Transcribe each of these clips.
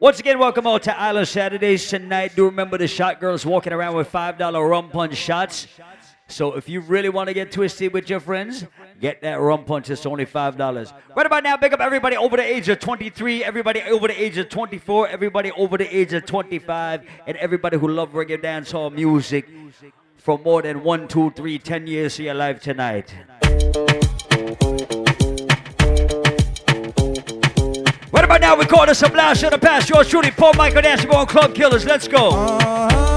Once again, welcome all to Island Saturdays tonight. Do remember the shot girls walking around with $5 rum punch shots. So if you really want to get twisted with your friends, get that rum punch. It's only $5. Right about now, pick up everybody over the age of 23, everybody over the age of 24, everybody over the age of 25, and everybody who love reggae dancehall music for more than one, two, three, ten years of your life tonight. Right about now, we call this a blast of the past. Yours truly, Paul Michael on Club Killers. Let's go. Want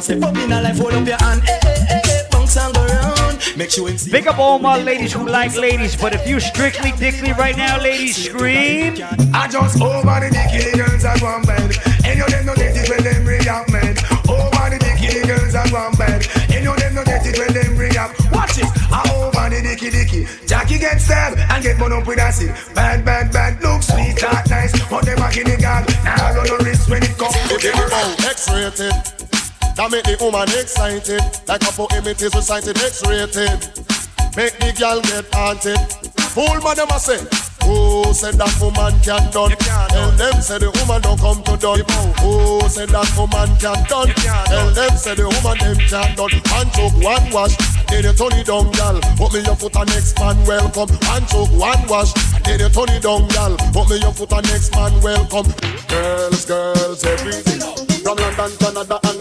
want step up in a life, hold up your hand. Hey, hey, hey, hey, bounce and go round. Make sure it's Big up all my ladies who like ladies, but if you strictly dickly right now, ladies, scream. I just over the dicky girls at one bed. And you them no get it when them react mad. Over the dicky girls at one bed. And you them no get it when them react. Watch it. I over the dicky dicky. Jackie get stabbed and get one up with acid. Bad, bad, bad. Look sweet, that nice. But them a guinea gal. Now run no risk when it comes to the X-rated. That make the woman excited. Like a poem it is recited X-rated. Make the girl get haunted. Fool man them a say. Who said that woman can done? Tell them say the woman don't come to done. Who said that woman can done? Tell them say the woman them can done. And took one wash, then you turn it down, gal. Put me your foot on next man welcome. And took one wash, then you turn it down, gal. Put me your foot on next man welcome. Girls, girls, everything. From London, Canada, and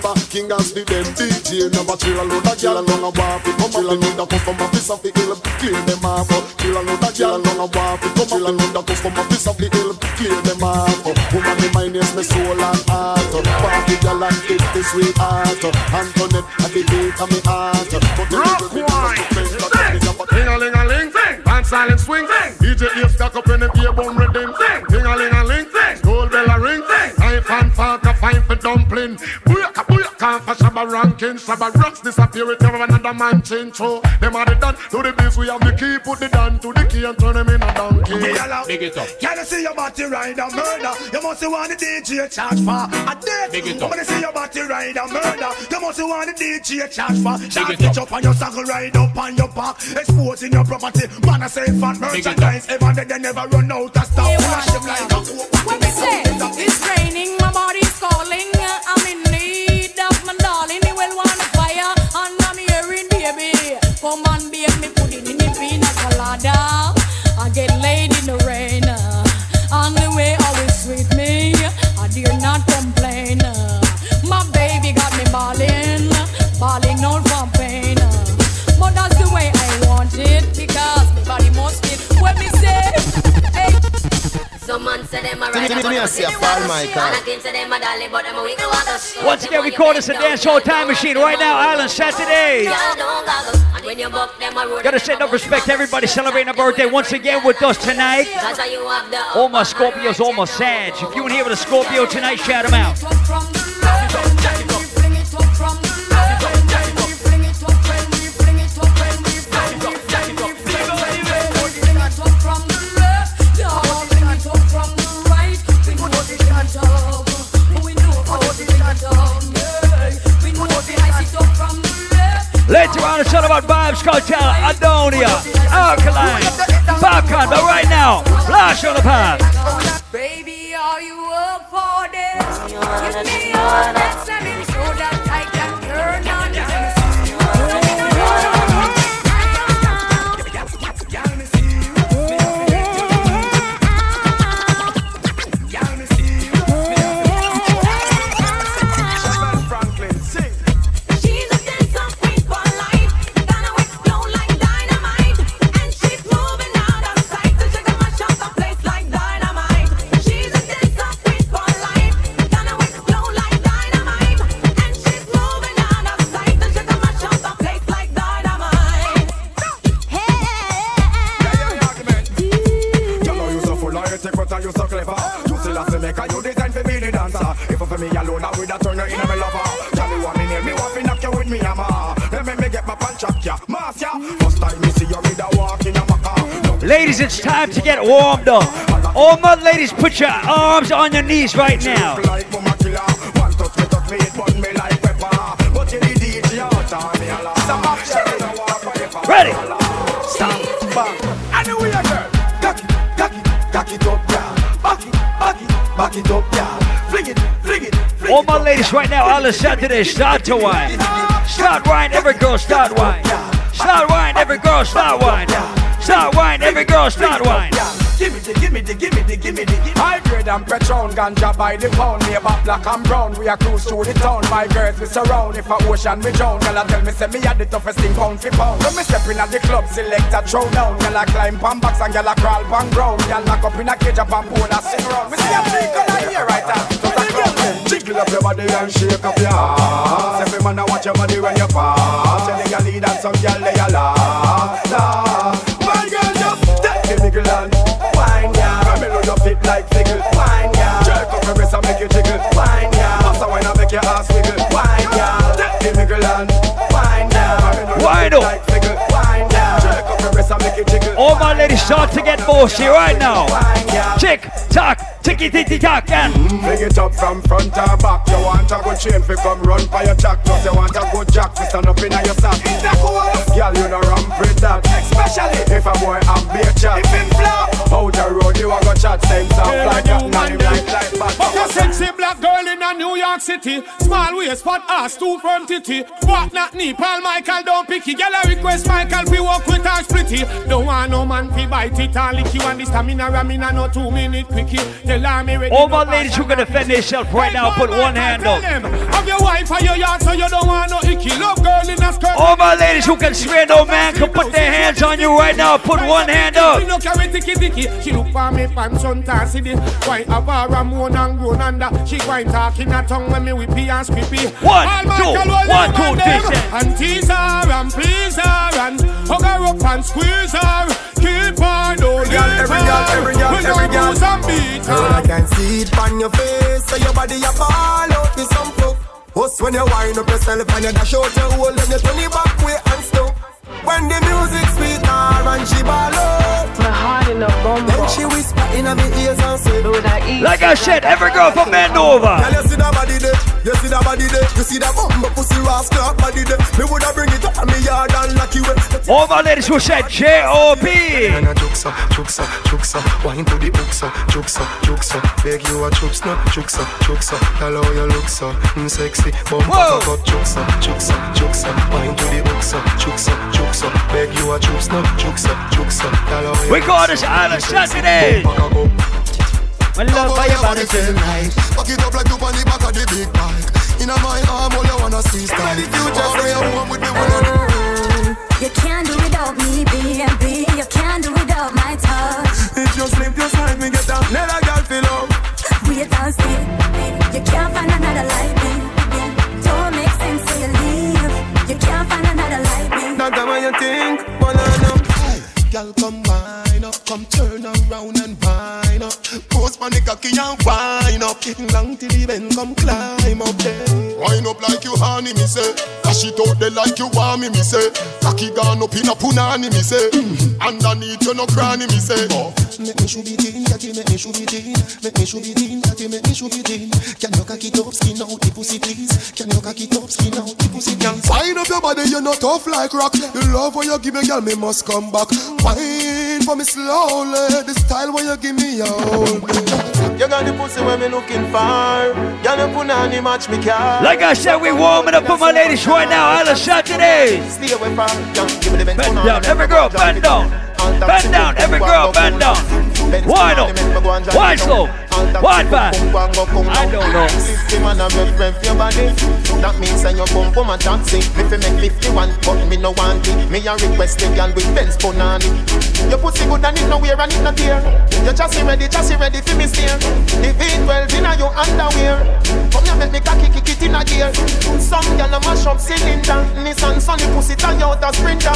Crown King as the them DJ Never chill a load of gyal along a walk It. Come chill a load of come from a piece of the hill Clear them off Chill a load of gyal along a walk It. Come chill a load of come from a piece of the hill Clear them off Woman, me mind is me soul and heart. Party gyal and it the sweetheart Antoinette at the beat of me heart. The Rock Ding a ling a ling, dance silent swing, DJ ear stuck up in the ear bone rhythm, booyaka ranking, shabba rocks disappear with every another man change so them are the done to the beats we have the key, put the down to the key and turn them in a donkey. Big it up. Can you see your body ride a murder? You must want the DJ charge for a death. Big it up. When you see your body ride a murder, you must want the DJ charge for. Shot it up on your saddle, ride up on your back, exposing your property. Man, I say fat merchandise. Ever they, they never run out of stuff. Flash them like a What we say? It's raining, my body's calling. I'm in need of my darling. He will want fire, and I'm hearing baby. Come baby, get me pudding in the pina colada. I get laid in the rain. Dolly, but them a wiggle waggle. Once again, we call this a dance hall time machine right now, Island Saturday. Girl, don't goggle. And when you buck them a road, Gotta send up respect to everybody celebrating a birthday once again with us tonight. That's how you have the All my Scorpios, all my Sads. If you in here with a Scorpio tonight, shout them out. Vybz Kartel, Aidonia, Alkaline, Popcaan. But right now, Flash on the path. Baby, are you up for this? Give me Ladies, it's time to get warmed up. All my ladies, put your arms on your knees right now. Like mama killer, one touch me, touch me, it burn me like pepper. But you the DJ out on me a lot. Some action, I walk forever. Ready? Stop, bang. Anyway, girl, cock it, cock it, cock it up, yeah. Back it, back it, back it up, yeah. Fling it, fling it, fling All my ladies right now, Island Saturday, start to wine. Start wine, every girl start wine. Start wine, every girl start wine. Start wine, every girl start wine. Give me the, give me the, give me the, give me the. High grade and Patron, ganja by the pound. Me about black and brown. We are cruise through the town. My girls we surround. If a ocean we drown, girl I tell me say me had the toughest thing pound for pound. When me step in at the club, select a throw down. Girl I climb pan box and girl I crawl pan ground. Girl lock up in a cage up and pull a sing round. Me see a three color here right now. The girl them jiggle up your body and shake up your ass. Every man I watch your body when you pass. Tell your lead and some girl they a la make you jiggle, wine ya. Pass a wine and make your ass wiggle, wine ya. Take the niggle and wine ya. Come in on Wine up. like figgle, wine ya. Jerk up your wrist and make you jiggle. All my ladies start to get bossy right now. Wine ya. Tick, tock, ticky, ticky, tock, and mm, Bring it up from front or back. You want a good chain fi come run for your jack. Plus you want a good jack fi stand up inna your sack. Is that cool? Girl, you know ramp with that. Especially if a boy have beer chat. If him flop, out the road you a go chat. Same sound like that. Man, him like like But a sexy black girl in a New York City. Small waist, fat ass, two firm titty Walk not knee, Paul Michael don't picky Girl I request Michael fi walk with her splitty Don't want no man fi bite it and lick you. And the stamina ram in a no two minute quickie. Tell her me ready all my ladies who and gonna no defend themselves right now, put one hand up. Have your wife or your yard so you don't want no icky. Love girl in a skirt. All my ladies who can swear no man can put their hands on you right now, put one hand up. No carry ticky ticky. She look for me pants on city. Why have her a moan and groan under? She going talking a tongue when me whippy and squippy. One, All two, Michael Wall one, them two, and them. And tease her and please her and hug her up and squeeze her. Keep her, don't leave her. every girl, every girl, We no every girl. bruise and beat Girl, I her. can see it on your face. So your body a ball out with some fuck. Us when you wind up yourself and you dash out your hole and you turn it back way and stuff. When the music sweet her and she ball out, My heart in a then she whisper inna me ears and say. Like I said, every girl from Mandova. Girl, you see that body there? You see that body there? You see that bumper pussy rascal body there? Me woulda bring it up on me yard and lock you away. All my ladies who said J-O-B. And a juksa, juksa, juksa Wine to the uksa, juksa, juksa Beg you a chups no, juksa, juksa Tell how you look so, mm, sexy Wine to the uksa, juksa, juksa Beg you a chups no, juksa, juksa Tell how you We look call so, this Island mm, sexy. Saturdays. Bumper cock up. My love for your body feel nice. Back it up like you on the back of the big bike. Inna my arm, all you wanna see style. The cocky and wine up. Long till the bend, come climb up there. Wine up like you honey, me say. Dash it out there like you want me, me say. Cocky gone up in a punani, me say. Mm-hmm. Underneath you no cranny, me say. Oh. Make me should be catty, make me should be teen. Make me should be teen, catty, make me should be teen. Can you cock it up, skin out the pussy, please? Can you cock it up, skin out the pussy, please? Wine up your body, you're not tough like rock. The love when you give me, girl, me must come back. Wine for me slowly. The style when you give me, yo. You got the pussy where me looking for. Girl, you put on the match me car. Like I said, we warming up for my ladies right now. Island Saturdays. Stay away from, girl, give me the bend Bend down, every girl, bend it down. All time Bend down, every girl, bend down. boom. Bend Wide down, up. make me go and drive Wide slow. down. Wide to back. I don't know. 50 man a rev rev your body. That means say your bum bum a taxi. Me fi make 51, but me no want it. Me a request the girl with Benz Bonani. Your pussy good and it no wear and it no tear. Your chassis ready, chassis ready fi me steer. The V12 inna your underwear. Come here make me cocky kick it inna gear. Some gyal a mash up cylinder. Nissan Sunny pussy Toyota Sprinter.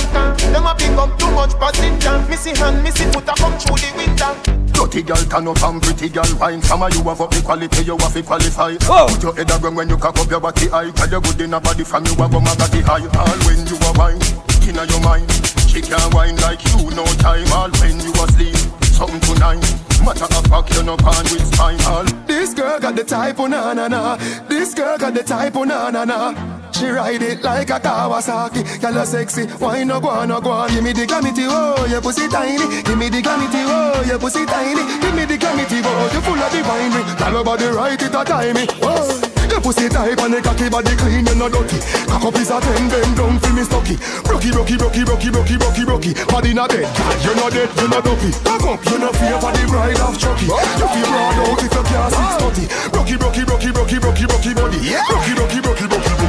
Them a pick up too much passenger. Missy hand, missy foot a come through the winter. Dirty girl turn up and pretty girl wine. Some of you have up the quality, you have to qualify. Whoa. Put your head around when you cock up your body high. Tell you good in a body from you have a body high. All when you are wine, inna your mind. She can wine like you no time. All when you asleep, something tonight. Matter of fact, you no can with spine. All This girl got the type of na na na. This girl got the type of na na na. She ride it like a Kawasaki. Girl, you sexy. Why no go on, no go on? Give me the glamity, oh, your pussy tiny. Give me the glamity, oh, your pussy tiny. Give me the glamity, oh, you full of divine ring. Tell body right, it a timing. Eh, oh. Your pussy tight and the cocky body clean, you no dirty. Cock up is a ten, bend down for me stocky. Brocky, brocky, brocky, brocky, brocky, brocky, brocky. Body not dead, girl, you no dead, you no dopey. Cock up, you no fear for the bride of Chucky. You feel broad out if you can't six thirty. Brocky, brocky, brocky, brocky, brocky, brocky body. Brocky, brocky, brocky, brocky.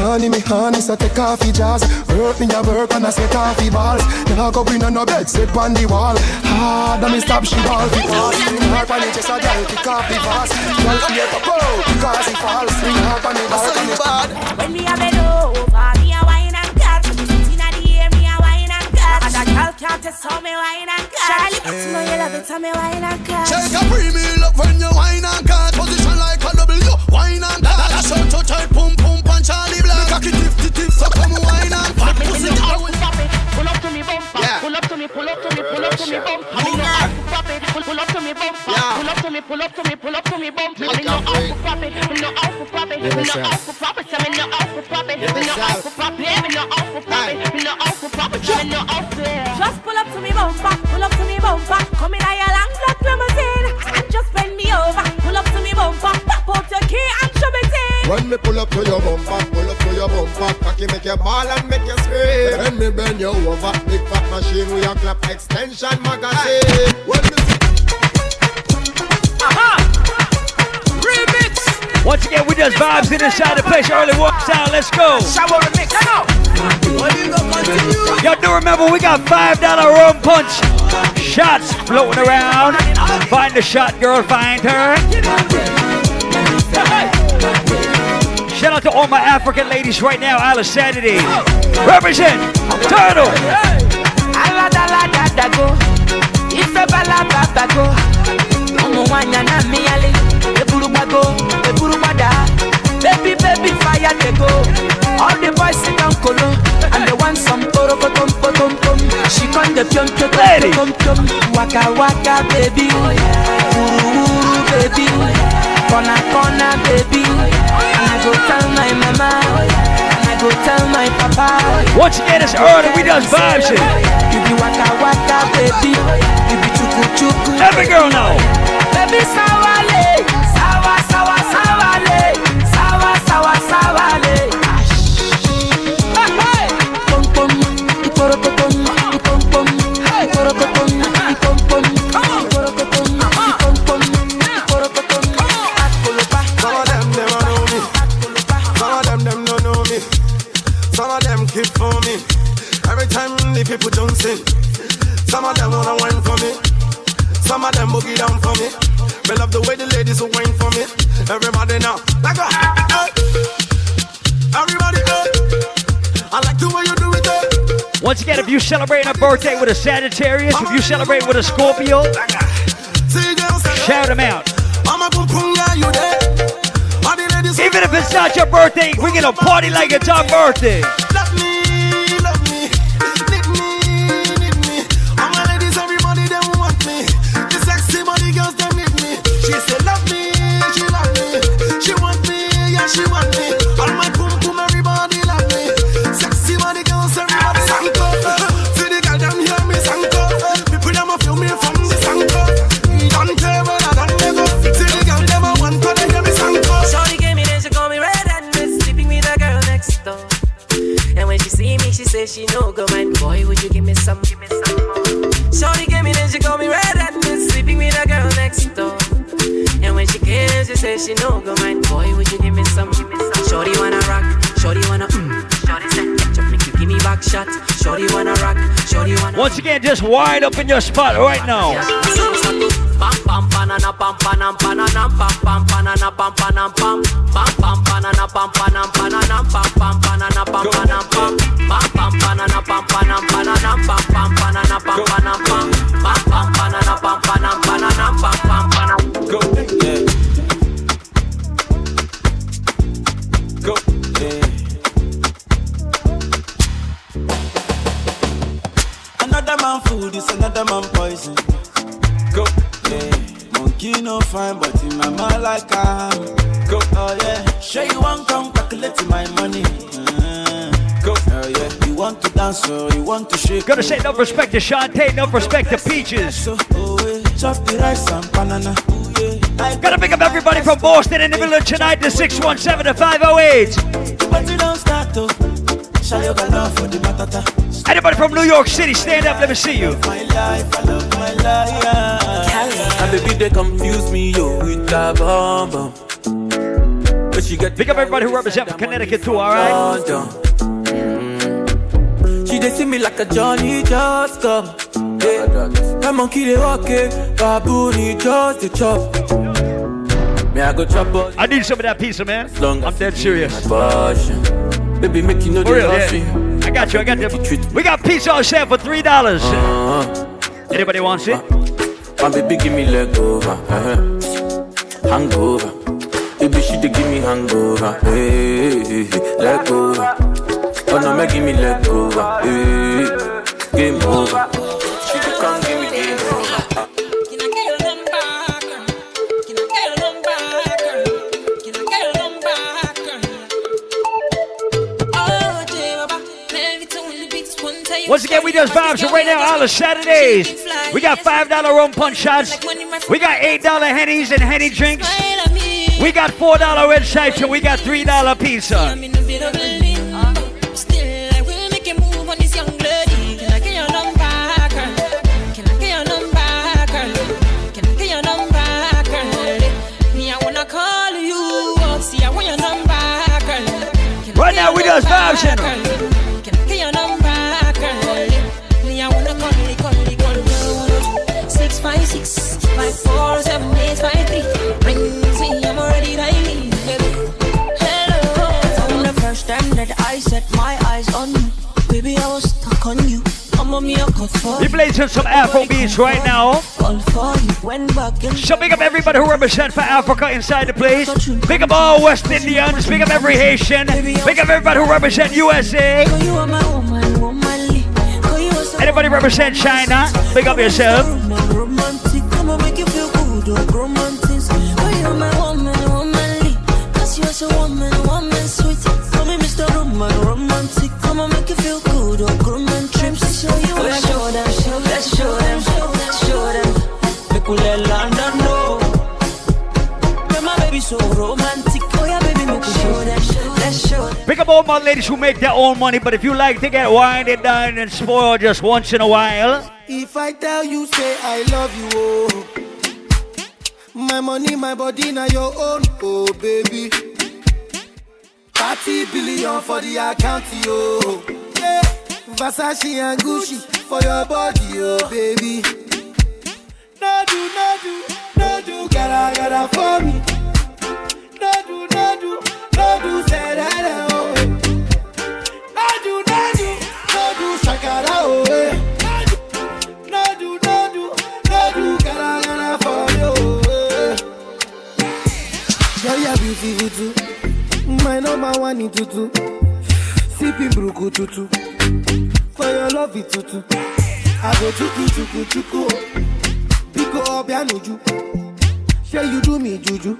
Honey, me honey, so take off your jazz. Work me a work and I set off your balls. Now go in on no bed, sit on the wall. Hard and me stop she ball Because swing hard on it, just a girl kick off the fast Girl fear to bow, because he falls. Swing hard on it, hard on it bad When me a bend over, me a wine and cut. Inna the air, me a wine and cut. And a girl can't test how me wine and cut. Charlie, it's know you love it, how me wine and cut. Take a premium up when you wine and cut Position like a W, wine and cut That's short to tight, pum pum punch Charlie Black Make a tip tip tip, so come wine and cut Me Pussy no down out to pop it. Pull up to me bumper. Yeah. Pull up to me, pull up to me, pull up to me bumper. Me no out to pop. Pull, pull up to me bumper. Yeah. Pull up to me, pull up to me, pull up to me bumper. Make Me no a out break. to. Me no out to pop. Me no out to pop me no out to pop. Me no out to pop. Me no out to pop. Me no out to pop me no out to Just pull up to me bumper. Pull up to me bumper. Come in a your long black limousine and just bend me over. Pull up to me bumper. Pop out your key and show me in. When me pull up to your bumper, pull up to your bumper Cocky make you ball and make you scream When me bend you over, big fat machine with your clap extension magazine When me Once again, we just vibes in inside the place. Early walk sound. Let's go. Shower mix. Y'all do remember we got five dollar rum punch shots floating around. Find the shot girl, find her. Shout out to all my African ladies right now, Island Saturday. Represent Turtle. aladaladago ife balababago ụmụ nwanyị na mmịyali eburugbago eburugbada baby baby fire go all the boys sit down kolo and they want some porokotom potom tom She con the pium pium Lady. pium pium Waka waka baby Uru uru baby Corner corner baby go tell my mama And I go tell my papa Once again, it's early. We just vibes here. You be waka waka baby You be chuku chuku Every girl know. Baby sawale Some of them keep for me. Every time the people don't sing. Some of them wanna wine for me. Some of them boogie down for me. Me love the way the ladies will wine for me. Everybody now, like a hey. Everybody, hey. I like the way you do it, hey. Once again, if you celebrate a birthday with a Sagittarius, if you celebrate with a Scorpio, See girls, say, shout them out. I'm a boom boom yeah, you there. Even if it's not your birthday, we're gonna party like it's our birthday. She no go mind. Boy, would you give me some? Give me some more. Shorty gave me then she call me red and miss sleeping with a girl next door. And when she came, she say she no go mind. Boy, would you give me some? Give me some. Shorty wanna rock, shorty wanna mm. Shorty said, catch up, make you give me back shot. Shorty wanna rock, shorty wanna. Once again, just wide up in your spot right now. Pam pam banana pam panam banana pam pam banana pam panam pam. Pam pam banana pam panam banana pam pam banana pam panam pam. Pam pam banana pam panam banana pam pam banana pam panam pam. Pam pam banana pam panam banana pam pam Monkey no fine, but in my mind like I am. Go, oh yeah. Sure you want come calculate my money. Uh, go, oh yeah. You want to dance or you want to shake? Gonna say no respect to Shantae, no respect to Peaches. So, oh yeah. Chop the rice and banana. Ooh, yeah. Gotta pick up everybody from Boston in the middle of tonight, the 617 to 508. But you don't start to. Show your love for the matata. Anybody from New York City, stand up, let me see you. My life, I love my life. And baby, they confuse me, yo, with that bomb bomb. But she get Pick up everybody who represents Connecticut too, alright? London. Mm. She they see me like a Johnny just come. Yeah. That monkey they walk it, baboon he just the chop. Me I go chop all I need some of that pizza, man. long I'm dead serious. Baby, make you know For real, yeah. me. I got you, I got you. We got pizza on sale for $3. Uh-huh. Anybody wants it? My baby give me leg over, uh-huh. hangover. Baby she dey give me hangover, hey, hey, hey, leg over. Oh no, me give me leg over, hey, game over. She dey come give me game over. Once again, we just vibes right now all the Saturdays. We got $5 rum punch shots. We got $8 hennies and henny drinks. We got $4 red stripes and we got $3 pizza. Right now, we just vibes in We blazing some Afro beats right now. all for you. Went back and So big up everybody who represent for Africa inside the place. Big up all West Indians. Big up every Haitian. Big up everybody who represent USA. you are my woman, womanly. Cause you are so Anybody represent China? Pick up yourself. All my ladies who make their own money, but if you like to get and dined and spoiled just once in a while, If I tell you, say I love you, oh. My money, my body, now your own, oh baby. 30 billion for the account, yo. Yeah. Versace and Gucci for your body, oh baby. No do, no do, no do, gotta, gotta for me. One in tutu. Sipping bruku tutu. For your love go chuku chuku chuku. Biko obianuju. Say you do me juju.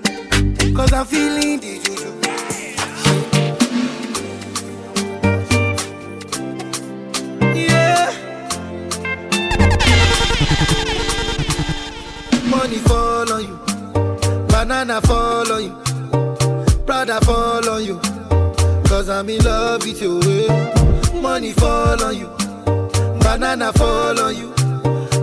Cause I'm feeling the juju. Yeah. Money fall on you. Banana fall on you. Prada fall on you. I'm in love with you. Money fall on you. Banana fall on you.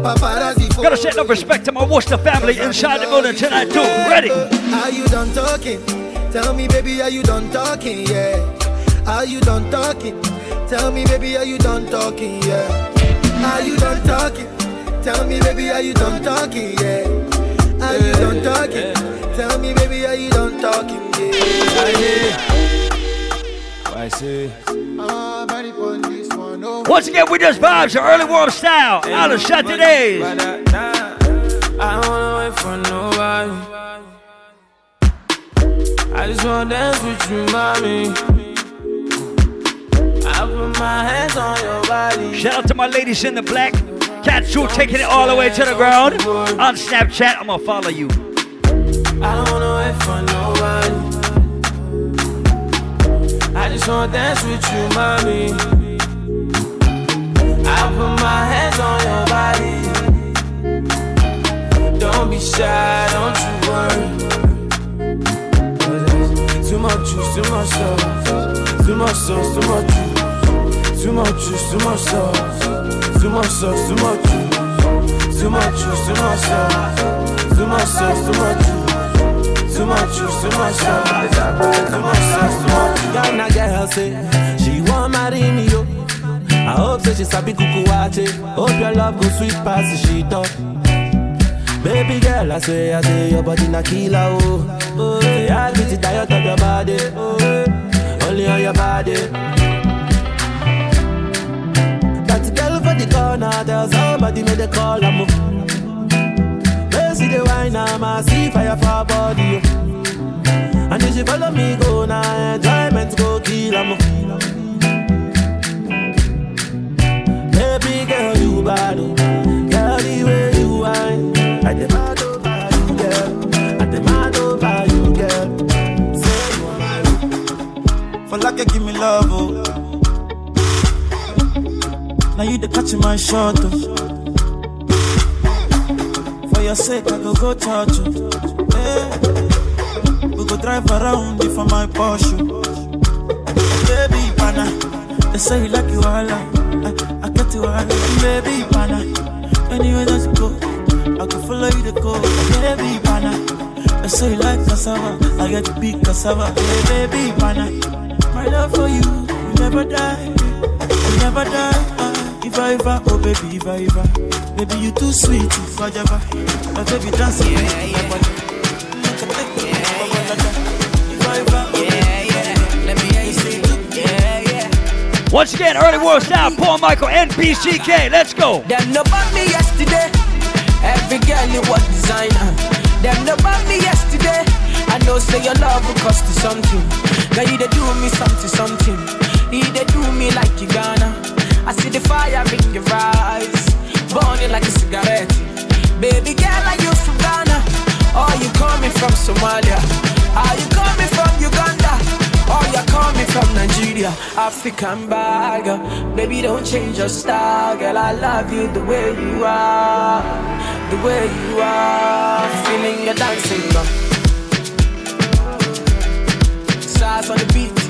Paparazzi fall gotta set up respect to my Worcester family inside the building tonight too. Ready? Are you done talking? Tell me, baby, are you done talking? Yeah. Are you done talking? Tell me, baby, are you done talking? Yeah. Are you done talking? Tell me, baby, are you done talking? Yeah. Are you done talking? Tell me, baby, are you done talking? Yeah. I say. Once again, we just vibes the early warm style. Out of shot today. I don't wanna wait for nobody. I just wanna dance with you, mommy. I put my hands on your body. Shout out to my ladies in the black. Cat Shoe taking it all the way to the ground. On Snapchat, I'm gonna follow you. I don't wanna wait for nobody. I just wanna dance with you, mommy. I put my hands on your body. Don't be shy, don't you worry. Too much juice, too much sauce. Too much sauce, too much juice. Too much juice, too much sauce. Too much sauce, too much juice. Too much juice, too much sauce. Too much sauce, too much juice. Too much too much. Too much too much juice. Ghana girl say she want marry me yo. I hope say she sabi kuku wache. Hope your love go sweet past sheet up. Baby girl, I say, I say your body na killer oh. Oh, yeah, I beat it diet of your body. Oh, only on your body. That girl for the corner, tell somebody make the call I'm the wine, I'm a see fire for body. And if she follow me, go now, enjoyment go kill em. Baby girl, you bad, oh. girl, the way you whine. I demand over you, girl. I demand over you, girl. Say you are my For like you give me love, oh. Now you the catch my shot, oh. Your sake, I go go church, oh. Hey. We go drive around you for my Porsche. Baby, pana, they say you like you all, I, I get you all, baby, pana. Anywhere that you go, I can follow you to go, baby, pana. They say you like cassava, I get to big cassava, hey, baby, pana. My love for you, you never die, you never die. Ah. If I oh baby, if I ever, baby you too sweet, if I ever, my baby dance yeah, yeah, yeah. Once again, early world style, Paul Michael and BCK. Let's go. Them no bought me yesterday. Every girl you was designer. Them no bought me yesterday. I know say your love will cost you something. Girl, you they do me something, something. You they do me like you gonna. I see the fire in your eyes, burning like a cigarette. Baby girl, are you from Ghana? Or you coming from Somalia? Are you coming from Uganda? Or you coming from Nigeria? African bag, baby, don't change your style, girl. I love you the way you are, the way you are. Feeling your dancing, girl. Stars on the beat,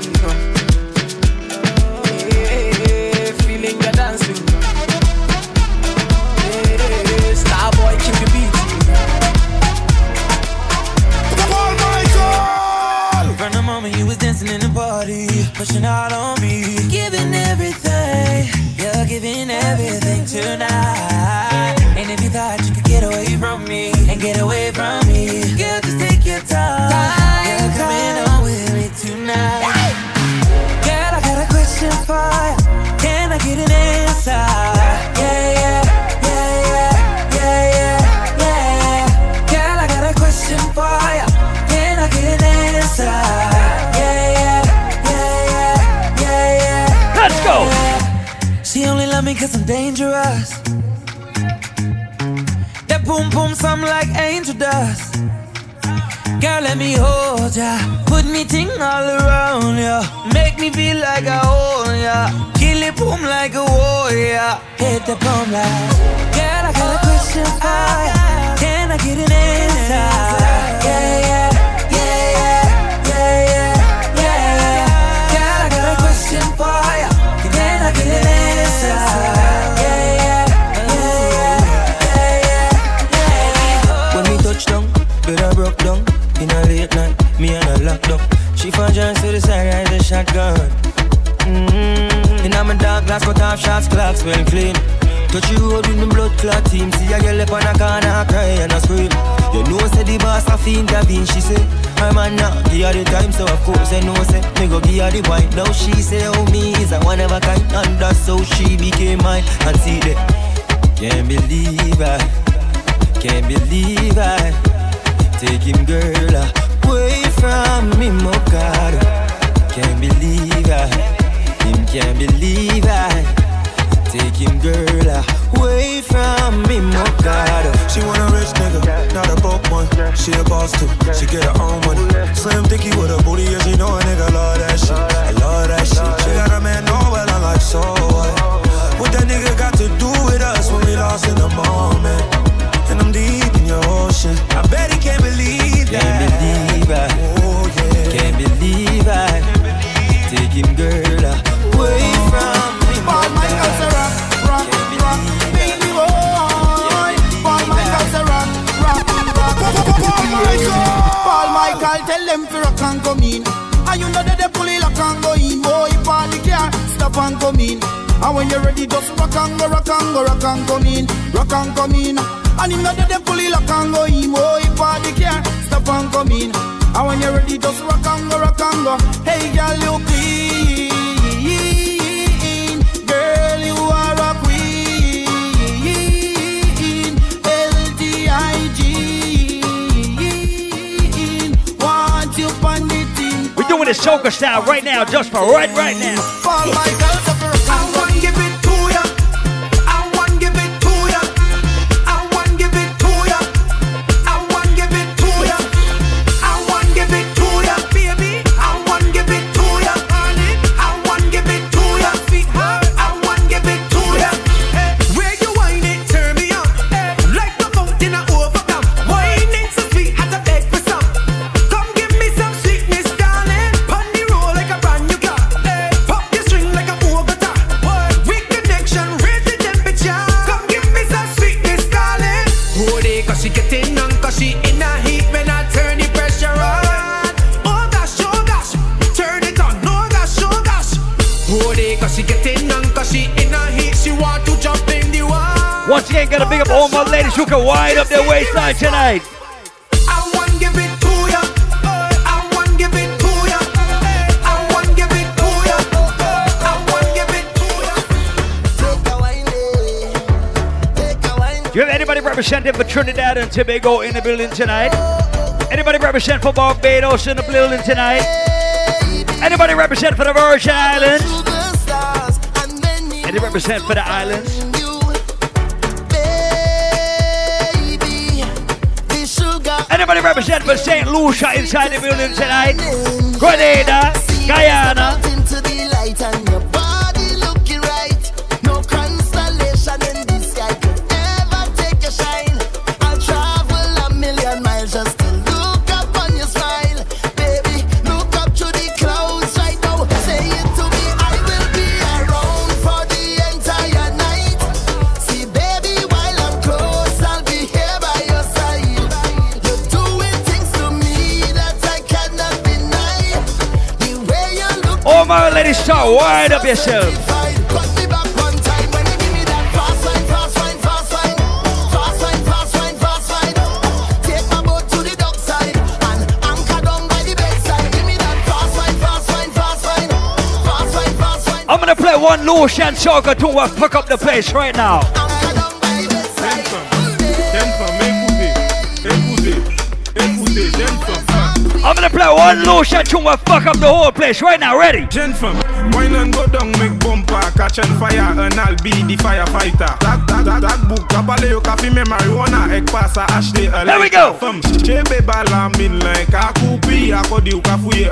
You was dancing in the party, pushing out on me, giving everything, you're giving everything tonight. And if you thought you could get away from me and get away from cause I'm dangerous. That boom boom sound like angel dust. Girl, let me hold ya. Put me ting all around ya. Make me feel like I own ya. Kill it boom like a warrior. Hit the boom like. Girl, I got a question for ya. Can I get an answer? Yeah, yeah, yeah, yeah, yeah, yeah, yeah. Girl, I got a question for ya. Can I get an answer? Yeah, yeah, yeah, yeah, yeah. When we touch down, bed I broke down. In a and her locked up. She found my man now, give her the time, so of course I know, say, me go give her the wine. Now she say, oh me is a one of a kind, and that's how she became mine. And see that, can't believe I, can't believe I. Take him, girl, away from me, my God. Can't believe I, him can't believe I. Take him, girl, away from me, my God. She want a rich nigga, not a broke one. She a boss too, she get her own money. Slim dicky with a booty, yeah, she know a nigga love that shit. I love that shit. She got a man, know well, I'm like, so what? What that nigga got to do with us when we lost in the moment? And I'm deep in your ocean. I bet he can't believe that. Can't believe I, Oh, yeah. can't believe I. Take him, girl, tell them to rock and come in. And you know that they pull it lock and go in. Boy, party car, stop and come in. And when you're ready, just rock and go, rock and go, rock and come in, rock and come in. And you know that they pull it lock and go in. Boy, party car, stop and come in. And when you're ready, just rock and go, rock and go. Hey, girl, you clean. This soca style right now, just for right, right now. Ya. I want give it to ya. Do you have anybody representing for Trinidad and Tobago in the building tonight? Anybody represent for Barbados in the building tonight? Anybody represent for the Virgin Islands? And they represent for the islands. Anybody represent for St. Lucia inside the building tonight? Grenada, Guyana. Start wind up yourself. I'm gonna play one Lucian soca to uh, fuck up the place right now. I'm gonna play one Lucian tune will fuck up the whole place right now. Ready? Gentlemen, wine and go down, make bumper, catch and fire, and I'll be the firefighter. That, that, that, that book, kabale yo kafi me marijuana, ek pasa ashley Here we go. Chebe bala min like a kupi, akodi yo kafuye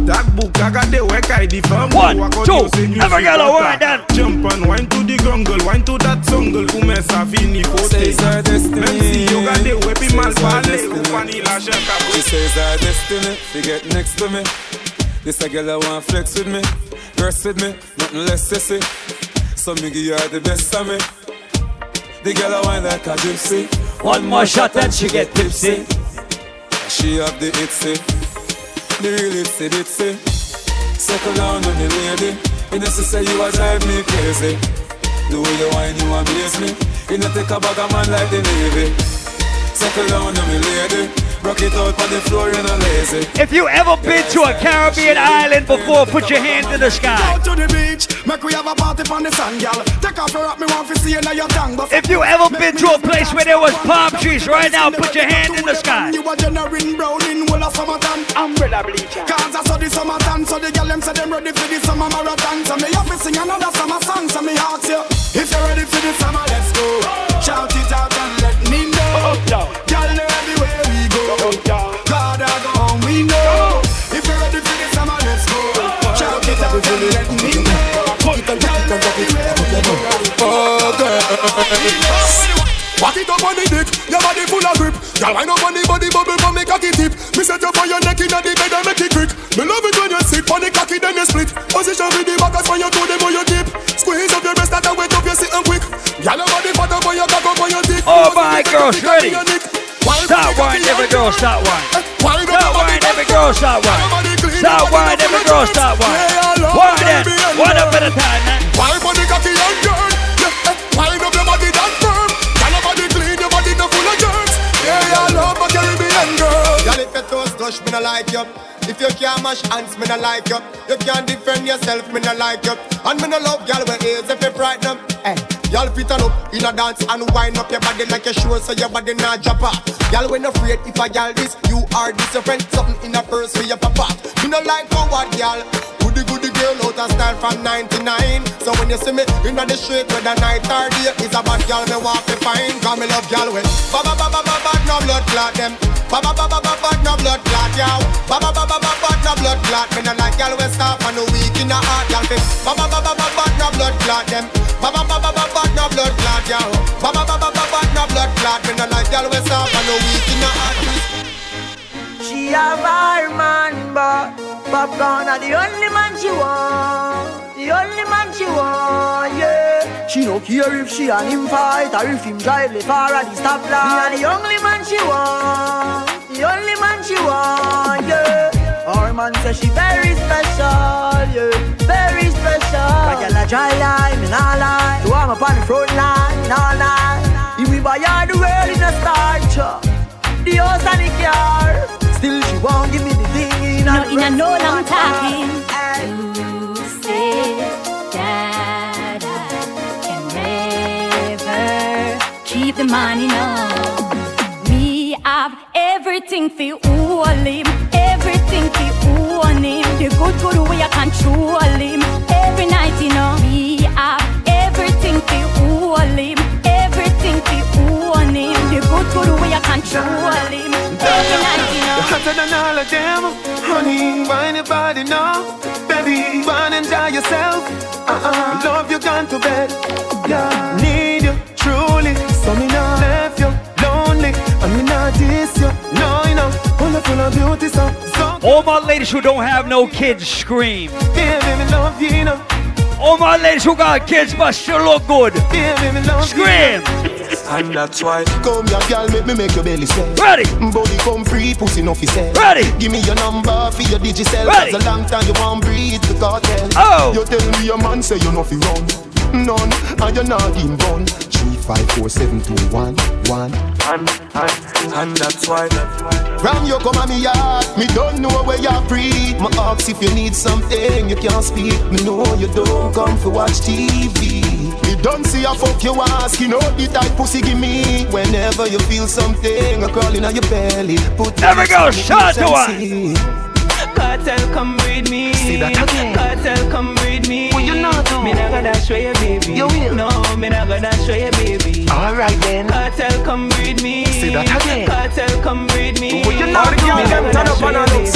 a banja. That book, agade wek I di fem. One, two, every girl, wine then. Jump and wine to the grungle, wine to that jungle, ume sa fini fote. Says our destiny. Memsi yo gade wepi mal Says our pale, destiny. upani la shaka. She says our destiny, she get next to me. This a girl I want flex with me, rest with me, nothing less sissy. So me give you all the best of me. The girl I want like a gypsy. One more shot and she get tipsy. She have the itsy, the real itsy bitsy. Settle down on the lady. You know say you a drive me crazy. The way you whine you amaze me. You know take a bag of man like the navy. Settle down on me lady. Rock it out on the floor, you know lazy. If you ever been to a Caribbean island before, put your hands in the sky. Go to the beach, make we have a party on the sand, girl. Take off your me want to see you now your tongue. If you ever been to a place where there was palm trees, right now, put your hand in the sky. You a generating brown in whole of summertime. Umbrella bleacher. Cause I saw the summertime, so the girl them say them ready for the summer marathon. So me have to sing another summer song. So me ask you, if you're ready for the summer, let's go. Shout it out and let me know. Girl, know everywhere we go. God, I go home, we know. If you're ready for the summer, let's go. Shout it out and let me know. Girl, know everywhere we go. Oh, girl. Walk it up on the dick, your body full of grip. Girl, up on the body bubble from me cocky tip. Me set you for your neck inna the bed and make it quick. Me love it when you sit on the cocky then you split. Position with the back as when you do them on your tip. Squeeze up your breast that and wet up your sitting quick. Girl, your body fat up on your cock up on your dick. All my girls ready. Stop wine, every girl stop wine. Stop wine, every girl stop wine. Stop wine, every girl stop wine. Wine one up at a time, eh? man. Wine the cocky and girl. Wine up your body if your toes touch, me no like you. If you can't mash hands, me no like you. You can't defend yourself, me no like you. And me no love girl with AIDS if you frighten them. Eh, y'all fit on up in a dance and wind up your body like a show so your body not drop off. Y'all when afraid if I y'all this, you are this your friend. Something in a purse for your papa. Me no like coward y'all. Goody out of style from 99. So when you see me in the street whether night or day, it's a bad girl me want to find. Cause me love y'all when ba ba ba ba ba ba no blood clot them. Ba ba ba ba ba ba no blood clot y'all. Ba ba ba ba ba ba no blood clot. Me no like y'all when stop and no weak in the heart y'all fit. Ba ba ba ba ba ba no blood clot them. Ba ba ba ba ba ba no blood clot y'all. Ba ba ba ba ba ba no blood clot. Me no like y'all when stop and no weak in the heart. She have her man, but Popcaan are the only man she want. The only man she want, yeah. She no care if she and him fight or if him drive the far at the stoplight. Me the only man she want. The only man she want, yeah. Our man says she very special, yeah. Very special. Like a dry line, me nah lie. So I'm up on the front line, nah lie. If we buy her the world in a starch, the house and the car. Still she won't give me the thing in no, a in a no long talking. You said that can never keep the money no. Me have everything for all him, everything for own him. The good good way I control him. Every night you know me have everything for all him attraction. You're hotter than all of them, honey. Find your body now, baby. Fun enjoy yourself. Uh-uh. Love you gone to bed. Yeah, need you truly. So me not left you lonely. And me not diss you. No, you know, full of full of beauty. So, so All my ladies who don't have no kids scream. yeah, baby, love you, you know. All my ladies who got kids but still look good. Yeah, baby, love Scream. And that's why Come here, girl, make me make your belly swell. Ready. Body come free, pussy no fi sell. Ready. Give me your number for your digicel Ready. Cause a long time you want breathe the Kartel. Oh. You tell me your man say you no fi run. None, and you're not in gun Three, five, four, seven, two, one, one. And, and, and that's why. Ram you come on me yard Me don't know where you're free. My ask if you need something You can't speak. Me know you don't come for watch TV don't see a fuck you ask You know the type pussy give me Whenever you feel something A crawling on your belly Put There we go, your shout to lips her. and see. Kartel come breed me. See that again. Kartel come breed me. What you not do? Me not gonna show you, baby. You will. No, me not gonna show you, baby. Alright then. Kartel come breed me. See that again. Kartel come breed me. What you not do? Me not gonna show you, baby.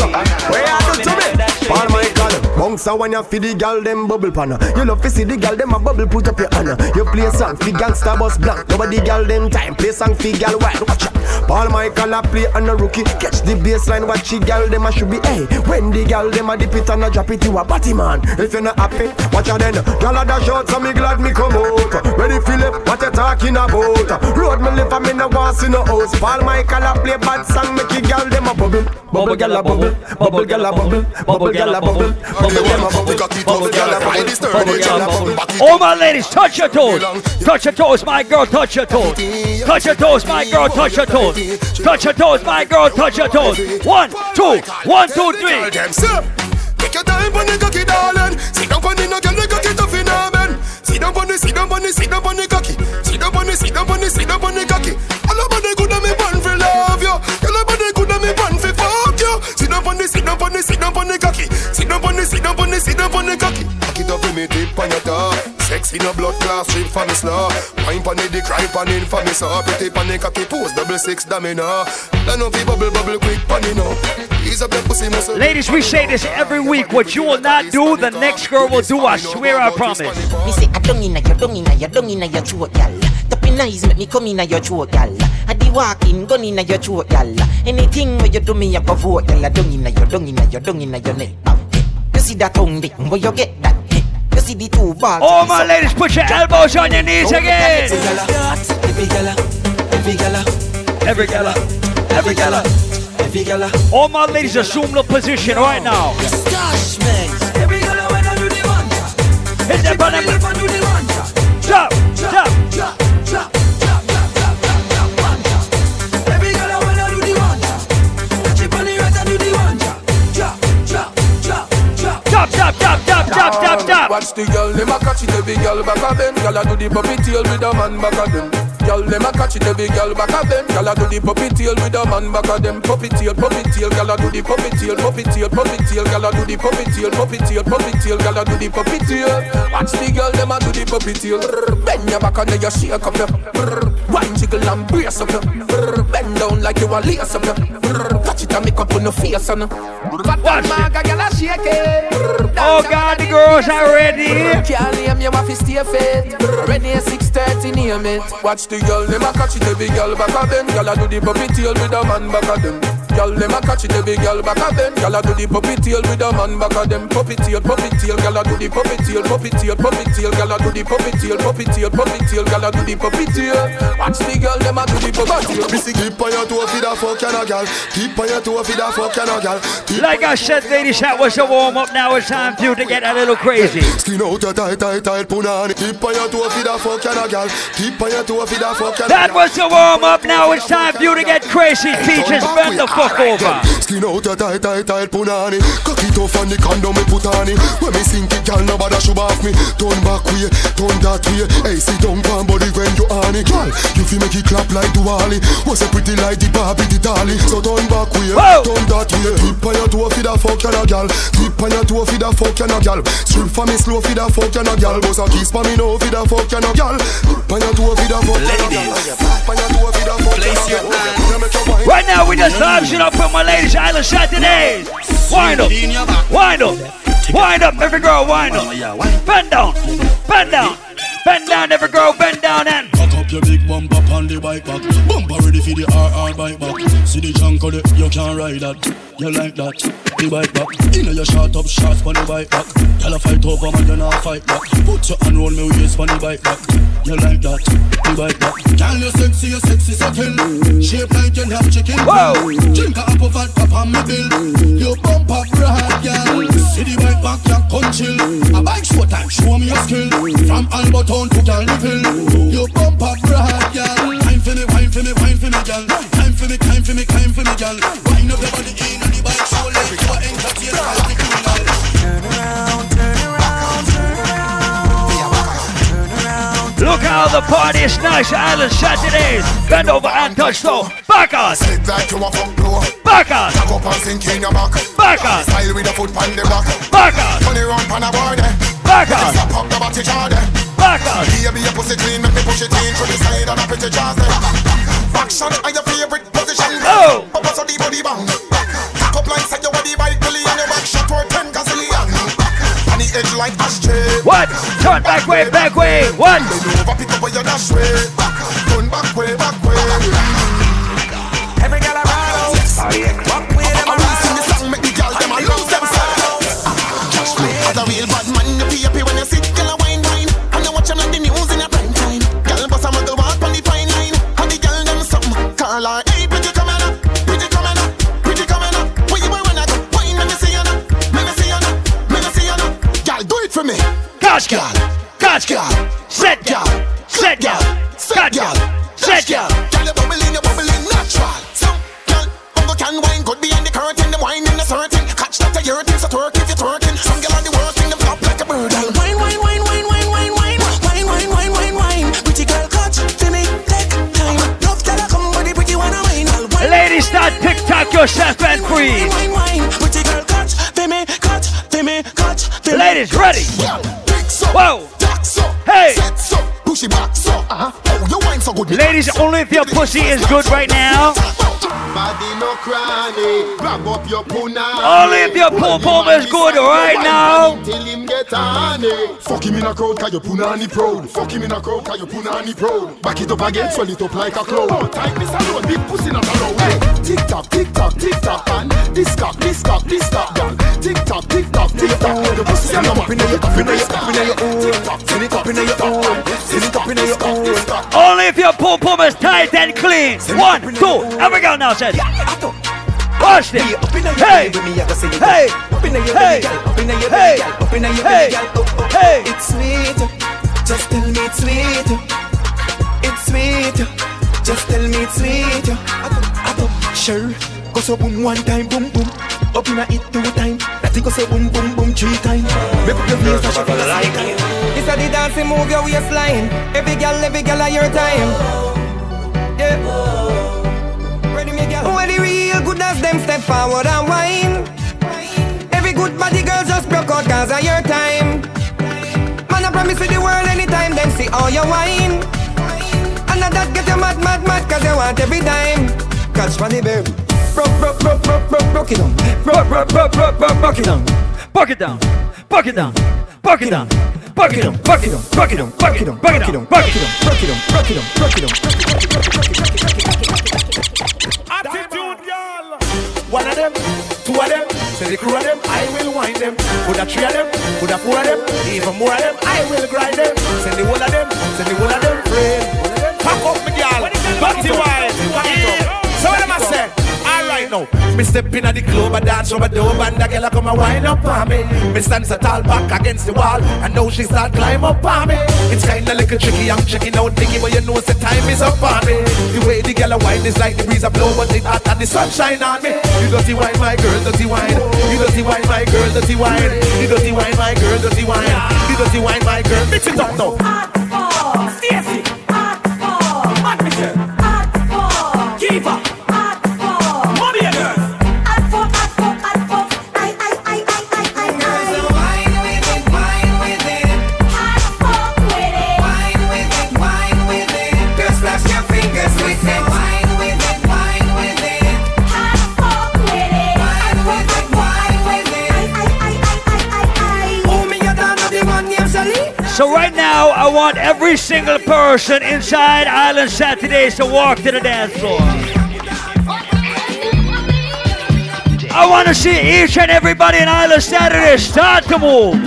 Where you do to me? Paul Michael Bounce when you feel the gal them bubble panna You love to see the gal them a bubble put up your hand You play song fi gangsta boss blank Nobody gal them time play song fi gal wild Watch out Paul Michael a play on a rookie. Catch the baseline watch the gal them a should be Hey. When the gal them a dip it and a drop it You a batty man. If you not happy watch out then. Gal a dash out so me glad me come out. Ready Philip? What you talking about? Road me live and me no want see no house. Paul Michael a play bad song make the gal them a bubble. Bubble gal a bubble. Bubble gal a bubble. Bubble gal a bubble. Bubble gal a bubble. Bubble gal a bubble. Bubble gal a bubble. All my ladies, touch your toes. Touch your toes, my girl, touch your toes. Touch your toes, my girl, touch your toes. Touch your toes, my girl, touch your toes. One, two, one, two, three. Take your time on the cocky, darling. Sit down on the no girl, the cocky tough in man. Sit down on the, sit down on the, sit down on the cocky. Sit down on the, sit down on the, sit down on the cocky. All about the good and me born for love you. All about the good and me born for fuck you. Sit down on the, sit down on the, sit down on the cocky. Sit down on the, sit down on the, sit down on the cocky. Cock it up me tip on your top. Sex in a blood class, strip for me slow. Wine pon the dick, right pon in for me so. Pretty pon the cocky, pose double six domino. Then up the bubble, bubble quick pon it up your pussy muscle. Ladies, we say this every week. What you will not do, the next girl will do. I swear, I promise. Me say I don't inna your, don't inna your, don't inna your throat, gal. Tapping eyes make me come inna your throat, gal. I di walking, gun inna your throat, gal. Anything where you do me, I go vote, gal. Don't inna your, don't inna your, don't inna your neck. You see that tongue, where you get that? You see the two balls. All my ladies, put your elbows on your knees again. Every gala, every gala, Every gala, every gala, every gala. All my ladies, assume the position right now. Stash man, every gala when I do the one. Hit that button. Watch the girl, them a catch it, every girl back a bend. Girl a do the puppy tail with a man back a them. Girl, them a catch it, every girl back a bend. Girl a do the puppy tail with a man back a them. Puppy tail, puppy tail, girl a do the puppy tail, puppy tail, puppy tail. Girl a do the puppy tail, puppy tail, puppy tail. Girl a do the puppy tail. Watch the girl, them a do the puppy tail. Bend your back and then you shake up your. Wine jiggle and brace up your. Bend down like you a lace up your. Touch it and make up on your face and. Watch Maga, girl a shake it. Oh God, girls are ready. Can't name you have to stay fit. Ready at 6:30, name it. Watch the girl, them a catch it, every girl back a bend. Girl a do the puppy tail with a man back a them. Girl, them a catch it, every girl back a bend. Girl a do the puppy tail with a man back a them. Puppy tail, puppy tail, girl a do the puppy tail, puppy tail, puppy tail. Girl a do the puppy tail, puppy tail, puppy tail. Girl a do the puppy tail. Watch the girl, them a do the puppy tail. Missy keep on your toe, feed a fuck and a gal. Keep on your toe, feed a fuck and a gal. Keep Like I said, ladies, that was a warm up. Now it's time for you to get a little crazy. Skin out your tight, tight, tight punani. Keep on your toe, feed a fuck and a gal. Keep on your toe, feed a fuck and a That was a warm up. Now it's time for you to get crazy. Peaches, bend the fuck over. Skin out your tight, tight, tight punani. Cock it off and the condom me put on it. When me sink it, gal, nobody should off me. Turn back way, turn that way. Hey, sit down, pan body when you on it. Gal, you feel make it clap like Duali. Was a pretty like the Barbie, the dolly. So turn back way, turn that way. Keep on your toe, feed a fuck and a gal. Keep on your toe, feed a fuck and a gal. Strip for me slow, feed a fuck and a gal. Boss a kiss for me no, feed a fuck and a gal. Keep on your toe, feed a fuck a gal. Keep on your toe, feed a fuck and a gal. You make your Right now, we just live shit up from my ladies' island Saturdays. Wind up, wind up, wind up, every girl, wind up. Bend down, bend down, bend down, every girl, bend down and. Cock up your big bumper on the bike back. Bumper ready for the RR bike back. See the junk of it, you can't ride that. You like that? The bike back. Inna your short up shots on the bike back. Tell a fight over man, you not fight back. You put your hand round me waist on the bike back. You like that? The bike back. Girl, you sexy, you sexy settle. Shape like you have chicken. Whoa. Drink a apple vodka on me bill. You bump up broad, girl. See the bike back, you come chill. A bike show time, show me your skill. From Alberton to Calville. You bump up broad, girl. Time for me, wine for me, wine for me, girl. Time for me, time for me, time for me, girl. Wind up your body in on the bike, show let you entertain all the criminal. Turn around, turn around, turn Look how the party is nice, Island Saturdays. Bend over and touch toe. Back on. Sit like you a fuck blow. Back on. Jack up and sink in your back. Back on. Style with a foot on the back. Back on. Turn it round pan a board. Back Make it on. Slap up the body jar on. Baby, your pussy clean, make me push it in to the side and up into jazz. Action are your favorite position. Oh. Papa so the body bang. Cock up like say you the bike belly and your back shot for ten gazillion. On the edge like ashtray. What? Turn back way, back way. What? Bend over, pick up where you dash way. Turn back way, back way. Her, hey pretty coming up, pretty coming up, pretty coming up. Where you when I go? Wine, let me see you now, let me see you now, let me see you now. Girl, do it for me. Catch girl. Catch girl. Set girl. Set girl. Catch girl. Set girl. Shaq and Queen. Ladies, ready. Whoa. Hey. Uh-huh. Ladies, only if your pussy is good right now. Body no cranny, grab up your punani. Only if your pom pom is good right now. Till him get honey. Fuck him in a crowd, cause your punani proud. Fuck him in a crowd, cause your punani proud. Back it up again, swell it up like a cloud. Oh, this alone, big pussy not allowed. Hey, tick tock, tick tock, tick tock, and this cock, this cock, this cock, girl. Tick tock, tick tock, tick tock. The pussy and the man. Up in your, up in your, up in your own. Send it up in your own. Send it up in your own. Only if your pom pom is tight and clean. One, two, and we go now, says. Watch this. Hey, hey, hey, hey, hey, hey, oh, oh, oh. hey. It's sweet. Just tell me it's sweet. It's sweet. Just tell me it's sweet. Up, up, Sure. Go so boom one time, boom boom. Up in a it two time. That go so boom boom boom three time. Make up your face and she feel like This a the dancing move your waistline. Every girl, every girl at your time. Yeah Ready me girl When the real good as them step forward and whine Every good body girl just broke out cause of your time Man I promise you the world anytime them see all your wine And now that get you mad mad mad cause you want every dime Catch money baby Broke, broke, broke, broke, broke, broke it down Broke, broke, broke, broke, broke, broke it down Buck it down, buck it down, buck it down, buck it down, buck it down, buck it down, buck it down, buck it down, buck it down, Broke it down, broke it down, broke it down One of them, two of them, say the crew of them, I will wind them. Put a three of them, put a four of them, even more of them, I will grind them. Send the whole of them, send the whole of them. Pack up, me girl, dirty wine. Right now, me step in at the club, I dance over the door, and the girl come and wind up on me. Me stand so tall back against the wall, and now she start climb up on me. It's kinda little tricky, I'm checking out Nicky, but you know the time is up on me. The way the girl a wine is like the breeze a blow, but it hot and the sunshine on me. You dirty wine, my girl, dirty wine. You dirty wine, my girl, dirty wine. You dirty wine, my girl, dirty wine. You dirty wine, my girl. Mix it up now. Stacy. So right now, I want every single person inside Island Saturdays to walk to the dance floor. I want to see each and everybody in Island Saturdays start to move. I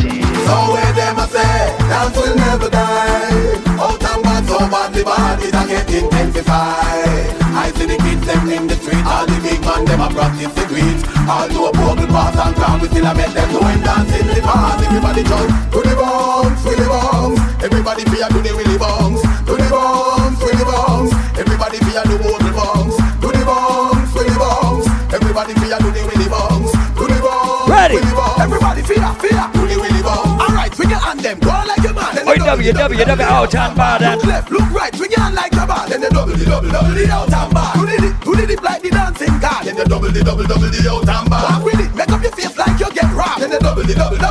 see the kids them in the street, all the big man them a practice the tweet. All to a broken bars and calm, we still a make them doing dancing the bars. Everybody jump to the bombs, to the bombs. Everybody fear to the willy bombs, to the bombs, to the bombs. Everybody fear to the bombs, to the bombs, to the bombs. Everybody fear to the willy bombs, to the bombs. Ready? Everybody fear, fear to the willy bombs. All right, we can hand them go like a man. Walk.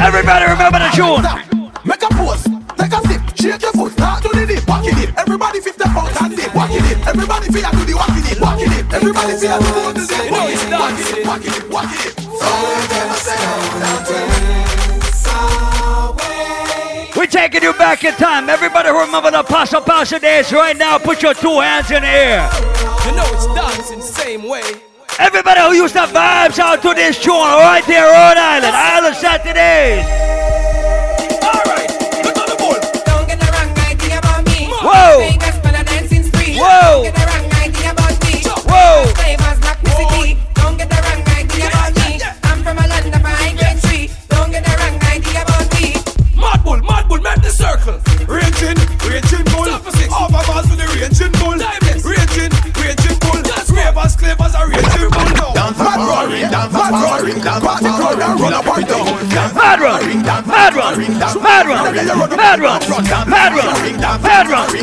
Everybody remember the tune. Make a pose, take a sip, shake your foot, start to the dip, walking it. Everybody 50 pounds and dip, walking it. Everybody feel do the walking it, walking it. Everybody feel do the dip, walking it, walking it, walking it, walking it. So them a say, We're taking you back in time. Everybody who remember the Passa Passa days right now, put your two hands in the air. You know it's dancing same way. Everybody who used to vibes out to this tune right there, Rhode Island, Island Saturdays. Raging, raging bull. Over bars with the raging bull. Raging, raging bull. Ravers, clavers are raging bull now. Dance mad roaring, dance mad roaring, dance party crowd and run up and down. Mad run, mad run, mad run, mad run, mad run, mad run, mad run,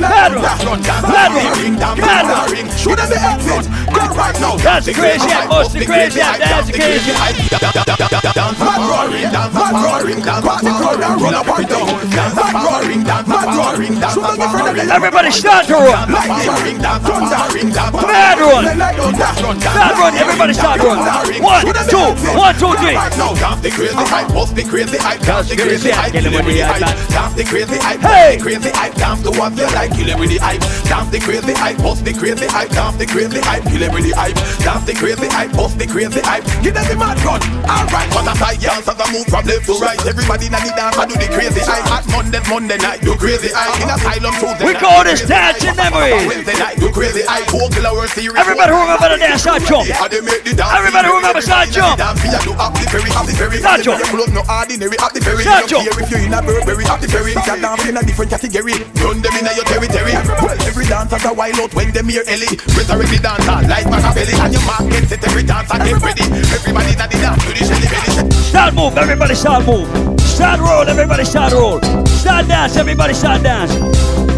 mad run, mad run, mad run. Should have the exit. Go right now. That's the crazy act, most the crazy act, that's the crazy Dance mad roaring, dance mad roaring, dance party crowd and run up and down. Dance mad roaring, dance mad roaring, dance mad roaring. Everybody start to run. Lightning, dance thundering, dance Mad run. Mad run, everybody start to run. One, two, one, two, three. Now, dance the crazy hype, bust the crazy hype, dance the crazy hype, Kill it with the the hype, dance the crazy hype, Hey. bust the crazy hype, dance to what you like, kill it with the hype, dance the crazy hype, bust the crazy hype, dance the crazy hype, kill it with the hype, dance the crazy hype, bust the crazy hype, give them the mad gun. Alright, but as I dance, as I move from left to right, everybody in the dance, I do the crazy hype. At Monday, Monday night, do crazy hype. In asylum Tuesday We call this dancing memories. Wednesday night, do crazy hype. Vocal hour series. Everybody who remember the dance, start jump. Everybody who remember start jump. Start jump. No ordinary at the ferry. Start Don't jump. care if you're in a Burberry at the ferry. You can dance in a different category. Run them in a your territory. Well, every dancer's a wild out when them hear Ellie. Resurrect the dancer like Machiavelli. And your market set every dancer get ready. Everybody that the dance to the shelly belly. Start move, everybody start move. Start roll, everybody start roll. Start dance, everybody start dance.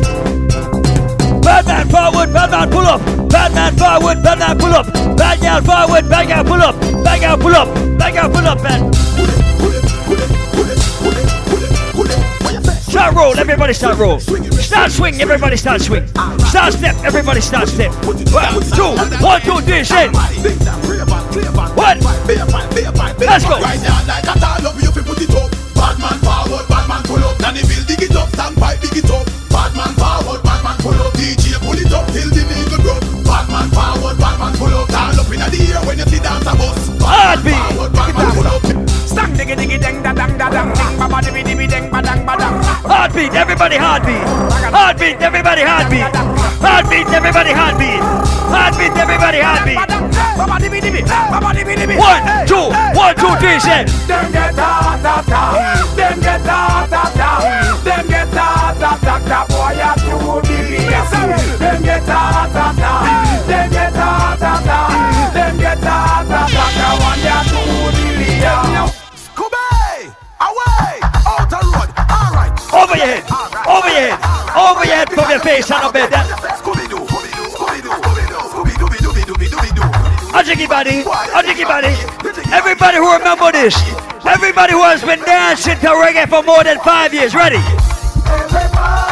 Batman forward, Batman pull up. Batman forward, Batman pull up. Batman forward, Batman pull up. Batman pull up. Batman pull up, man. Start roll, everybody start roll. Start swing, everybody start swing. Start step, everybody start step. One, two, one, two, three, shit. What? Let's go. Batman forward, Batman pull up. Nanny Bill, dig it up, stand by, dig it up. Batman forward pull up. DJ pull it up till the needle drop. Bad man forward, bad man pull up. Tall up inna the air when you see dance a bus. Bad man forward, bad man pull up. Stang diggy diggy dang da dang da dang ding ba ba dibby dibby dang ba dang ba dang. Heartbeat, everybody heartbeat. Heartbeat, everybody heartbeat. Heartbeat, everybody heartbeat. Heartbeat, everybody heartbeat. Baba dibby dibby, baba dibby dibby. One, two, one, two, three, say. Them get ta ta ta, them get ta ta ta, them get ta ta ta up you would be miserable. Them get them get them get. I want. Scooby, away, out road. All right, your face bed. Scooby Doo, Scooby Doo, Scooby Doo, Scooby Doo, Scooby Doo, Doo, Doo. Everybody who remember this, everybody who has been dancing to reggae for more than five years, ready? Everybody.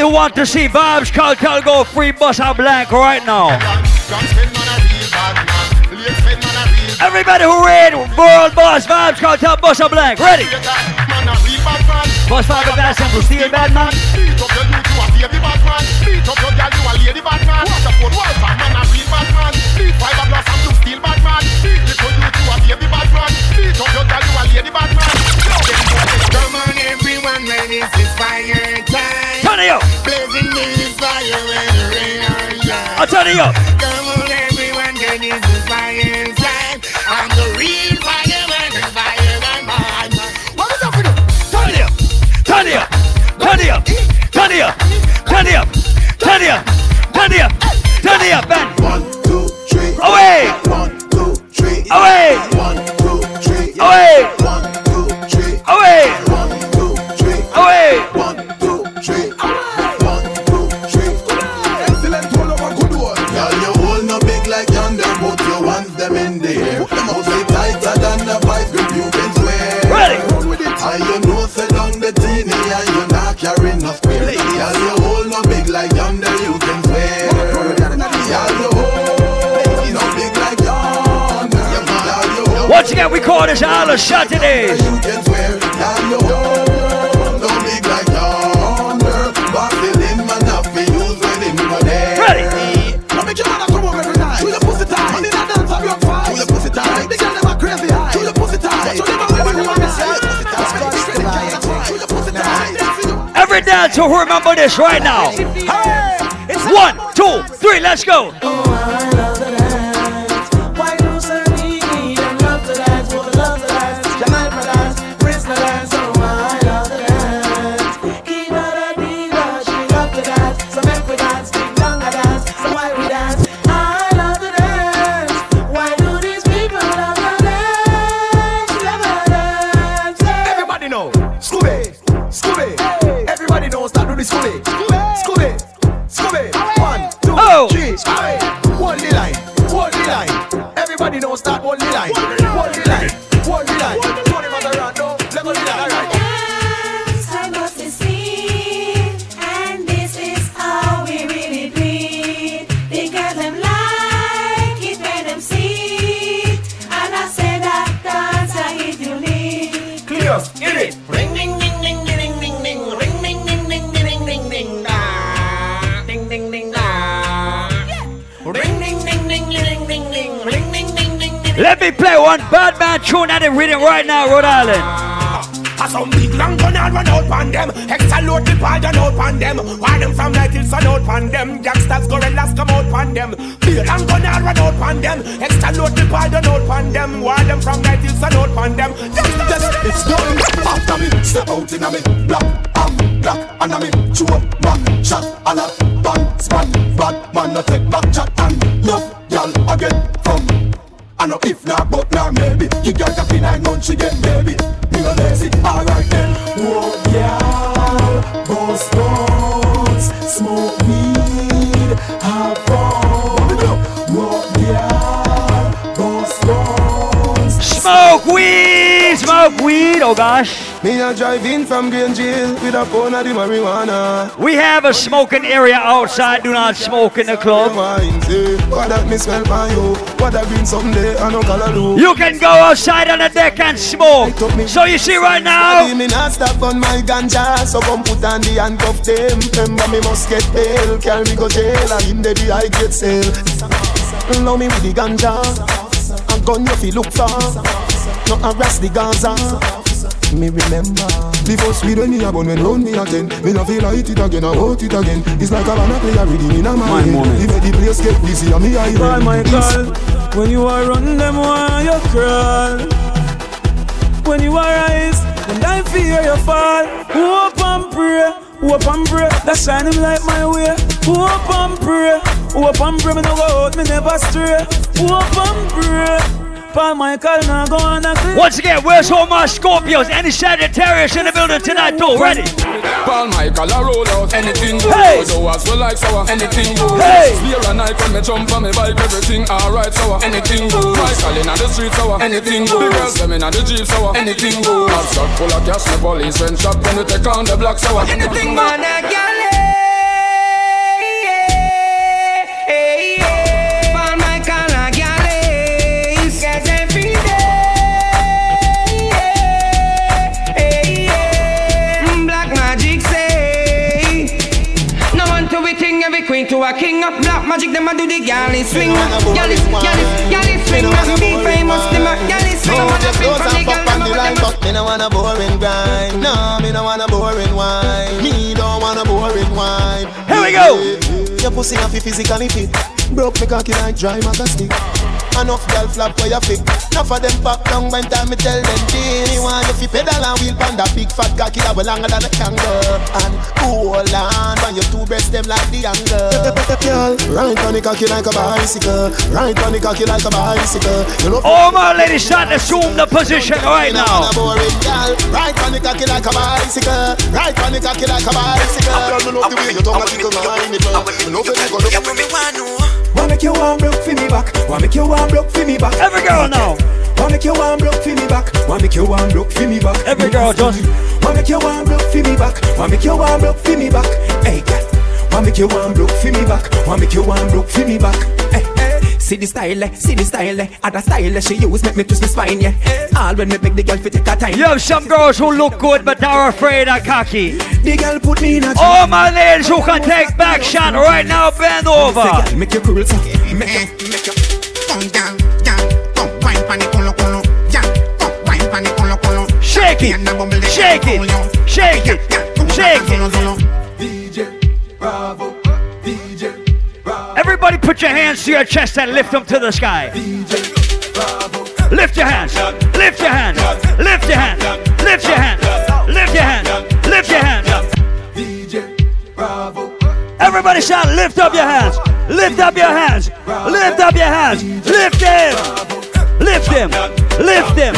want to see Vybz Kartel go free bus a blank right now? Everybody who read World Boss Vybz Kartel bus a blank. Ready? Five of that simple steel bad man. Beat up your youth, you a baby bad man. Beat up your girl, you a lady bad man. Watch the phone, turn it up. I'm the real fireman, up? Turn it up, turn it up, turn it up, turn it up, turn it up, turn it up, turn it up, turn it up, thing that we call this all a Shot today. Every dancer who remember this right now. One, two, three, let's go. Tune that is reading right now, Rhode Island. A some big long gun and run out pan them. Extra load the pad and out pan them. Why them from night till sun out pan them. Gangsters gorillas come out pan them. Big long gun and run out pan them. Extra load the pad and out pan them. Why them from night till sun out pan them. Yes, it's done. After me step out in a me. Black am black and a me. Chew up back shot a lot bang span bad man no take back chat. And no y'all again from. I know if not but weed, smoke weed. Oh gosh. Me a drive in from Green Jail with a pound of the marijuana. We have a smoking area outside. Do not smoke in the club. Wine say, what that me smell by you? What that green someday I no color do. You can go outside on the deck and smoke. So you see right now. Me not stop on my ganja, so come put on the handcuff them. Remember me must get bail, carry me go jail, and in the day I get sale. Now me with the ganja, a gun you feel look for, no harass the Gaza. Me remember. The first weed when me a bun when round me a ten. Me no feel light it again, I want it again. It's like a banana player reading in a my head If the place get busy and me I Call my call When you are run them why you crawl. When you are rise And I fear you fall. Hope and pray Hope and pray. That shine him like my way. Hope and pray Hope and pray. Me no go out, me never stray. Hope and pray Paul Michael now go on a Once again, where's all my Scorpios? Any Sagittarius in the building tonight too? Ready? Paul Michael a roll out anything go Hey! So as well like sour anything go Hey! Spear and I when me jump on me bike everything alright sour anything go Michael in the street sour anything go The girls them in the jeep sour anything go Hot shot full of cash the police when shot when we take on the black sour anything go magic, them a do the galley swing. Galley, galley, galley swing. Nothing be famous, them a galley swing. I wanna swing from the gal, but me no want a boring grind. No, me no want a boring wine. Me don't want a boring wine. Here we go. Your pussy have to physically fit. Broke me cocky like dry maca stick. Enough girl flap for your fit. Enough of them pop down when time me tell them Genie want if you pedal and wheel pan that big fat cocky that way longer than a kangaroo. And hold on when your two breasts them like the angle. Girl, right on the cocky like a bicycle. Right on the cocky like a bicycle. You know All my ladies start to assume the position right now. Right on the cocky like a bicycle. Right on the cocky like a bicycle. Girl, me love the way your tongue a tickle my nipple Me know if you go look Wanna make you one broke for me back. Wanna make you one broke for me back. Every girl now. Wanna make you one broke for me back. Wanna make you one broke for me back. Every girl just. Wanna make you one broke for me back. Wanna make you one broke for me back. Hey girl. Wanna make you one broke for me back. Wanna make you one broke for me back. Hey. See the style, eh, see the style, eh. other style eh, she use make me twist my spine, yeah. All when me beg the girl fi take her time. You have some girls who look good but are afraid of cocky. The girl put me in a. All my ladies who can take back shot right now, bend over. Make you cool, so make you, make you. Come down, down, come wine pon the colo colo, down, come wine pon the colo colo. Shake it, shake it, shake it, shake it. DJ Bravo. Everybody put your hands to your chest and lift them to the sky. Lift your hands. Lift your hands. Lift your hands. Lift your hands. Lift your hands. Lift your hands. Everybody shout, lift up your hands. Lift up your hands. Lift up your hands. Lift them. Lift them. Lift them.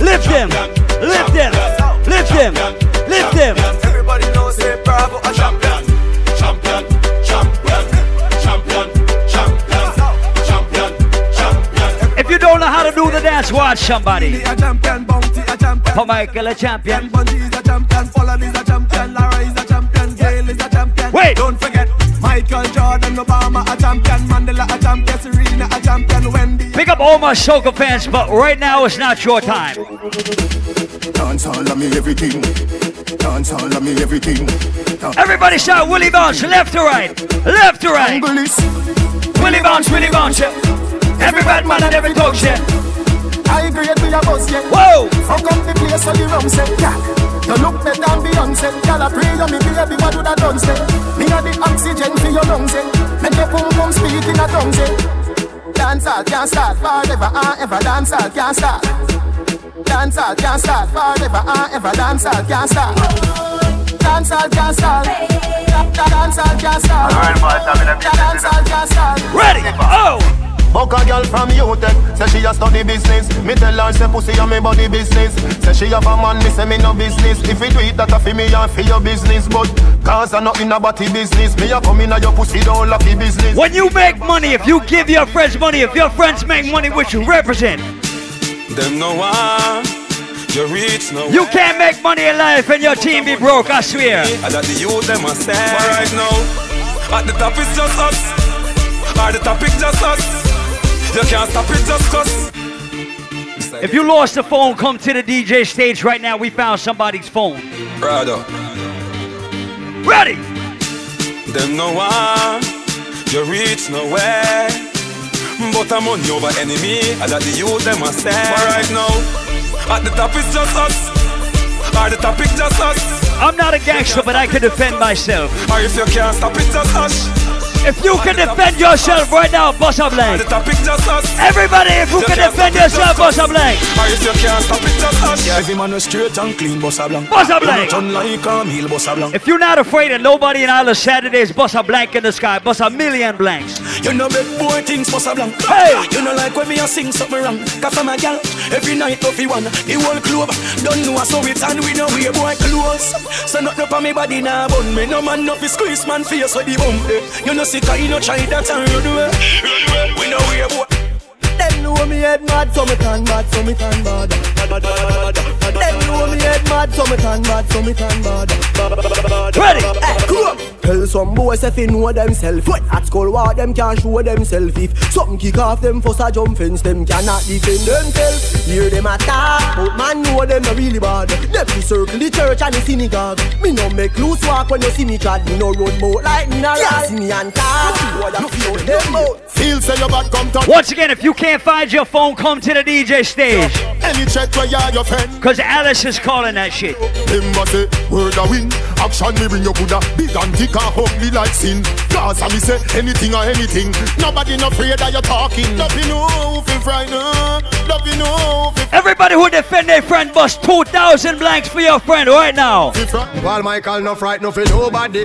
Lift them. Lift them. Lift them. Lift them. Everybody knows say Bravo a. Champion. Champion. If you don't know how to do the dance, watch somebody. A champion. Bounty a champion. For Michael a champion. Bungie is a champion. Follow is a champion. Lara is a champion. Gayle is a champion. Wait. Don't forget. Michael Jordan, Obama a champion. Mandela a champion. Serena a champion. Wendy. Pick up all my soca fans, but right now it's not your time. Dance all of me everything. Dance all of me everything. Everybody shout Willie Bounce, left to right, left to right. Willie Bounce, Willie Bounce, yeah. Every bad man and every dog shit. I agree with your boss, yeah. Whoa! Fuck up the place so the rum say, yeah. You look better than Beyonce. Girl, I pray you me baby, what would I done say? Me a the oxygen for your lungs, eh. Make your pum pum speak in a tongue, eh. Dance all can't start forever and ever. Dance all can't start. Dance all can't start forever and ever. Dance all can't start. Dance all can't start. Dance all can't start. Dance all can't start. Ready? Oh! Buck a girl from UTech, say she a study business. Me tell her say pussy a me body business. Say she have a man, me say me no business. If you do it, that a fi me and fi your business. But cause I not in a body business. Me a come in a your pussy don't laugh business. When you make money, if you give your friends money, if your friends make money, which you represent, Them no one, you reach no you can't make money in life and your team be broke, I swear. I got the youth them a stand. But right now, at the top it's just us. At the top it's just us. You can't stop it just cause. If you lost the phone, come to the DJ stage right now. We found somebody's phone. Brother, Ready? them no one, you reach nowhere. But I'm on over enemy. I got the youth them a stand. But right now, at the top it's just us. At the top it's just us. I'm not a gangster, but I can defend myself. Or if you can't stop it, just hush. If you can defend yourself right now, bust a blank. The topic just us. Everybody, if you can defend yourself, bust a blank. Or if you can't stop it, just hush. Yeah, every man was straight and clean, boss a blank. Boss a blank. You not like a meal, boss a blank. If you're not afraid of nobody in all of Saturdays, bust a blank in the sky, bust a million blanks. You know big boy things, boss a blank. Hey! You know like when me a sing something wrong. Cause from a gal, every night of one, the whole club. Don't know so it and we know we boy close. So nothing up on me body now, bun me. No man no fi squeeze man face with the bum. eh. You know sick, you know try that and run away. We know we boy. Them know me head mad, so me turn mad, so me turn bad. Them know me head mad, so me turn mad, so me turn bad. Ready? Hey, come on. Tell some boys if they know themselves. When at school, war them can't show themselves. If something kick off them, first a jump fence, them cannot defend themselves. Hear them attack, but man know them them no really bad. Them be circle the church and the synagogue. Me no make loose walk when you see me trad. Me no run boat like me no ride. See me and talk. Boy, I feel them out. Feel say your bad come to Once again, if you can't find your phone, come to the DJ stage. Any check where you are your friend. Cause Alice is calling that shit. Him a say, word a win. Action me bring your Buddha. Big and thick and ugly like sin. Cause I me say, anything or anything. Nobody no afraid that you're talking. Love you know, feel frightened. Love you know, feel Everybody who defend their friend bust 2,000 blanks for your friend right now. While Michael no fright no for nobody,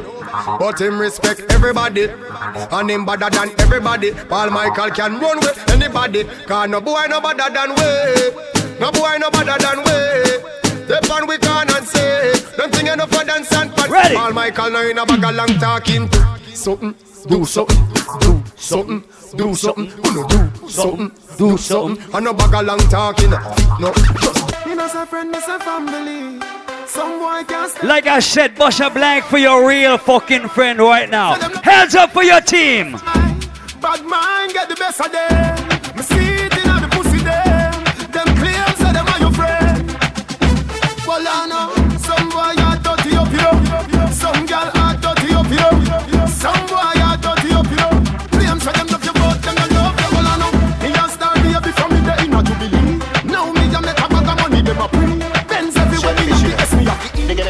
but him respect everybody, and him better than everybody. While Michael can run with anybody, cause no boy no better than we, no boy no better than we. Step on we can and say, don't think enough for dance and pat. Ready. While Michael no in a bag of long talking. Something, do something, do something, do something, you know, do something, do something. And no bag of long talking. No, just Me no say friend, me say family. Some boy can't Like I said, bust a blank for your real fucking friend right now. Hands up for your team. Bad mind get the best of them. Well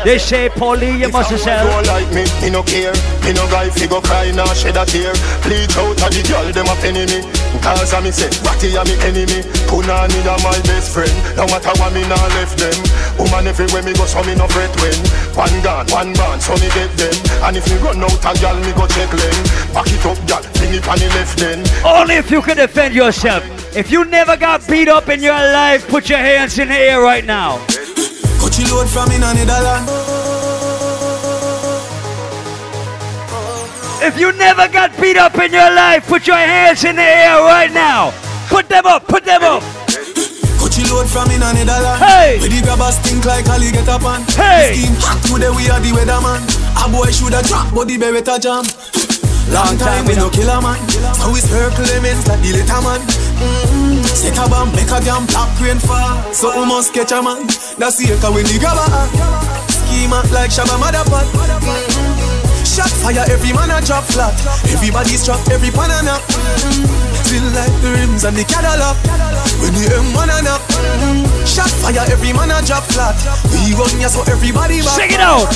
They say, Paulie, you must have said. don't like me, me no care. Me no guy fi go cry nor shed a tear. Bleach out of the girl them a penny me. Cause I me say, Ratty a me enemy. Punani a my best friend. No matter what me nah left them. Woman everywhere me go so me no fret when. One gun, one band, so me get them. And if me run out a girl me go check them. Back it up, girl, fling it on the left then. Only if you can defend yourself. If you never got beat up in your life, put your hands in the air right now. Coachy load from in Netherlands. If you never got beat up in your life, put your hands in the air right now. Put them up, put them up. Coachy load from in Netherlands. Hey. Where the grabbers stink like Ali get up on. Hey. Scheme hot today we are the weatherman. A boy shoulda drop, but the beretta jam. Long time we no kill a man. So we circle elements like the little man. Mm-hmm. Set a bomb, make a damn black rain fall. So we must catch a man. That's the echo when the grabber. Schema like Shabba Motherpot. Mm-hmm. Shot fire, every man a drop flat. Everybody's trapped, every pan a knock. Mm-hmm. Still like the rims and the Cadillac. When the M1 a knock. Mm-hmm. Shot fire, every man a drop flat. We run ya so everybody back. Sing it out.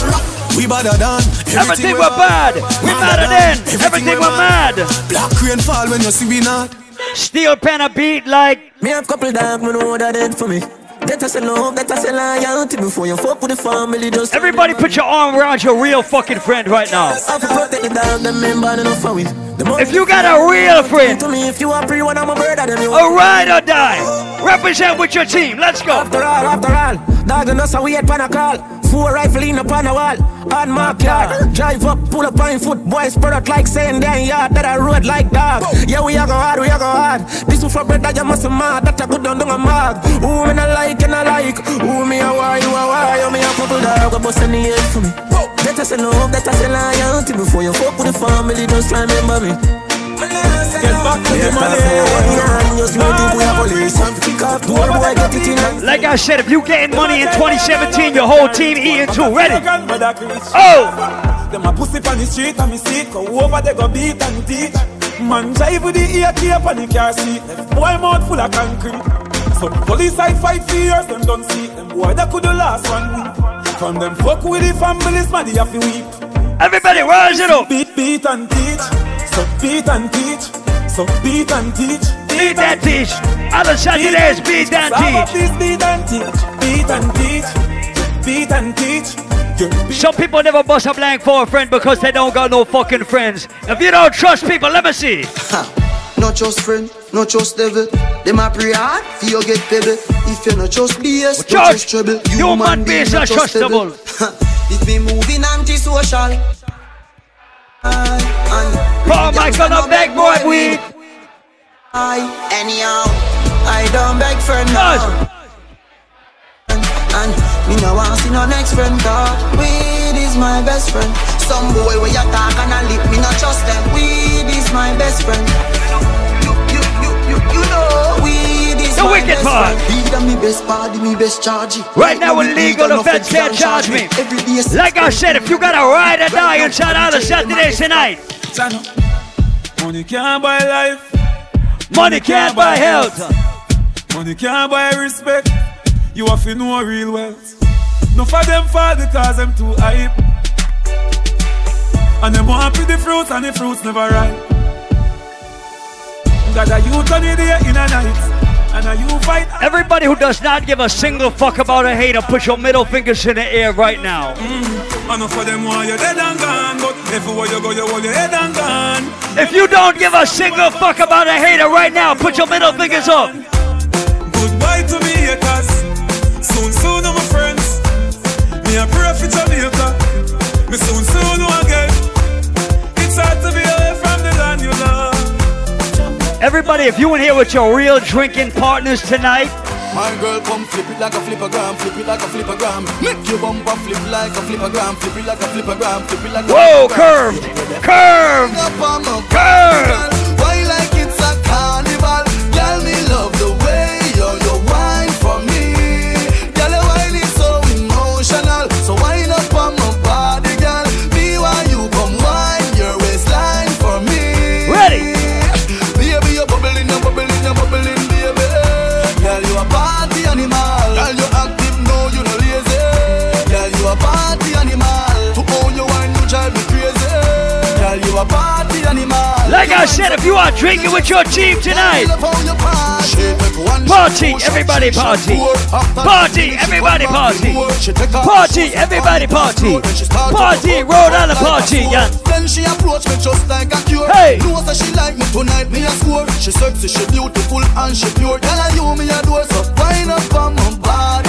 We better than Everything were bad. We madder than. Everything were mad. Black rain fall when you see we not. Steel pen a beat like. Me have couple dog, me know what that did for me. That I say love, that I say loyalty before you fuck with the family. Just Everybody put your arm around your real fucking friend right now. I have protect the dog, them men bad enough for it. If you got a real friend, to me, if you are free, one I'm a brother, then you a ride or die. Represent with your team. Let's go. After all, after all, dog and us a weird pan a call. Four rifle in upon a wall, on my car. Drive up, pull up on foot, boys spread out like saying damn yard that I road like dog. Yeah, we are go hard, we are go hard. This is for bread that you must mad, that I good down down a mag. Who me not like and I like, who me a why, you a why, you me a couple dog, bust in the for me. That I say love, that I say loyalty before you fuck with the family, just remember me. Get back to the Like I said, if you getting money in 2017, your whole team eating too. Ready? Oh! Them a pussy on the street and me see it Go over they go beat and teach Man drive with the ear tape on the car seat. Boy mouth full of concrete. So police side fight for years Them don't see. Them boy that could the last one week From them fuck with the families Man they have to weep. Everybody rise it up Beat, beat and teach. So beat and teach. So beat and teach. Beat and teach. Other Saturdays beat and teach. Please beat and teach. Beat and teach. Beat and teach. Some people never bust a blank for a friend because they don't got no fucking friends. If you don't trust people, let me see. Not just friend, not just devil. Them a pray hard for you get pebble. If you not just BS, not Judge, just trouble. human beings are not just trustable. It be moving anti-social. Paul Michael, no beg boy weed. I anyhow, I don't beg friend now. And, and me no want see no next friend dog. Weed is my best friend. Some boy where you talk and I lip, me not trust them. Weed is my best friend. The wicked part. Be the me best body, me best charge. Right now, with legal offense can't charge me. Like I said, if you got a ride or die inside all the Saturdays tonight, Money can't buy life. Money can't buy health. Money can't buy respect. You have to know real wealth. No for them fall because them too hype. And them want to the fruits and the fruits never ripe. Got a youth on the day in a night. And a you fight. Everybody who does not give a single fuck about a hater, put your middle fingers in the air right now. Mm. I for them why you're dead and gone. But everywhere you go, you your head and gone. If you don't give a single fuck about a hater right now, put your middle fingers up. Goodbye to me haters. Soon, soon, I'm friends. Me a pray for Jamaica. Me soon, soon, know Everybody, if you in here with your real drinking partners tonight, My girl come flip it like a flippergram, flip it like a flippergram. Make your bumper flip like a flippergram, flip it like a flippergram, flip it like a Whoa, curved, curved, Up on my curved. I said, if you are drinking with your team tonight, party, everybody party. Party, everybody party. Party, everybody party. Party, Rhode Island party, yeah. Then she approach me just like a cure. Hey. Know that she like me tonight, me a score. She sexy, she beautiful and she pure. Girl, I you me a door, so wind up on my body,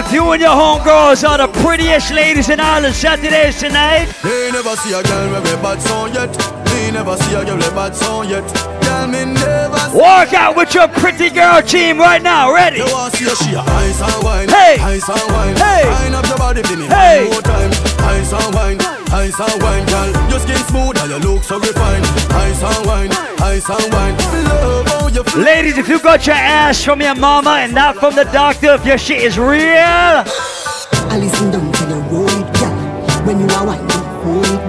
if you and your homegirls are the prettiest ladies in all of Saturdays tonight, Me never see a girl with a bad song yet. Me never see a girl with a bad song yet. Girl, me never walk out with your pretty girl team right now. Ready? You want see a she a ice and wine, Hey. ice and wine. Hey. Wine up your body for me Hey. one more time. Ice and wine, ice and wine, girl. Your skin smooth and your look so refined. Ice and wine, ice and wine. Love how you feel. Ladies, if you got your ass from your mama and not from the doctor, if your shit is real,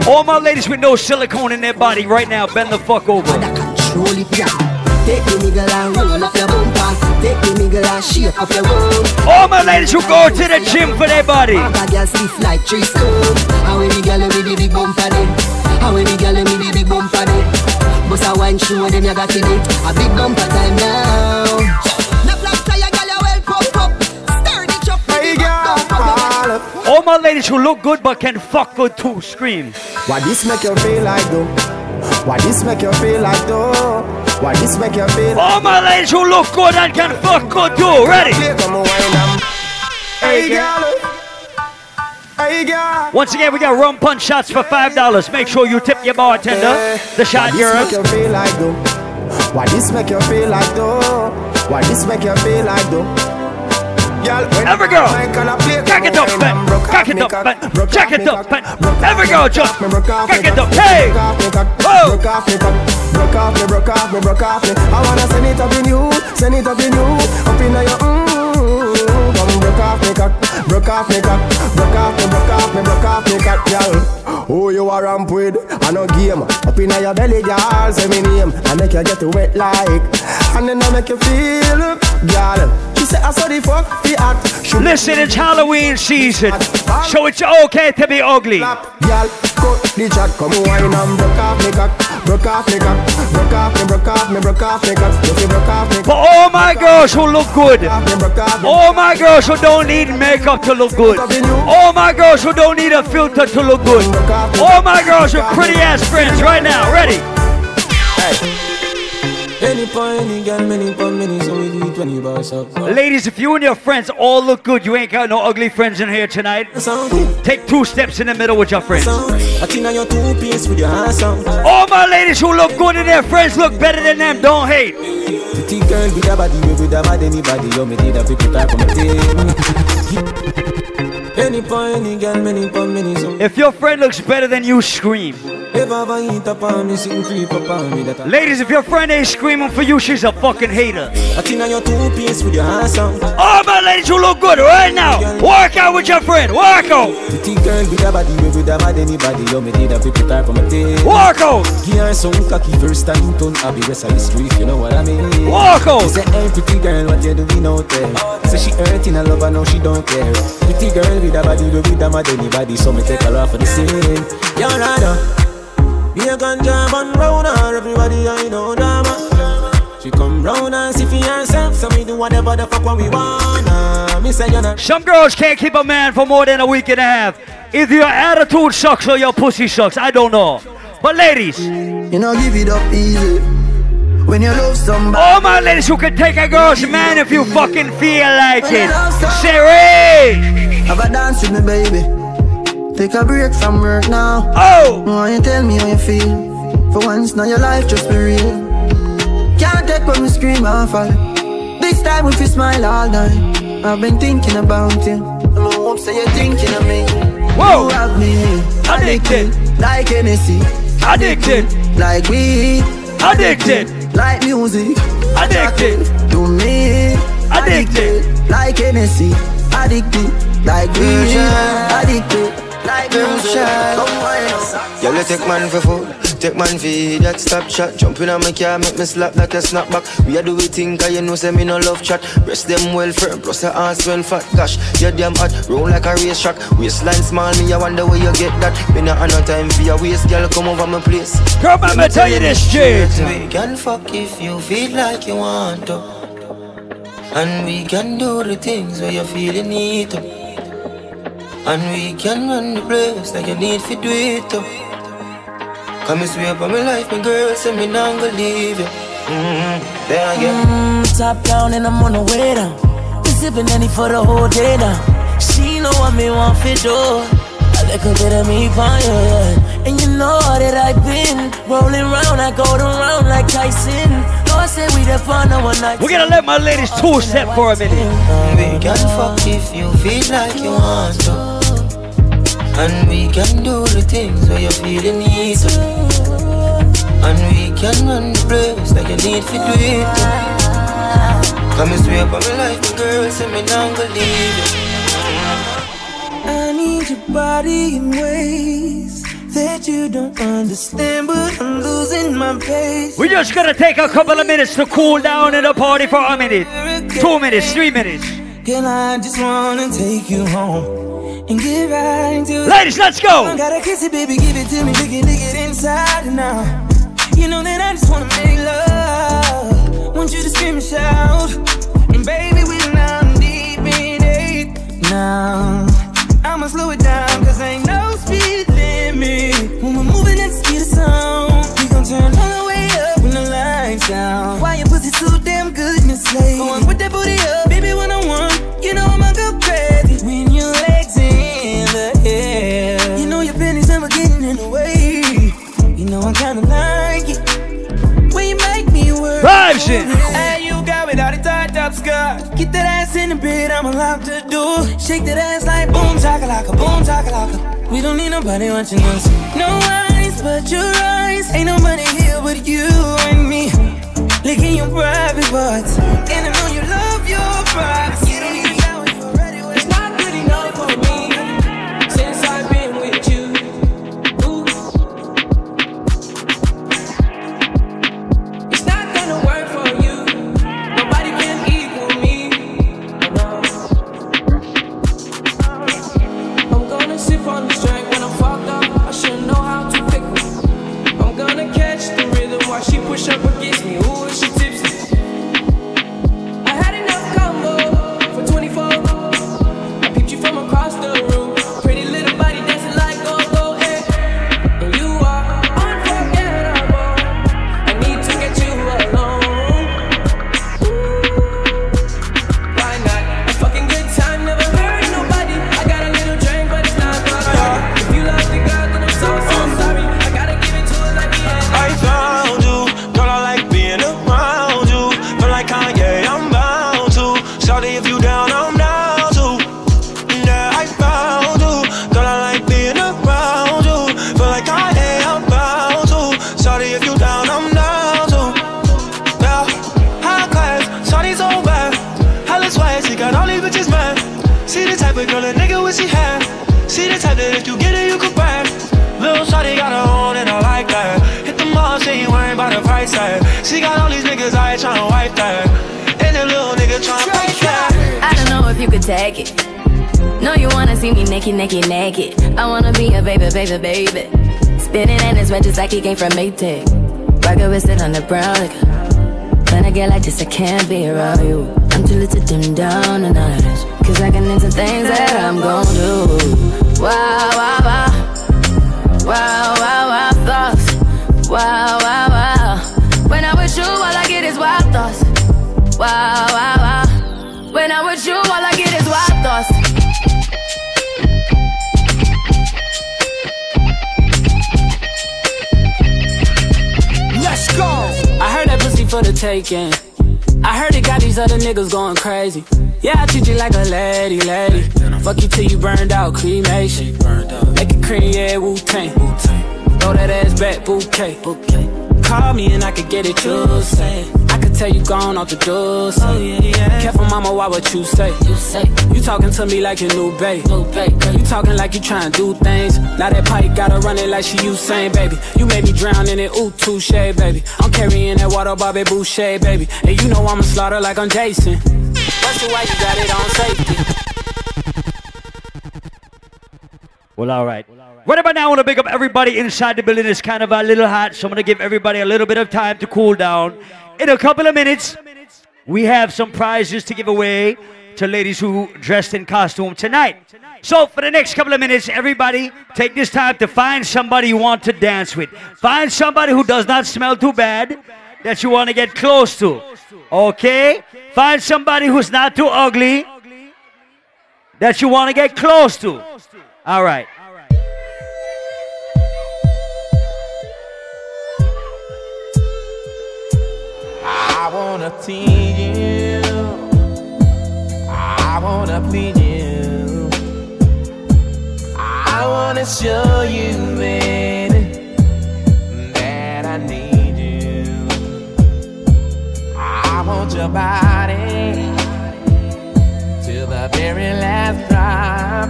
all my ladies with no silicone in their body right now, bend the fuck over. All my ladies who go to the gym for their body. How any girl with the big bumper then? How any girl with the big bumper then? Bust a wine show them you got in it. A big bumper time now. No flat tire, girl, you well pump up. Stir the truck, hey girl. All my ladies who look good but can fuck good too, scream. Why this make you feel like though? Why this make you feel like though? Why this make you feel like All my ladies who look good and can fuck good too, ready? Hey girl. Once again, we got rum punch shots for five dollars. Make sure you tip your bartender. The shot Why this make you feel like though? Why this make you feel like though? Why this make you feel like though? Girl, Every girl, Cock it up, man. Cock it up, man. Jack it up, man. Every girl jump. cock, me broke off Cock me it up. Hey. broke off Whoa. broke off broke off me, broke off me, broke off me. I wanna send it up in you, send it up in you, up in your mm. Off me cock, broke off me cock, broke off me, broke off me, broke off me cock, girl. Who you are ramp with? I no game. Up in your belly, girl, say me name. I make you get wet like, and then I make you feel, girl. She I saw the fuck, the act. Listen, it's Halloween season, so it's okay to be ugly. Cut the chat, come wine and broke off me cock, broke off me cock, broke off me, broke off me, broke off me cock, broke off me. For all my girls who look good, all my girls who don't need makeup to look good, all my girls who don't need a filter to look good, all my girls with pretty ass friends right now, ready? Any point, any girl, many many, so we do it when you boss up. Ladies, if you and your friends all look good, you ain't got no ugly friends in here tonight. Take two steps in the middle with your friends. I think on your two piece with your ass out. All my ladies who look good and their friends look better than them, don't hate. Pretty girl with a body, with a bad anybody, you did a pick it up from the team. Any point, any girl, many pon many so. If your friend looks better than you, scream. If I ever eat up on me, sing creep up on me that I Ladies, if your friend ain't screaming for you, she's a fucking hater. I think your two piece with your hands out. All my ladies who look good right now, work out with your friend. Work out. Pretty girl with a body, with a mad anybody. Yo, me did a put her for my tail. Walk out. Give her some cocky first time, turn happy rest of the street. You know what I mean? Walk out. She say, hey, pretty girl, what you doing out there? Say she hurting a lover, now she don't care. Pretty girl with a body, with a mad anybody. So me take her off for the scene. Yo, Rada. Be a ganja man round her, everybody I know drama. She come round and see for herself, so me do whatever the fuck what we wanna. Me say you know. Some girls can't keep a man for more than a week and a half. Either your attitude sucks or your pussy sucks. I don't know. But ladies, You know, give it up easy. When you love somebody. all my ladies you can take a girl's man if you fucking feel like it. Say Have a dance with me, baby. Take a break from work now. Oh! Why you tell me how you feel? For once, now your life just be real. Can't take when we scream and fall. This time if you smile all night. I've been thinking about you. And I hope say you're thinking of me. Whoa. You have me addicted, like Hennessy. Addicted, like weed. Addicted, like music. Addicted, to me. Addicted, like Hennessy. Addicted, like weed. Addicted, like music. Come on. Girl, you take man for food, take man for that Stop chat, jump in on my car, make me slap like a snapback. We a do we think, cause you know say me no love chat. Breast them well firm, plus your ass well fat. Gosh, you damn hot, roll like a race track. Waistline small, me I wonder where you get that. Me not no time for your waist, girl, come over my place. Girl, man, me tell you this shit. We can fuck if you feel like you want to. And we can do the things where you feel you need to. And we can run the place like you need to do it too Come and sweep on my life, my girl, say me not gonna leave you mm-hmm. There again Mm, top down and I'm on the way down. Been sipping any for the whole day now. She know what me want for do. A little bit of me for you, yeah. And you know that I've been rolling round, I go around like Tyson. No, I say we the fun one night. We're gonna let my ladies two step for a minute. We can fuck if you feel like you want to And we can do the things where you feel you need to And we can run the place like you need to do it. Come and sweep on my life, my girl, say me not gonna leave you I need your body in ways that you don't understand, but I'm losing my pace. We're just gonna take a couple of minutes to cool down in the party for a minute. Two minutes, three minutes. Girl, I just wanna take you home and get right into it. Ladies, let's go. I gotta kiss it, baby, give it to me, dig it, dig it inside and out. You know that I just wanna make love. Want you to scream and shout, and baby, we now deep in it. Now I'ma slow it down, cause ain't no speed limit. When we're moving at the speed of sound, we gon' turn all the way up when the lights down. Why your pussy so damn good, Miss Slade? Going with that booty up, baby, when I want, you know I'ma go crazy. Know I kinda like it when you make me work. Vibes in. Hey, you got without tied up skirt. Get that ass in the bed, I'm allowed to do. Shake that ass like boom chakalaka, boom chakalaka. We don't need nobody watching us. No eyes but your eyes. Ain't nobody here but you and me. Licking your private parts, and I know you love your privacy. Here tryna wipe that. And the little nigga tryna fight that. I don't know if you could take it. No, you wanna see me naked, naked, naked. I wanna be a baby, baby, baby. Spinning in his red just like he came from Maytag. Rocket with it on the brown. Like, when I get like this, I can't be around you. I'm too little to dim down and all of. Cause I can into things that I'm gon' do. Wow, wow, wow. Wow, wow, wow, thoughts. Wow, wow. Wild thoughts. Wow, wow, wow. When I'm with you, all I get is wild thoughts. Let's go. I heard that pussy for the taking. I heard it got these other niggas going crazy. Yeah, I treat you like a lady, lady. Fuck you till you burned out, cremation. Make it cream, yeah, Wu Tang. Throw that ass back, bouquet. Call me and I could get it, you say. I could tell you gone off the door. So. Oh, yeah, yeah. Careful, mama, why what you say? You say you talking to me like your new babe. New babe you talking like you trying to do things. Now that pipe gotta run it like she Usain, baby. You made me drown in it, ooh, touche, baby. I'm carrying that water, Bobby Boucher, baby. And you know I'ma slaughter like I'm Jason. That's why you got it on safety. Well, all right. Right about now, I want to pick up everybody inside the building. It's kind of a little hot, so I'm going to give everybody a little bit of time to cool down. In a couple of minutes, we have some prizes to give away to ladies who dressed in costume tonight. So for the next couple of minutes, everybody take this time to find somebody you want to dance with. Find somebody who does not smell too bad that you want to get close to. Okay? Find somebody who's not too ugly that you want to get close to. All right. Wanna tease you. I wanna please you. I wanna show you, baby, that I need you. I want your body till the very last drop.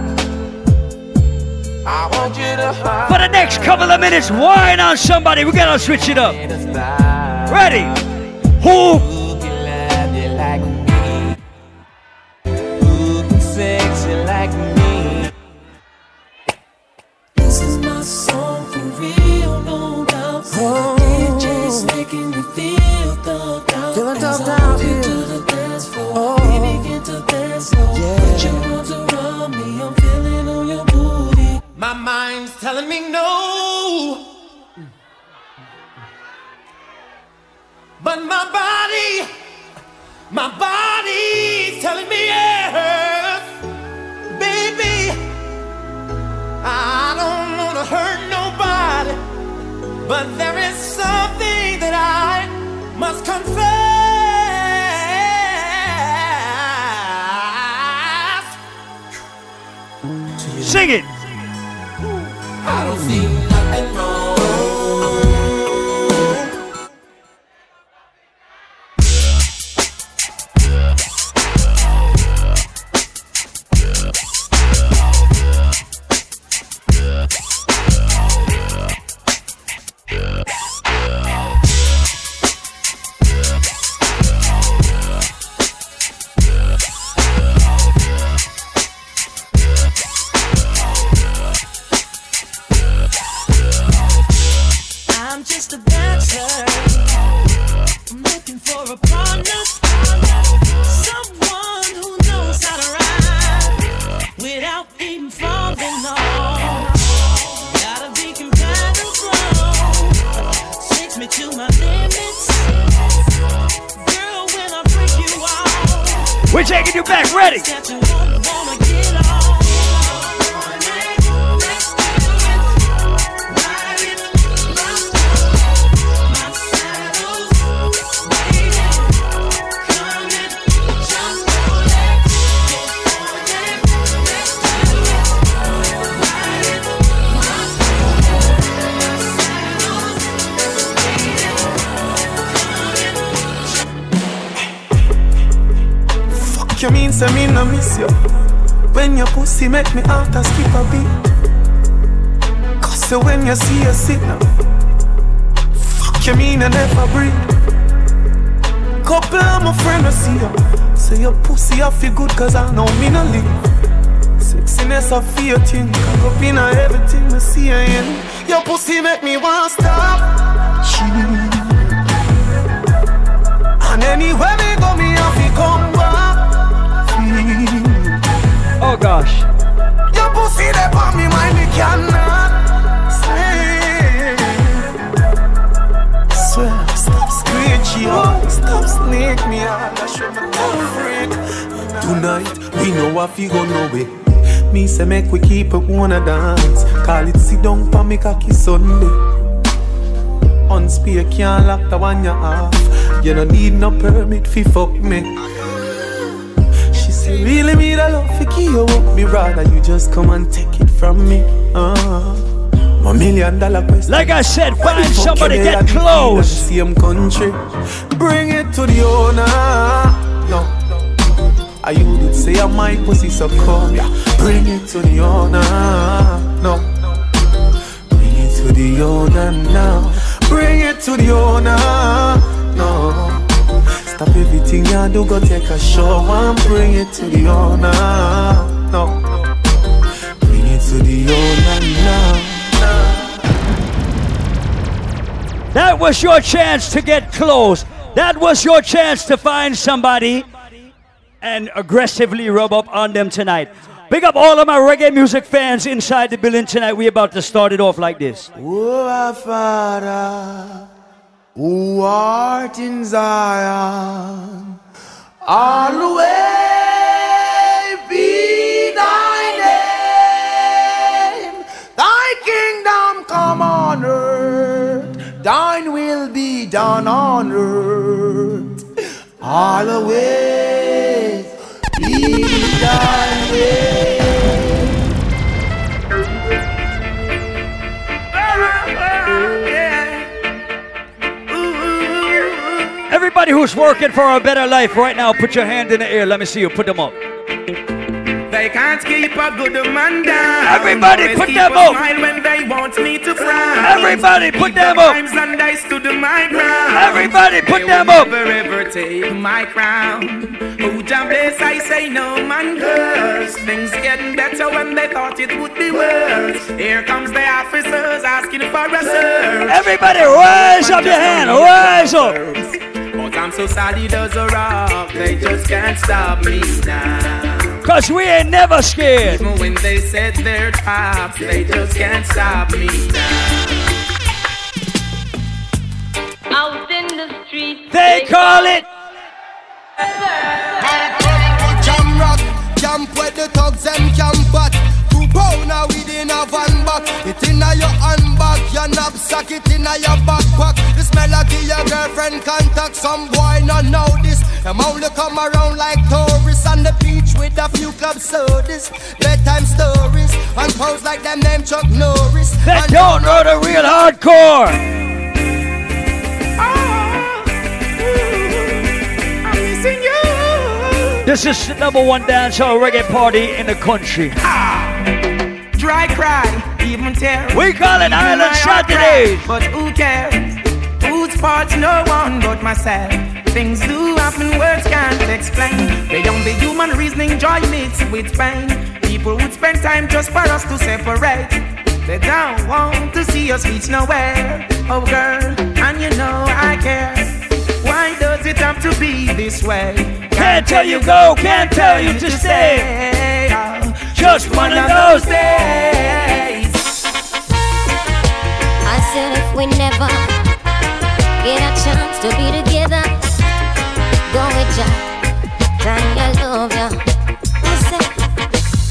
I want you to For the next couple of minutes, whine on somebody. We gotta switch it up. Ready? Who? sexy like me. This is my song for real, no doubt. Oh. DJ's making me feel thugged out. Feeling As thugged I out, walk into yeah. the dance floor, oh. we begin to dance slow. Put your arms around me, I'm feeling on your booty. My mind's telling me no. But my body, my body's telling me yes. Baby, I don't wanna hurt nobody. But there is something that I must confess. Sing it. I don't see nothing wrong. Signal, fuck you mean I never breathe. Couple of my friend I see you. Say your pussy I feel good cause I know me no live. Sexiness I feel thing. Cock up in everything we see you in. Your pussy make me wanna stop. And anywhere me go, me have to come back. Oh gosh. Tonight, we know what we go no way. Me say make we keep it wanna dance. Call it sit down for me cocky Sunday. Unspear can't lock the one you off. You don't need no permit fi fuck me. She say really me the love fi keep you up. Me rather you just come and take it from me. Uh. My million dollar question. Like I said, find somebody get close. Same country. Bring it to the owner. I you did say I my pussy so cold. Yeah. Bring it to the owner. No. Bring it to the owner now. Bring it to the owner. No. Stop everything you do, go take a shower and bring it to the owner. No. Bring it to the owner now. That was your chance to get close. That was your chance to find somebody and aggressively rub up on them tonight. Big up all of my reggae music fans inside the building tonight. We're about to start it off like this. Oh, our Father, who art in Zion, always be thy name. Thy kingdom come on earth, thine will be done on earth. Everybody who's working for a better life right now, put your hand in the air. Let me see you. Put them up. They can't keep a good man down. Everybody Always put them up. Smile when they want me to frown. Everybody put them the up. Times and I stood my ground. Everybody put They them up. Never ever take my crown. Who Jah bless? I say no man curse. Things getting better when they thought it would be worse. Here comes the officers asking for a search. Everybody rise up your hand. Rise up. But I'm so solid as a rock. They just can't stop me now. Cause we ain't never scared. Even when they set their traps, they just can't stop me now. Out in the street. They call it. Jam rock, camp where the thugs and camp at. Two pounder within a van back. It inna your handbag, your knapsack, it inna your backpack. The smell of your girlfriend contact. Some boy not know this. Them only come around like tourists on the beach with a few club sodas, bedtime stories, and pose like them name Chuck Norris. They And don't know the real hardcore. This is the number one dancehall reggae party in the country. Dry cry, even tear. We call it my heart Saturdays. But who cares? Whose fault's no one but myself? Things do happen, words can't explain. Beyond the human reasoning, joy mixed with pain. People would spend time just for us to separate. They don't want to see us reach nowhere. Oh, girl, and you know I care. Why does it have to be this way? Can't tell you go, can't tell you to stay. Just one of those days. I said if we never get a chance to be together, go with ya, time I love ya. I said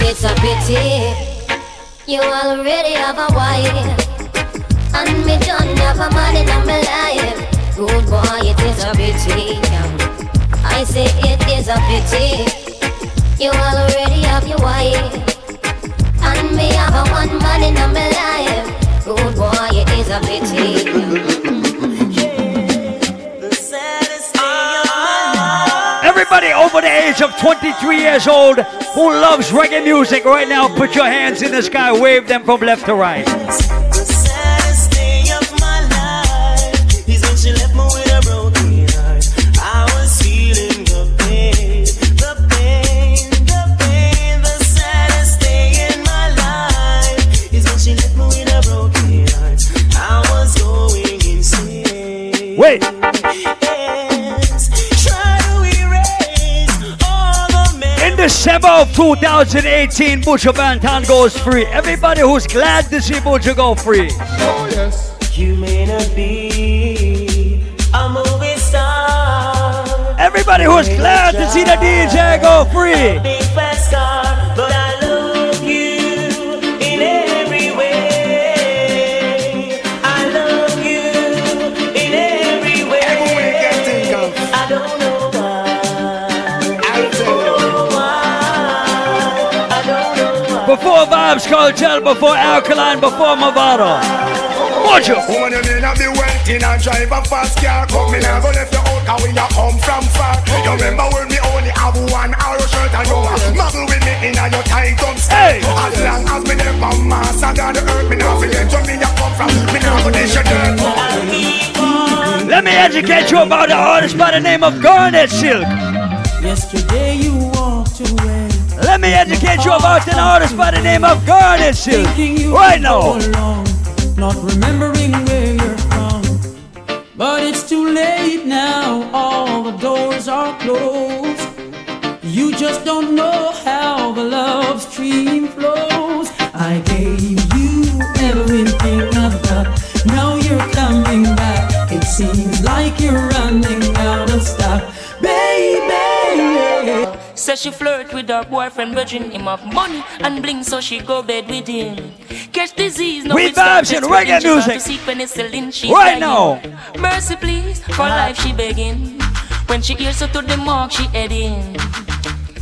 it's a pity you already have a wife, and me don't have a man in my life. Good boy, it is a pity. I say it is a pity you already have your wife. And me have a one man in my life. Good boy, it is a pity. Everybody over the age of 23 years old who loves reggae music right now, put your hands in the sky, wave them from left to right. Wait. Yes, try to erase all the memories. In December of 2018, Buju Banton goes free. Everybody who's glad to see Butcher go free. Oh yes. You may not be a movie star. Everybody who's glad to see the DJ go free. Before Vybz Kartel, before Alkaline, before Movado. Buju. Woman, you may not be wealthy and drive a fast car. Come me now go left you out, cause we a come from far. You remember when me only have one arrow shirt and you a muggle with me in a your tight up Hey. As long as me there from Mars and down the earth, me now forget where me a come from. Me now go dish your dirt. Let me educate you about the artist by the name of Garnet Silk. Yesterday you walked away. Let me educate you about an artist by the name of Garnet Silk. Right now. Along, not remembering where you're from. But it's too late now, all the doors are closed. You just don't know how the love stream flows. I gave you everything I've got. Now you're coming back. It seems like you're running out of stock, baby. Says she flirt with her boyfriend, virgin him of money and bling, so she go bed with him. Catch disease, no We vibes spreading, reggae music. To seek penicillin, she Right dying. now. Mercy, please, for life she begging. When she hears her to the mark, she heading.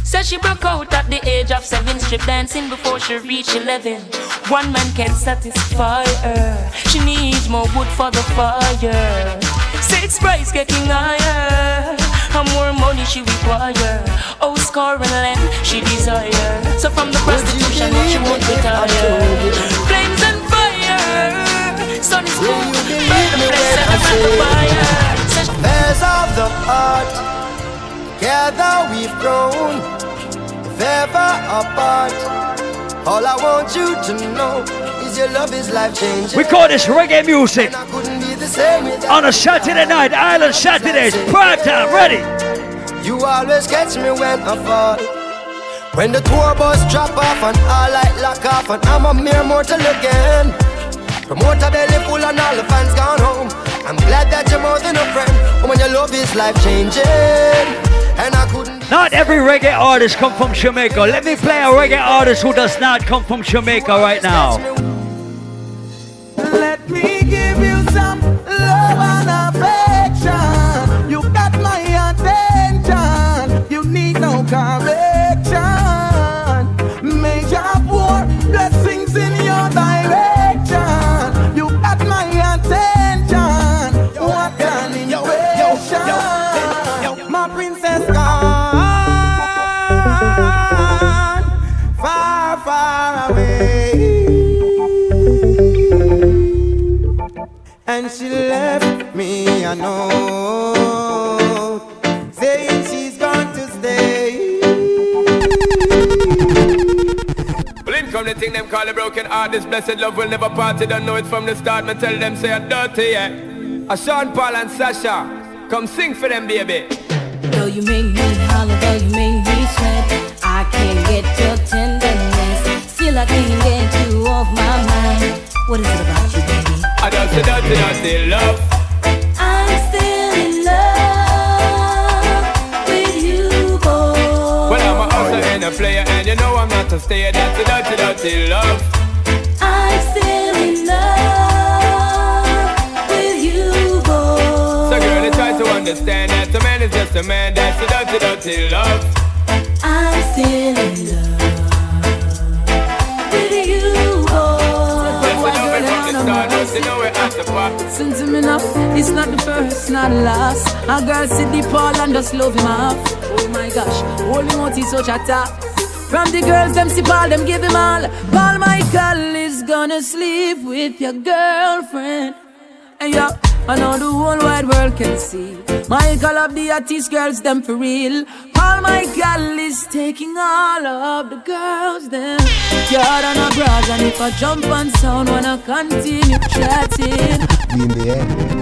Says she broke out at the age of seven, strip dancing before she reached eleven. One man can satisfy her. She needs more wood for the fire. Six price getting higher. And more money she require. Oh, score and land she desire. So from the prostitution, she won't retire. Flames and fire. Sun is cool. Burn the and the the fire. Affairs of the heart, together we've grown. If ever apart, all I want you to know your love is life changing. We call this reggae music. Couldn't be the same without On a Saturday night, Island Saturdays, prime time, ready. You always catch me when I fall. When the tour bus drop off and all light lock off and I'm a mere mortal again. Promoter belly full and all the fans gone home. I'm glad that you're more than a friend. When your love is life changing, and I couldn't. Not every reggae artist come from Jamaica. Let me play a reggae artist who does not come from Jamaica right now. Let me give you some love and And she left me I know. saying she's going to stay. Well, in come the thing them call a broken heart. This blessed love will never part. They don't know it from the start. Me tell them say I'm dirty, yeah. A Sean Paul and Sasha, come sing for them, baby. Though you make me holler, though you make me sweat, I can't get your tenderness. Still, I can't get you off my mind. What is it about you, baby? I don't say dirty, dirty love. I'm still in love with you, boy. Well, I'm a hustler and a player, and you know I'm not a stayer. That's a dirty, dirty love. I'm still in love with you, boy. So, girl, you try to understand that a man is just a man. That's a dirty, dirty love. I'm still in love You know we're at the bar. To me now, it's not the first, not the last. A girl see the Paul and just love him off. Oh my gosh, holy motive so chatter. From the girls, them see Paul, them give him all. Paul Michael is gonna sleep with your girlfriend. And yeah, I know the whole wide world can see. Michael of the artist girls, them for real. All my Michael is taking all of the girls, them. Yard on a bras, and if I jump on sound, wanna continue chatting. in the end.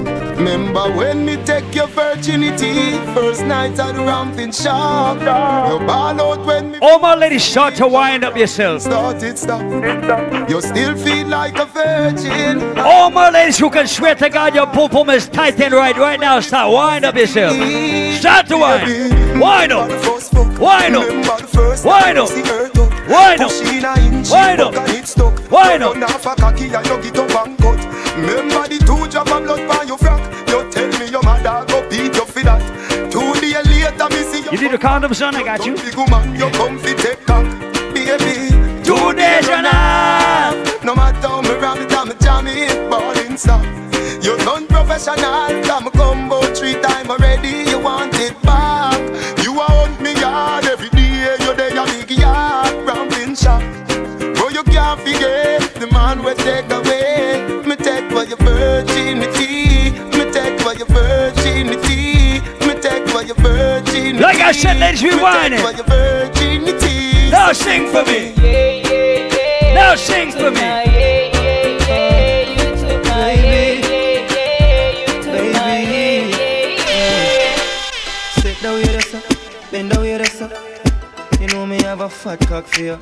Remember when me take your virginity First night at the ramping shop You ball out when me All my ladies, start to wind up yourself. Start it, stop You still feel like a virgin All my ladies who can swear to God your pum pum is tight and right right now, start wind up yourself. Start to wind. Wind up. Wind up. Wind up. Wind up. Wind up. Wind up. See you You need a condom, son? I got you. Big woman, you come fi take cock Baby Two days a. No matter how me ram it, I'm jam it Ballin' stop You done professional Come combo three time already said, ladies, we Me take whining. for Now sing for me. Now sing for me. Baby. Sit down here, this up. Bend down here, this up. You know me have a fat cock for you.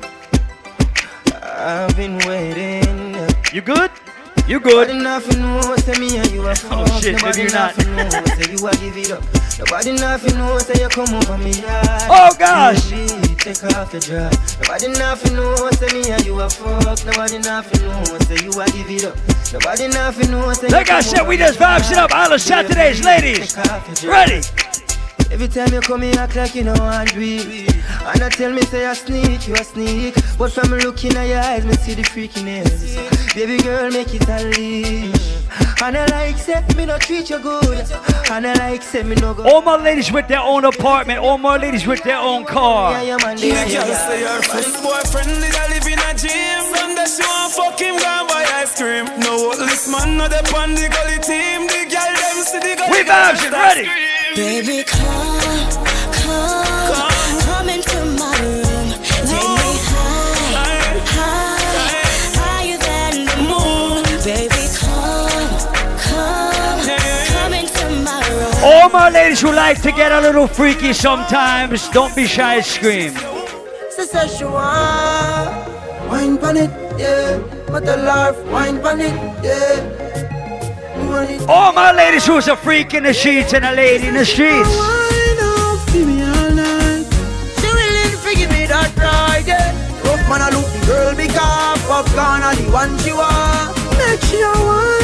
I've been waiting. You good? You good? Nobody nothing know, say me and you a fuck. Oh, shit, maybe Nobody you're not. Nothing know, say you a give it up. Nobody nothing know, say you come over me yard. Oh, gosh. Take off your dress. Nobody nothing know, say me and you a fuck. Nobody nothing know, say you a give it up. Nobody nothing know, say Like I said, we just vibes it up. All the ladies. Off your dress. Ready? Every time you come here, act like you know do it. And I tell me say I sneak, you a sneak. But from looking at your eyes, me see the freakiness. Baby girl, make it unleash. And I like say me no treat you good. And I like say me no go. All my ladies with their own apartment. All my ladies with their own car. Yeah, yeah, man. The Yeah, yeah, say her first boyfriend is a live in a gym. From the she want fuck him, go buy ice cream. No this man, no the on the gully team. The girl them see the gully. We vibes it, ready? Baby, come, come, my ladies who like to get a little freaky sometimes, don't be shy, scream. Wine pan it, yeah. But the laugh, wine pan it, yeah. All my ladies who's a freak in the sheets and a lady in the streets. Wine up, give me all night. She willing to give me that ride, yeah. Rough man a look the girl because a the one she Make she a wine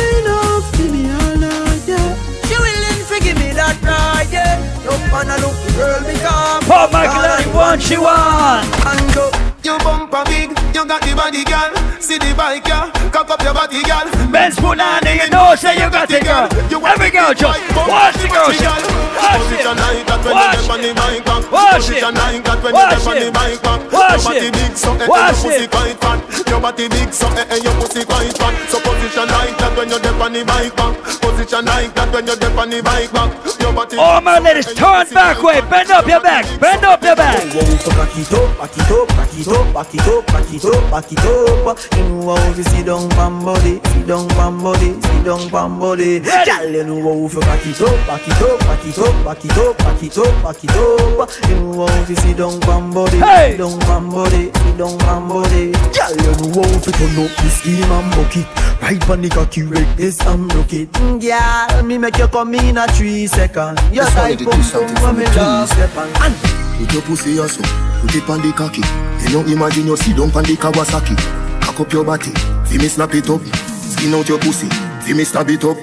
yeah Rough man a look the girl because Paul Michael, any one she want. And go, you bumper big, you got the body girl. See the bike, yeah. Cock up your body, girl. Ben's put on you know, say you got the girl. Every girl just watch the girl. shit. Watch it. Position like that when Watch you step on the it. Watch it. Position like that when you Watch step on the it. Watch it. big, so eh, eh, Watch it. Your body big, so eh, eh, your pussy quite fat. So position like that when you step on the bike back. Position like that when you step on the bike back. Your body All my ladies, turn back way, bend up your back, bend up your back. Wow, so back it up, back it up, back it up, back it up, back it up, back it up. You know how to sit down pam body, sit down pam body, sit down pam body. Girl, you know how to back it up, back it up, back it up, back it up, back it up, back it up. You know how to sit down pam body, Hey. sit down pam body, sit down pam body. Girl, you know how to turn up the scheme and bucket. Right on the cocky, rake this and broke it. Mm, Girl, me make you come in a three second. Your Just wanted tight to pum do pum something when for me me, love step on. Put your pussy also, put it on the cocky. You know imagine you sit down on the Kawasaki. Cock up your body, see me snap it up. Skin out your pussy, see me stab it up.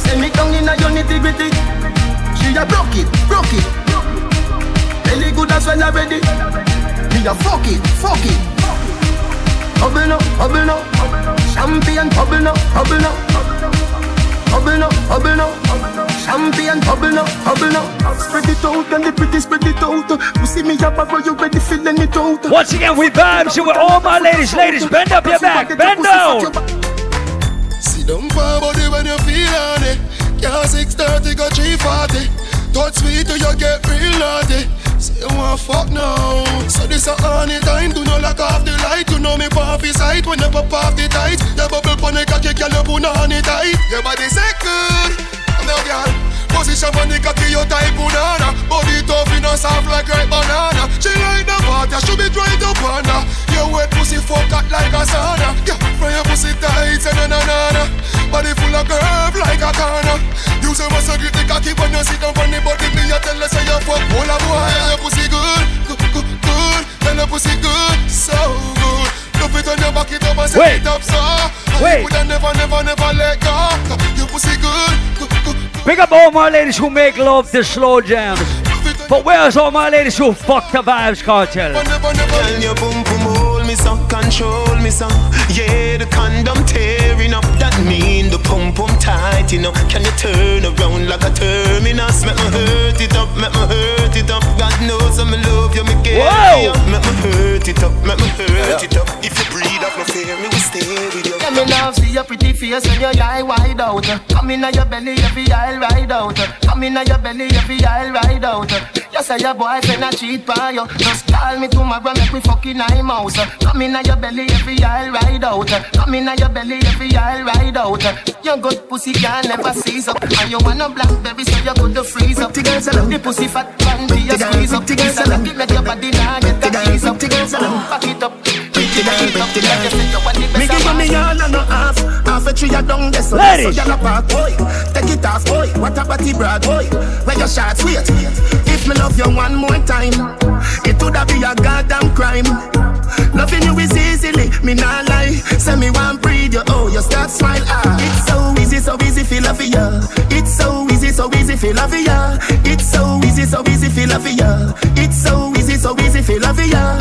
Send me down in a your nitty gritty. She a broke it, broke it. Belly good as well already. Me a fuck it, fuck it. Hubble no, hubble no. Champagne bubble now, bubble now, bubble now, bubble now. Champagne bubble now, bubble now. Spread it out and the pretty spread it out. You see me up, bro, you ready feeling it out. Once again, we vibes with all my ladies. Ladies, bend up your back, bend down. See them for body when you feel on it. Yeah, 630 go 340. Touch sweet till you get real naughty. Say you want fuck now. So this a honey time. Do not lock off the light. You know me pop his sight when you pop off the tight. Your bubble pon the cocky, girl you put on it tight. Your body say good. No girl. Position on the cocky, you type banana. Body tough, know soft like ripe banana. She like the water, she be dry to panda. Your wet pussy fuck hot like a sauna. Yeah, from your pussy tight, say na na na. Body full of curve like a corner. You say what's a grip the cocky when you sit down on the body. Me you tell her say you fuck all a boy. Your pussy good, good, good, good. Tell your pussy good, so good. Love it on your back, it up and set Wait. it up, so. Wait. You woulda never, never, never let go. Your pussy good, good. Big up all my ladies who make love to slow jams. But where's all my ladies who fuck the Vybz Kartel? Yeah, the condom tearing up. That the pump pump tight, you know. Can you turn around like a terminus? Make me hurt it up, make me hurt it up. God knows I'm in love, you me care. Whoa! Make me hurt it up, make me hurt it up. If you breathe up, no fear, me will stay with you. Let me love see your pretty face when your eye wide out. Come in your belly, every eye ride out. Come in your belly, every eye ride out. You say your boyfriend a cheat by you. Just call me tomorrow, make me fucking eye mouse. Come in your belly, every eye ride out. Come in your belly, every eye ride out. Your good pussy can never seize up. And you want a blackberry, so you good to freeze up. The pussy fat panty, you squeeze up. It's a lucky make your body now get the ease up. Back it up, pretty back it up. Like you say you want the best Me give you of me all and no half Half a tree a down there so Ladies. So y'all apart, boy Take it off, boy What a body brag, boy Where your shots, wait If me love you one more time. It woulda be a goddamn crime. Loving you is easily, me not lie. Say me want breathe you, oh You start smile, ah. It's so easy, so easy, feel love ya. It's so easy, so easy, feel love ya. It's so easy, so easy, feel love ya. It's so easy, so easy, feel love ya.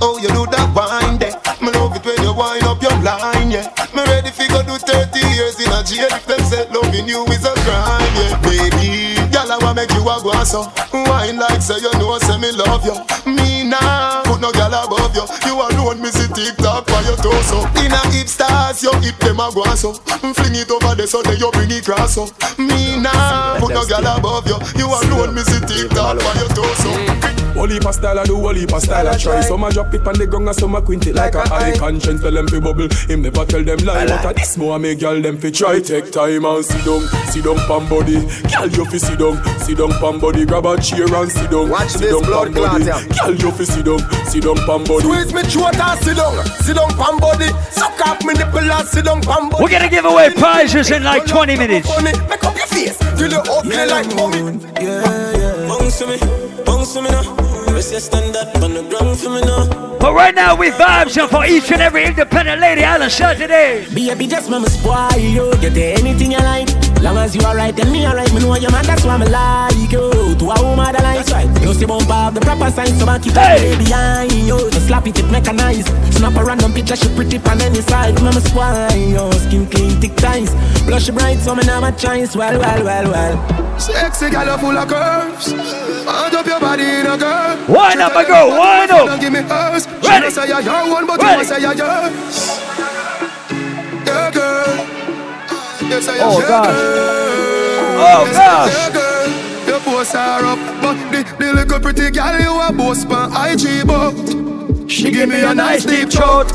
Oh, you do that wine there. Me love it when you wind up your line, yeah. Me ready fi go do 30 years in a jail if them say loving you is a crime, yeah. Baby, girl, I wanna make you a go so. Wine like say you know, say me love you. Me nah, put no girl above you. You alone, me see TikTok for your torso. In a hip stars, you hip them a go so. Fling it over there so they you bring it cross so. Me nah, put no girl above you. You alone, me see TikTok for your torso. Whole heap of style I do, whole heap of style I try Some a drop it on the ground and some a quint it like a high Conscience tell them fi bubble, him never tell them lie But a this more make girl them fi try Take time and sit down, sit down pan body Girl you fi sit down, sit down pan body Grab a chair and sit down, Watch sit this down blood pan body clot, yeah. Girl you fi sit down, sit down pan body Squeeze me throat and sit down, sit down pan body. Suck up me nipple and sit down pan body. We're gonna give away prizes in like 20 minutes. Make up your face till you open like mommy. Yeah, yeah. Bounce to me, bounce to me now. Rest your stand up on the ground for me now. But right now we vibes and for each and every independent lady Island Saturday. Baby, just mama spoil you. Get anything you like. Long as you alright and me alright, me know your man. That's why me like you. To a woman that likes right. You see bump up the proper sign, so back it up Hey. hey. behind you. Just slap it, it mechanized. Snap a random picture, she pretty on any side. Mama spoil you. Skin clean, thick ties. Blush bright, so me never have a chance. Well, well, well, well. Sexy girl full of curves. Mount up your body in a girl. Wind up, my girl, wind up. Don't give me hers. She Ready. don't say you're your one, but you say you're yours. Yeah, girl. Oh, oh, yes, I am Oh, gosh. Oh, gosh. Your posts are up, but the, the little pretty girl you a boast pan IG, but she give me a nice deep throat.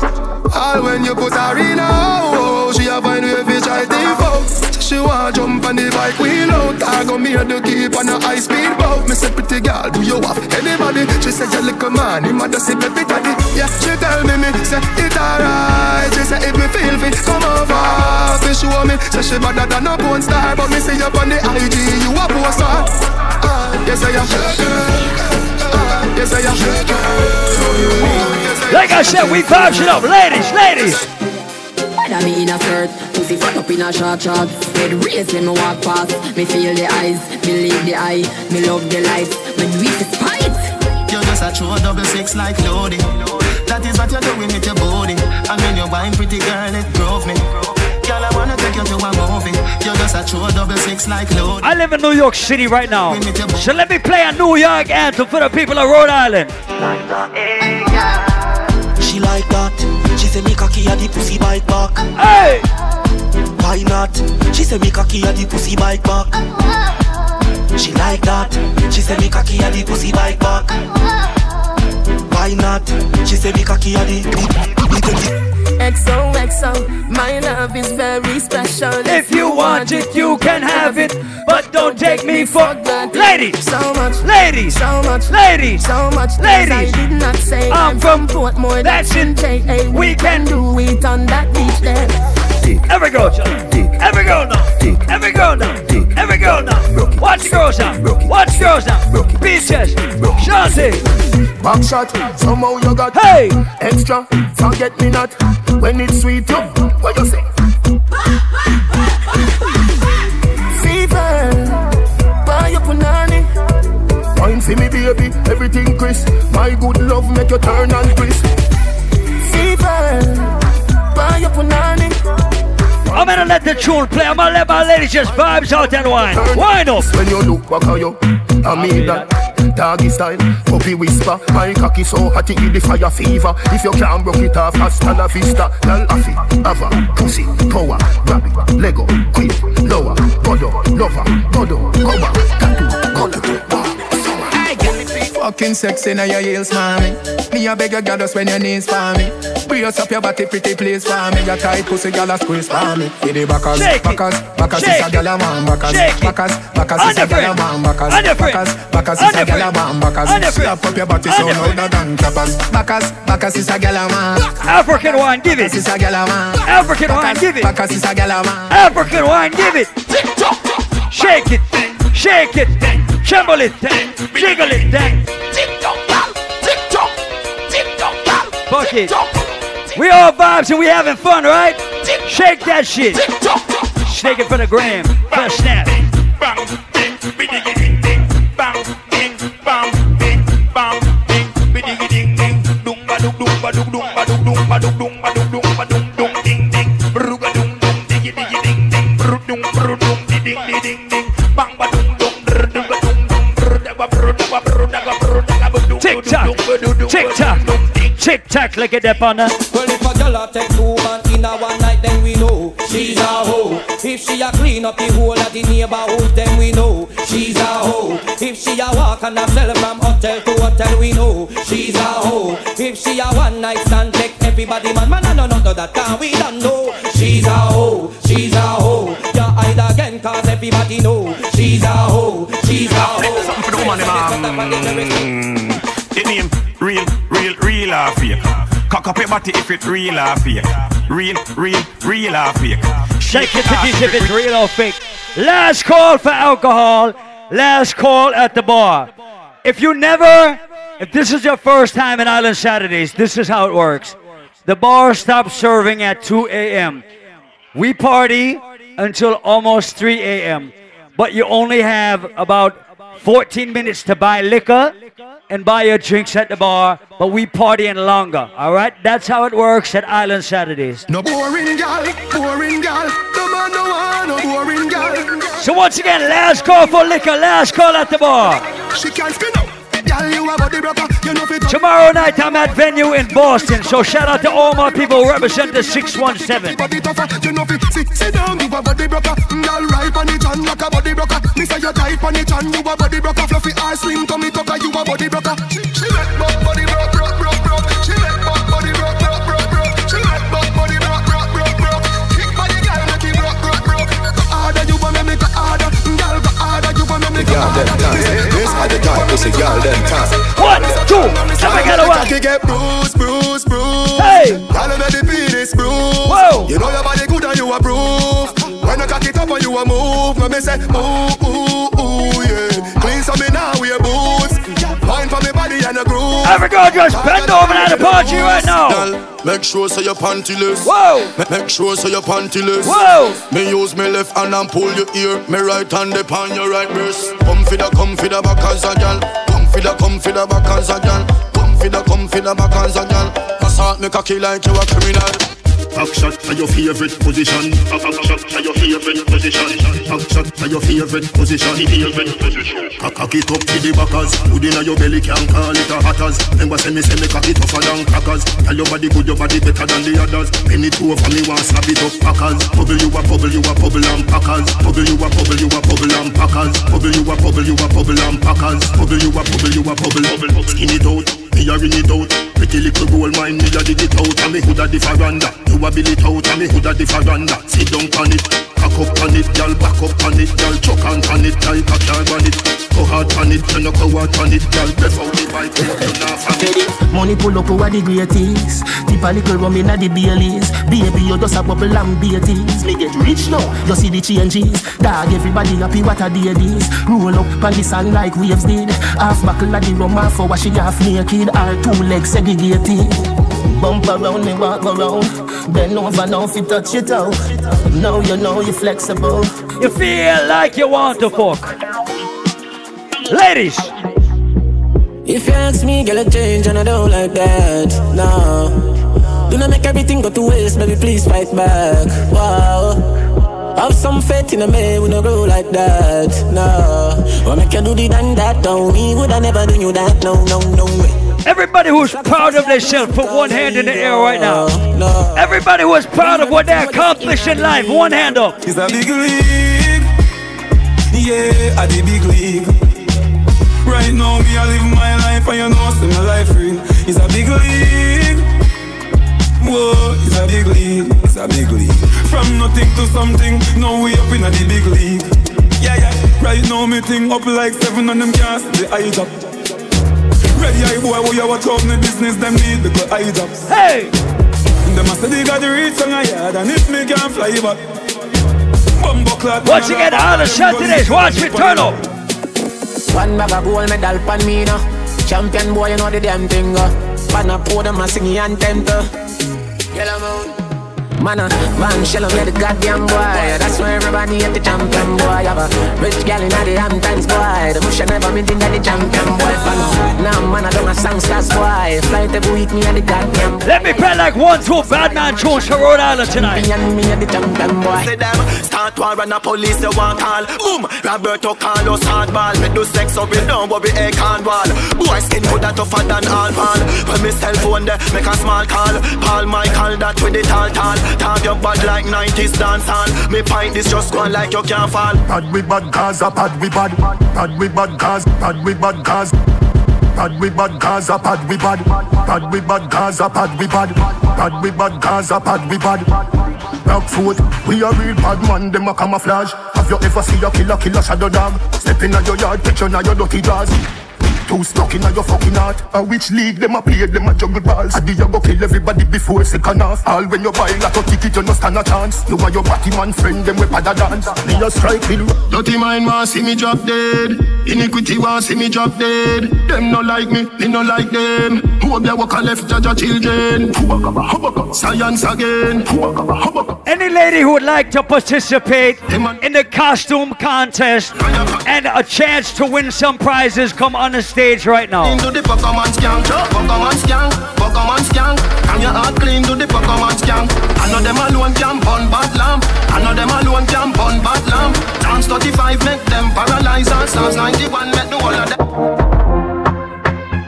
All when you put her in a hole, she a find way fi try default. She want jump on the bike wheel out. I go me to keep on a high speed boat. Me say pretty girl, do you have anybody? She say you little man, him a just see baby daddy. Yeah, she tell me me say it alright. She say if me feel fit, come over. Fi show me say she better than a porn star, but me see you on the IG, you a poster. Uh, yes I am. Uh, yes I am. Like I said, we vibes it up, ladies, ladies. Whether me in a skirt, pussy fuck up in a short short Head raised when me walk past Me feel the eyes, believe the eye Me love the lights, when we see spite You're just a true double six like Lodi. That is what you're doing with your body. And when you're wine, pretty girl, it drove me. Girl, I wanna take you to a movie. You're just a true double six like load. I live in New York City right now. So let me play a New York anthem for the people of Rhode Island. She like that. She say me cocky at the pussy bike back. Hey! Why not? She say me cocky at the pussy bike back. She like that. She say me cocky at the pussy bike back. Why not? She say me cocky at the. XOXO, my love is very special. If you want it, you can have it, but don't take me for granted. Ladies, so much, ladies, so much, ladies, so much. ladies. I did not say I'm I'm from from Portmore. That's in JA. We can do it on that beach there. Every girl, every girl now, every girl now, every girl now. Watch the girls now, watch the girls now. Beaches, Shanty. Back shot, somehow you got hey extra. Forget me not when it's sweet. You, what you say? Fever, buy your punani. Wine for me, baby, everything crisp. My good love make you turn and crisp. Fever, buy your punani. I'm gonna let the tune play. I'm gonna let my ladies just vibes out and wine. Wine up. When you look back at you, I mean that doggy style, puppy whisper. My cocky so hot it give the fire fever. If you can't broke it off, hasta la vista. Girl, affy, ava, pussy, power, grab it, Lego, quick, lower, godo, lover, godo, cover, Fucking sexy now your heels, mommy. Me a beg your girl just when your knees for me. Brace up your body, pretty please for me. Your tight pussy, girl a squeeze for me. Get the backers, Shake it. backers, backers is a girl a man. Backers, backers, backers is a girl a man. Backers, On your friend. backers, backers is a girl a man. Backers, slap up your body so louder than clappers. Backers, backers is a girl a man. African wine, give it. Is a girl a man. African wine, give it. Backers is a girl a man. African wine, give it. Shake it, shake it, tremble it, jiggle it, Fuck it. We all vibes and we having fun, right? Shake that shit. Shake it for the gram, for the snap. Tick tock, tick tock, tick tock, look at that partner. Well, if a girl take two man in a one night, then we know she's a hoe. If she a clean up the whole of the neighborhood, then we know she's a hoe. If she a walk and a sell from hotel to hotel, we know she's a hoe. If she a one night stand, take everybody man, man, I know none of that time we don't know. She's a hoe, she's a hoe. You hide again, cause everybody know she's a hoe, she's a hoe. Something for the woman, them, um, The name real, real, real or fake. Cock up your body if it real or fake. Real, real, real or fake. Shake it to this if it's real or fake. Last call for alcohol. Last call at the bar. If you never, if this is your first time in Island Saturdays, this is how it works. The bar stops serving at 2 a.m. We party until almost 3 a.m. But you only have about 14 minutes to buy liquor and buy your drinks at the bar, but we partying longer. All right, that's how it works at Island Saturdays. No boring gal, boring gal. No man no want no boring gal. So once again, last call for liquor, last call at the bar. She can't spin up. Gal, you a body broker. You know fit. Tomorrow night I'm at venue in Boston, so shout out to all my people who represent the 617. Body. You know fit. Sit, sit down. You a body broker. Gal, right on it and a body broker. Me you tight on it and you a body broker. Fluffy ass slim tummy tucker. You a body broker. She, she make me make it harder. This are the type pussy girl them time. One, two, have I got a one? Get bruised, bruised, bruised. Hey! Girl, you the penis bruised. Whoa! You know your body good and you approve. When you cock it up and you a move, me me say ooh ooh ooh yeah. Clean so me now wear boots. Wine for me body and a groove. Every girl just bend over and have a party right now. Girl, make sure so your pantyless. Whoa! Ma- Make sure so your pantyless. Whoa! Me use me left hand and pull your ear. Me right hand upon your right breast. Come for the, come for the back as a gal. Come for the, come for the back as a gal. Come for the, come for the back as a gal. assault me cocky like you a criminal. Back shot for your favorite position. Back shot for your favorite position. Back shot for your favorite position. Favorite position. Cock it up to the backers. Hood inna your belly can call it a hatters. Remember say me say me cock it tougher than crackers. Tell your body good, your body better than the others. Penny two over me want slap it up packers. Bubble you a bubble, you a bubble and packers. Bubble you a bubble, you a bubble and packers. Bubble you a bubble, you a bubble and packers. Bubble you a bubble, you a. Bubble. Skin it out, me a ring it out. Pretty little gold mine, me a dig it out. And me hood a the faranda. You a bill it out, and me hood a the faranda. Sit down on it, cock up on it, girl back up on it, girl chuck on on it, like a car on it. Go hard on it, you no go hard on it, girl breath out the bike, you not on it. Money pull up over the greatest Tip a little rum inna the Baileys Baby, you just a bubble and beaties Me get rich now, you see the changes Dog, everybody happy, what a day this Roll up on the sand like waves did Half buckle of the rum, half for she half naked Our two legs segregated Bump around, me walk around Bend over now, if you touch it out Now you know you're flexible You feel like you want to fuck. Ladies, If you ask me, girl, a change and I don't like that. No. Do not make everything go to waste, baby, please fight back. Wow. Have some faith in a man, we no grow like that. No. What make you do the done that? Don't me, would I never do you that? No, no, no way. Everybody who's proud of themselves, put one hand in the air right now. Everybody who is proud of what they accomplished in life, one hand up. It's a big league. Yeah, at the big league. Right now, me I live my life, and you know, see my life real. It's a big league. Whoa, it's a big league. It's a big league. From nothing to something, now we up in a the big league. Yeah, yeah. Right now, me thing up like seven on them cars, the eye up. Ready eye boy, we are watch out in the business, them need the good eye drops. Hey! Them a say they got the reach on a yard, and if me can't fly back. Bumbo clad. Once again, all the shot today. Watch me turn up. One bag of gold medal pan me now. Champion boy, you know the damn thing. Uh. Pan a podium and sing anthem to. Yellow moon. Man, uh, man, shell on the goddamn boy. That's why everybody at the champion boy. Have a rich gal in the Hamptons boy. The bush never been in the champion boy. Fan. Now, man, I don't a songsters boy. Flight every week, me at the goddamn boy. Let me play like one, two bad man tunes for Rhode Island tonight. Me and me at the champion boy. Say them start war and the police they want call. Boom, Roberto Carlos hardball. Me do sex so we don't but we a can wall. Boy skin good that tougher than all pan. When me cell phone there make a small call. Paul Michael that with the tall tall. Talk your bad like 90s dance hall. Me pint this just go on like you can't fall. Bad we bad Gaza, bad we bad. Bad we bad Gaza, bad we bad Gaza. Bad we bad Gaza, bad we bad. Bad we bad Gaza, bad we bad. Bad we bad Gaza, bad we bad. Rock foot, we a real bad man, them a camouflage. Have you ever seen a killer, killer shadow dog? Step in your yard, picture now your dirty jaws. Too stuck in your fucking heart. A which league them a play, them a juggle balls. I did you go kill everybody before second half. All when you buy like a ticket, you no stand a chance. You and your party man friend, them we pada dance. Me a strike with dirty mind want see me drop dead. Iniquity want see me drop dead. Them no like me, me no like them. Who there walk a left judge a children? Science again. Any lady who would like to participate in the costume contest and a chance to win some prizes, come on the stage right now. Into the Pokemon skank, Pokemon skank, Pokemon skank. And your heart clean to the Pokemon skank. I know them alone can burn bad lamp. I know them alone can burn bad lamp. Dance 35 make them paralyze and Stars 91 make the whole of them.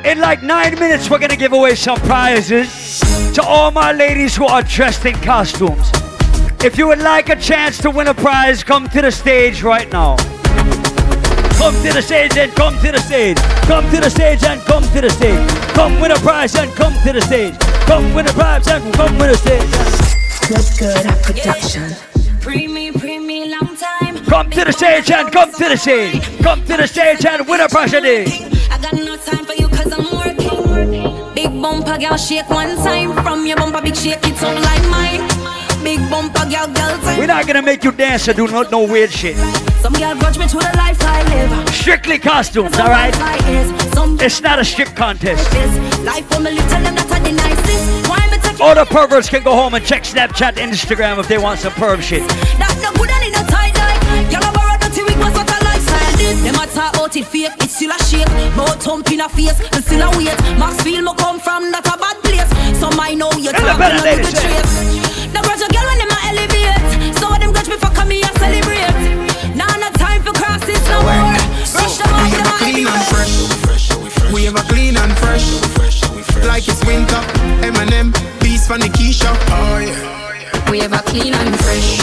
In like nine minutes, we're gonna give away some prizes to all my ladies who are dressed in costumes. If you would like a chance to win a prize, come to the stage right now. Come to the stage and come to the stage. Come to the stage and come to the stage. Come win a prize and come to the stage. Come win a prize and come win a stage. Good, good production. Pre me, pre me, long time. Come to the stage and come to the stage. Come to the stage and win a prize today. I got no time for you cause I'm working. Big bumper girl shake one time. From your bumper big shake it sound like mine. Big bumper girl girl time. We're not gonna make you dance or do no, no weird shit. Some girl grudge me to the life I live. Strictly costumes, alright? It's not a strict contest. Life for me little and that's the nicest. Why me take All the perverts can go home and check Snapchat and Instagram if they want some perv shit. That no good and it no tight like Y'all a borrow dirty wig was what a lifestyle this Them a talk out it fake, it's still a shake Bout thump in a face, and still a wait Max feel me come from, that a bad place So my know you And the talk better and I do ladies the eh? say. trace. The a girl when them a elevate. So them grudge me for come here celebrate. Now no time for crosses no more. Brush them off, We them ever a clean and elevate. fresh. We ever clean and fresh. Like it's winter. Eminem, peace from the Keisha. Oh yeah. We ever clean and fresh.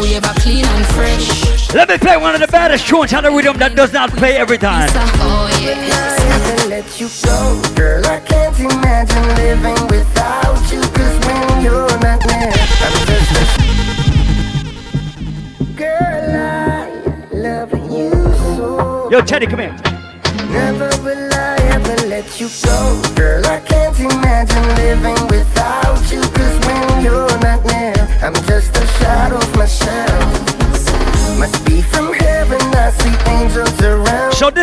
We ever clean and fresh. Let me play one of the baddest tunes on the rhythm that does not play every time. Oh yeah. never let you go, girl. I can't imagine living without Teddy, come here. Never will I ever let you go, girl. I can't imagine living without you. Cause when you're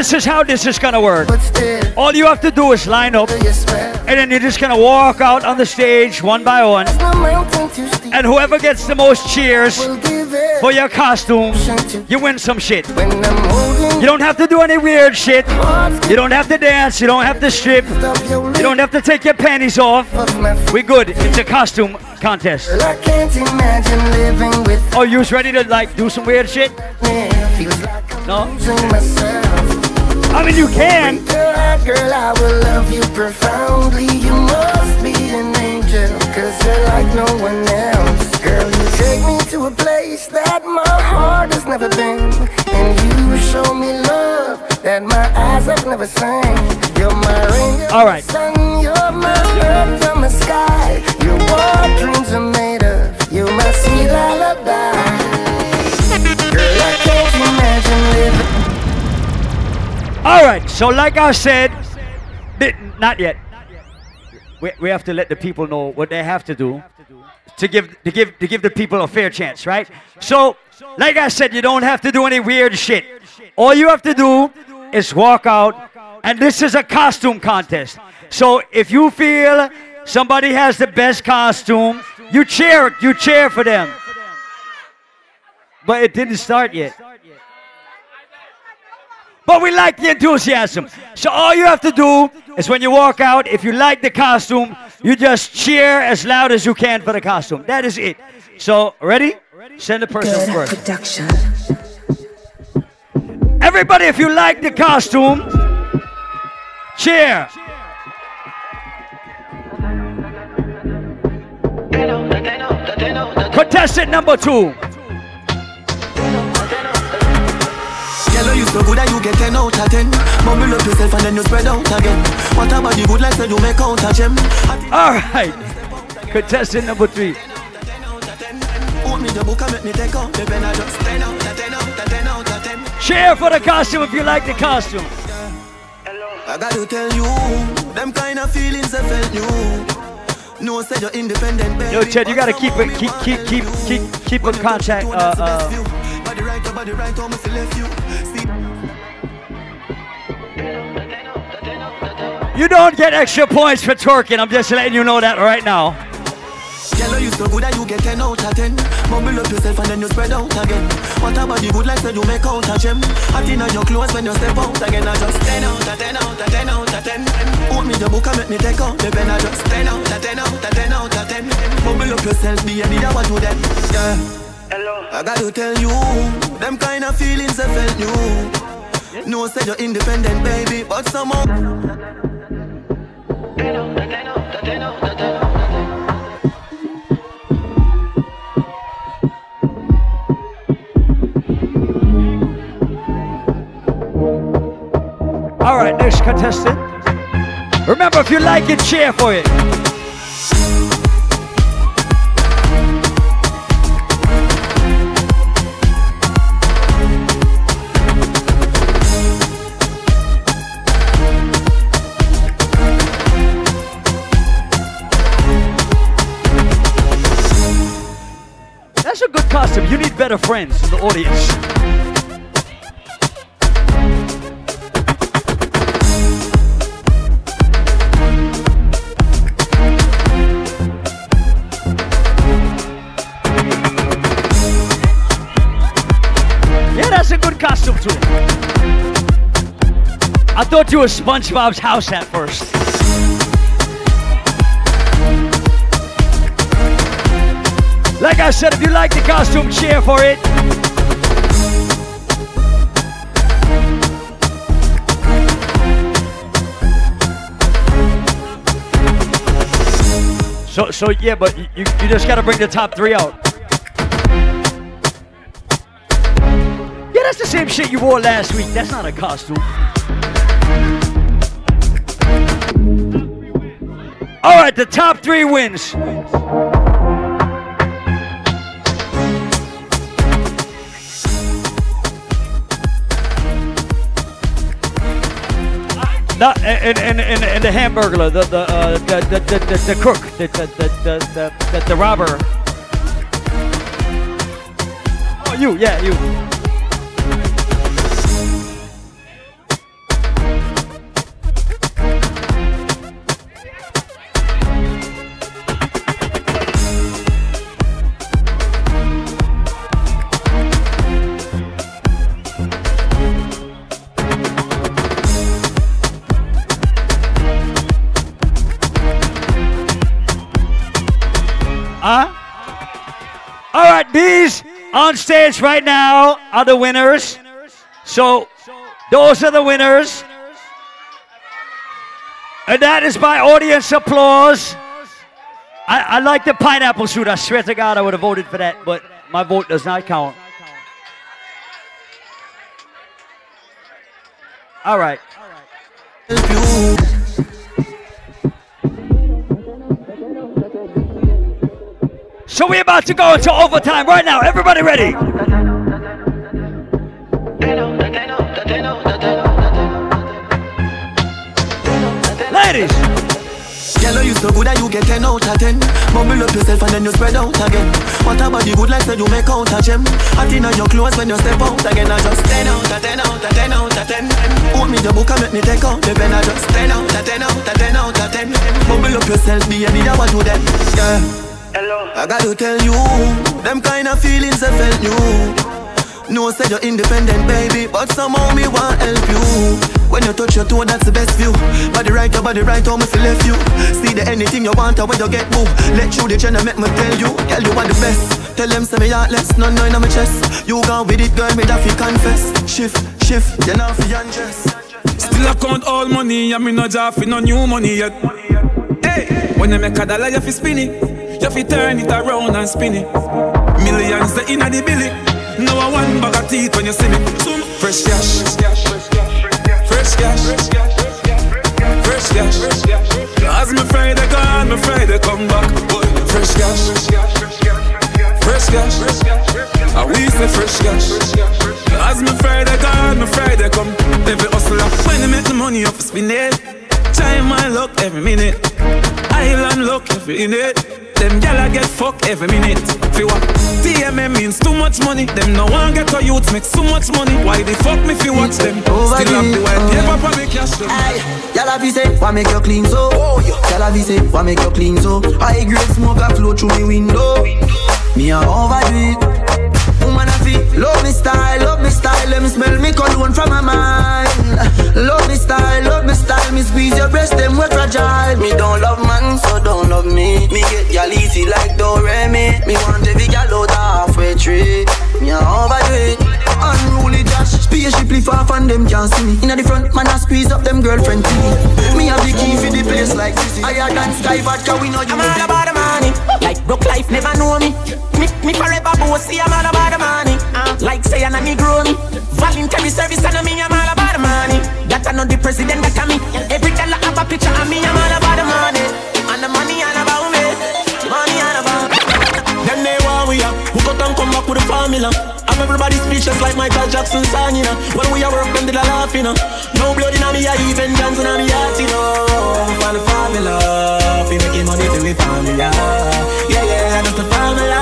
this is how this is gonna work. All you have to do is line up, and then you're just gonna walk out on the stage one by one, No mountain too steep. and whoever gets the most cheers will give it. for your costume, you win some shit. When I'm holding You don't have to do any weird shit. You don't have to dance. You don't have to strip. You don't have to take your panties off. We're good. It's a costume contest. Girl, I can't imagine living with Oh, you was ready to like do some weird shit? No? I mean, you can. Girl, I will love you profoundly. You must be an angel, cause you're like no one else. Girl, you take me to a place that my heart has never been. And you show me love that my eyes have never seen. You're my rain, you're All right. sun, you're my earth, you're my sky. You're what dreams are made of. You're my sweet lullaby. All right. So, like I said, not yet. We, we have to let the people know what they have to do to give to give to give the people a fair chance, right? So, like I said, you don't have to do any weird shit. All you have to do is walk out, and this is a costume contest. So, if you feel somebody has the best costume, you cheer you cheer for them. But it didn't start yet. But we like the enthusiasm. So all you have to do is when you walk out, if you like the costume, you just cheer as loud as you can for the costume. That is it. So ready? Send the person first. Production. Everybody, if you like the costume, cheer. Contestant number two. Girl, you so good that you get 10 out of 10. Bubble up yourself and then you spread out again. What about the good life that you make out of gem? All right. Contestant number three. Hold me the book and make me take out the pen. I just 10 out of 10 out of 10 out of 10. Cheer for the costume if you like the costume. I gotta tell you, them kind of feelings I felt you. No, say you're independent, baby. Yo, Ted, you gotta keep it, keep, keep, keep, keep, keep in contact. Uh, uh, you. Don't get extra points for twerking. I'm just letting you know that right now. Girl, you so good that you get 10 out of 10. Bubble up yourself and then you spread out again. What about the good life that you make out of gem? Hot in your clothes when you step out again. I just 10 out of 10 out of 10 out of 10. Hold me the book and make me take out the pen. I just 10 out of 10 out of 10 out of 10. Bubble up yourself, be a leader, what you then? Yeah. Hello. I gotta tell you, them kind of feelings I felt you. No, say you're independent, baby, but somehow. All right, next contestant. Remember, if you like it, cheer for it. Costume. You need better friends in the audience. I thought you were SpongeBob's house at first. Like I said, if you like the costume, cheer for it. So, so yeah, but you, you just gotta bring the top three out. Yeah, that's the same shit you wore last week. That's not a costume. All right, the top three wins. Not and and and, and the hamburger, the the uh, the, the, the, the, the crook, the the the the, the, the, the robber. Oh, you, yeah, you. On stage right now are the winners. So those are the winners. And that is by audience applause. I, I like the pineapple suit. I swear to God, I would have voted for that, but my vote does not count. All right. So we're about to go into overtime right now. Everybody ready? Ladies. Girl, you so good that you get 10 out of 10 Bubble up yourself and then you spread out again. What about the good life that you make out of gem. Hot in your clothes when you step out again. I just 10 out of 10 out of 10 out of 10 Hold me the book and make me take out the pen. I just 10 out of 10 out of 10 out of 10 Bubble up yourself, baby, that what you then Yeah Hello. I gotta tell you, them kind of feelings I felt new. No, said you're independent, baby, but somehow me want help you. When you touch your toe, that's the best view. Body right, your body right, how me feel left you. See the anything you want, or when you get boo. Let you the channel make me tell you, girl, you are the best. Tell them say me heartless, none nine on my chest. You gone with it, girl, me that fi confess. Shift, shift, you know fi undress. Still I count all money, and me no job for no new money yet. Hey, when you make a dollar, you fi spin it. You fi turn it around and spin it. Millions the inna the billy. No a one bag of teeth when you see me. Some fresh cash, fresh cash, fresh cash. As me Friday gone, me Friday come back. Boy fresh cash, fresh cash. I we say fresh cash. As me Friday gone, me Friday come. Every hustler when they make the money off spin it. Time my luck every minute. Island luck every minute. Them gyal get fucked every minute. Fi what? TMM means too much money. Them no one get a youth make so much money. Why they fuck me fi watch them? Over Still have the white paper for me cash them. Y'all have say, why make you clean so? Oh, Y'all have say, why make you clean so? High grade smoke a flow through me window. Me a overdo it. Love me style, love me style. Let me smell me cologne from my mind. Love me style, love me style. Me squeeze your breast, them we fragile. Me don't love man, so don't love me. Me get y'all easy like Doremi. Me want every gal out halfway tree. Me a overdo it. Unruly Josh, spaceship far from them can't see me. Inna the front, man I squeeze up them girlfriend tea. Me have the key for the place like this. Higher than sky vodka, we know you. I'm all about the money. Like broke life never know me. Me, me forever bossy. I'm all about the money. Uh, like say I'm a Negro me. Voluntary service and me. I'm all about the money. That I know the president that me. Every dollar have a picture of me. I'm all about the money. And the money all about me. Money all about. Them they want we up. Who got and come back with the formula? Everybody speechless like Michael Jackson song, you know. When we are work, them did a laugh, you know. No blood in me, I even Johnson on me heart, you know. For the formula, we making money to the formula. Yeah, yeah, that's the formula.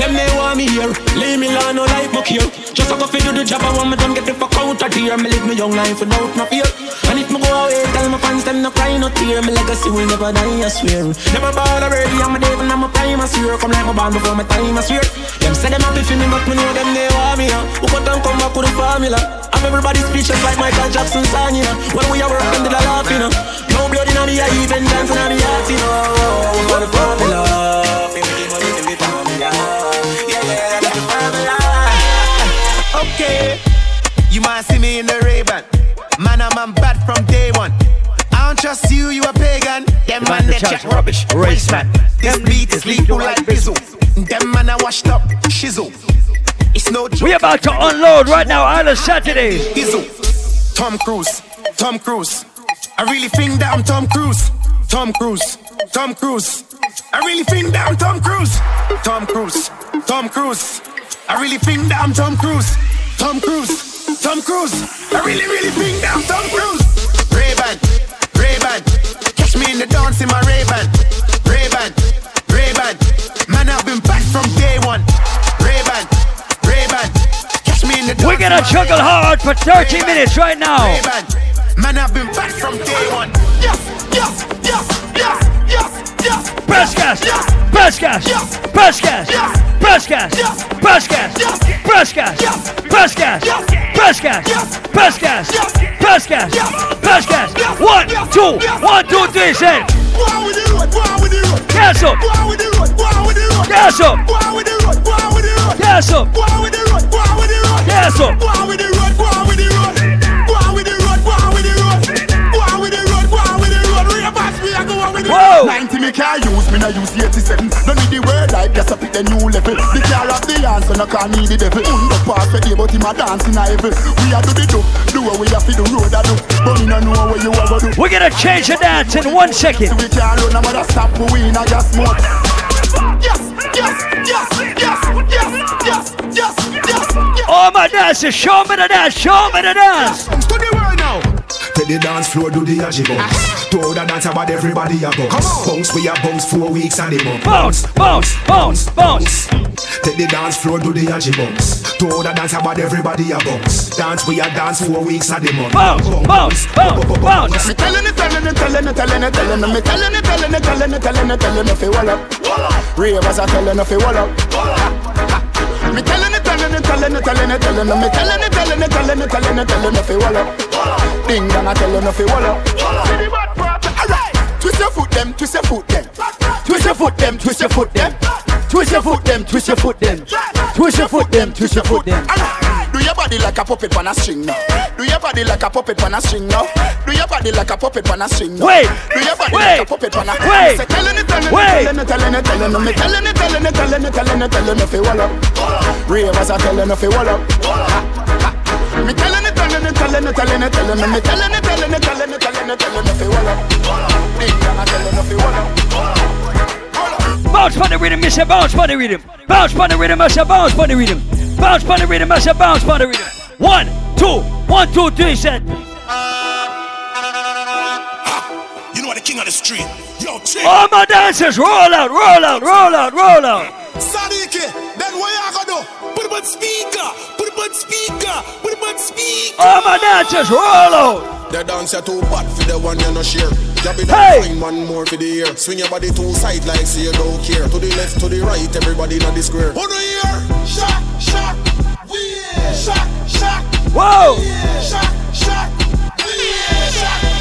Them they want me here, leave me alone, no life muck here. Just a go fi do the job, I want me done get the fuck out of here. Me live me young life without no fear. And if me away, tell my fans them no cry, no tear. Me legacy will never die, I swear. Never ball already, I'm a devil, I'm a prime, I swear. Come like my band before my time, I swear. Them say them happy for me, but me know them they want me. Huh? Who cut and come back with the formula? I'm everybody speechless like Michael Jackson song, you know. When we are working, they laugh, you know. No blood in me, I even dancing on the heart, you know. For the formula, Okay, you might see me in the Ray-Ban. Man, I'm, I'm bad from day one. I don't trust you, you a pagan. Them man, they chat rubbish. Race man. This beat is lethal like Bizzle. Them man, I washed up. Shizzle. It's no joke. We about to unload right now, Island Saturday. Bizzle. Tom Cruise. Tom Cruise. I really think that I'm Tom Cruise. Tom Cruise. Tom Cruise. I really think that I'm Tom Cruise. Tom Cruise. Tom Cruise. I really think that I'm Tom Cruise. Tom Cruise. Tom Cruise. I really, really think that I'm Tom Cruise. Ray-Ban. Ray-Ban. Catch me in the dance in my Ray-Ban. Ray-Ban. Ray-Ban. Man, I've been back from day one. Ray-Ban. Ray-Ban. Catch me in the dance We're gonna juggle hard for 30 minutes right now. Ray-Ban. Man, I've been back from day one. Yes, yes, yes, Press gas, press gas, press gas, press gas, press gas, press gas, press gas, press gas, press gas, press gas, press gas. One, two, one, two, three, say. Gas up, gas up, gas up, gas up. Whoa! 90 me can't use, me not use 87. Don't need the word like up at the new level. The car of the answer, no the devil. Undo perfect day, but him a dance a heaven. We are do the do, do what we have to do, road a do. But me no know what you ever do. We're gonna change the dance in one second. We can't run, no matter stop, we in a gas smoke. Yes, yes, yes, yes, yes, yes, yes, yes. All my dancers, show me the dance, show me the dance. To the world now. Take the dance floor, do the aji bounce. Throw the dance about everybody a bounce. Bounce, we a bounce four weeks and the month. Bounce, bounce, bounce, bounce. Take the dance floor, do the aji bounce. Throw the dance about everybody a bounce. Dance, we a dance four weeks and the month. Bounce, bounce, bounce, bounce. Me telling it, telling it, telling it, telling it, telling it, me telling it, telling it, telling it, telling it, telling it, fi wall up. Ravers are telling it, fi wall up. Me telling it, telling it, telling it, telling it, telling it, me telling it, telling it, telling it, telling it, telling it, fi wall up. Ding dong, I telling it, fi wall up. Alright, twist your foot, them, twist your foot, them. Twist your foot, them, twist your foot, them. Twist your foot, them, twist your foot, them. Twist your foot, them, twist your foot, them. Do your body like a puppet on a string now. Do your body like a puppet on a string now. Do your body like a puppet on a string now. Wait, Do your body wait, like a puppet on a wait, Say, telling it, telling it, telling it, telling it, telling it, telling it, telling it, telling it, telling it, telling it, fi wall up. Ravers are telling it, fi wall up. Me telling it, telling it, telling it, telling it, telling it, me telling it, telling it, telling it, telling it, telling it, fi wall up. I telling it, fi wall up. Bounce for the rhythm, Mr. Bounce for the rhythm. Bounce for the rhythm, Mr. Bounce for the rhythm. Bounce, Bunny Reader, Mess Bounce, Bunny Reader. One, two, one, two, three, set. King of the street? Yo, chick. All my dancers, roll out, roll out, roll out, roll out. Sadiki, then what you gonna do? Put him on speaker, put him on speaker, put him on speaker. All my dancers, roll out. The dance you too bad for the one you no share. You be Hey! find one more for the year. Swing your body two side like say you don't care. To the left, to the right, everybody in the square. Who do you hear? Shock, shock, we shock, shock. Whoa! Shock, shock, we shock,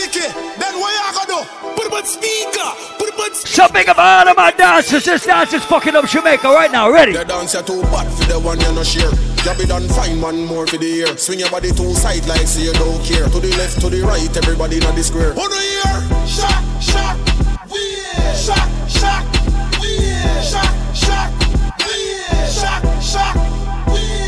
shock. Sadiki, then what you gonna do? Put him on speaker, put him on So big up all of my dancers. This dance is fucking up Jamaica right now. Ready? The dance you too bad for the one you no share. You be done find one more for the year. Swing your body two side like say you don't care. To the left, to the right, everybody in the square. Who do you hear? Shock, shock, we shock, shock, we shock, shock, we shock, shock, we move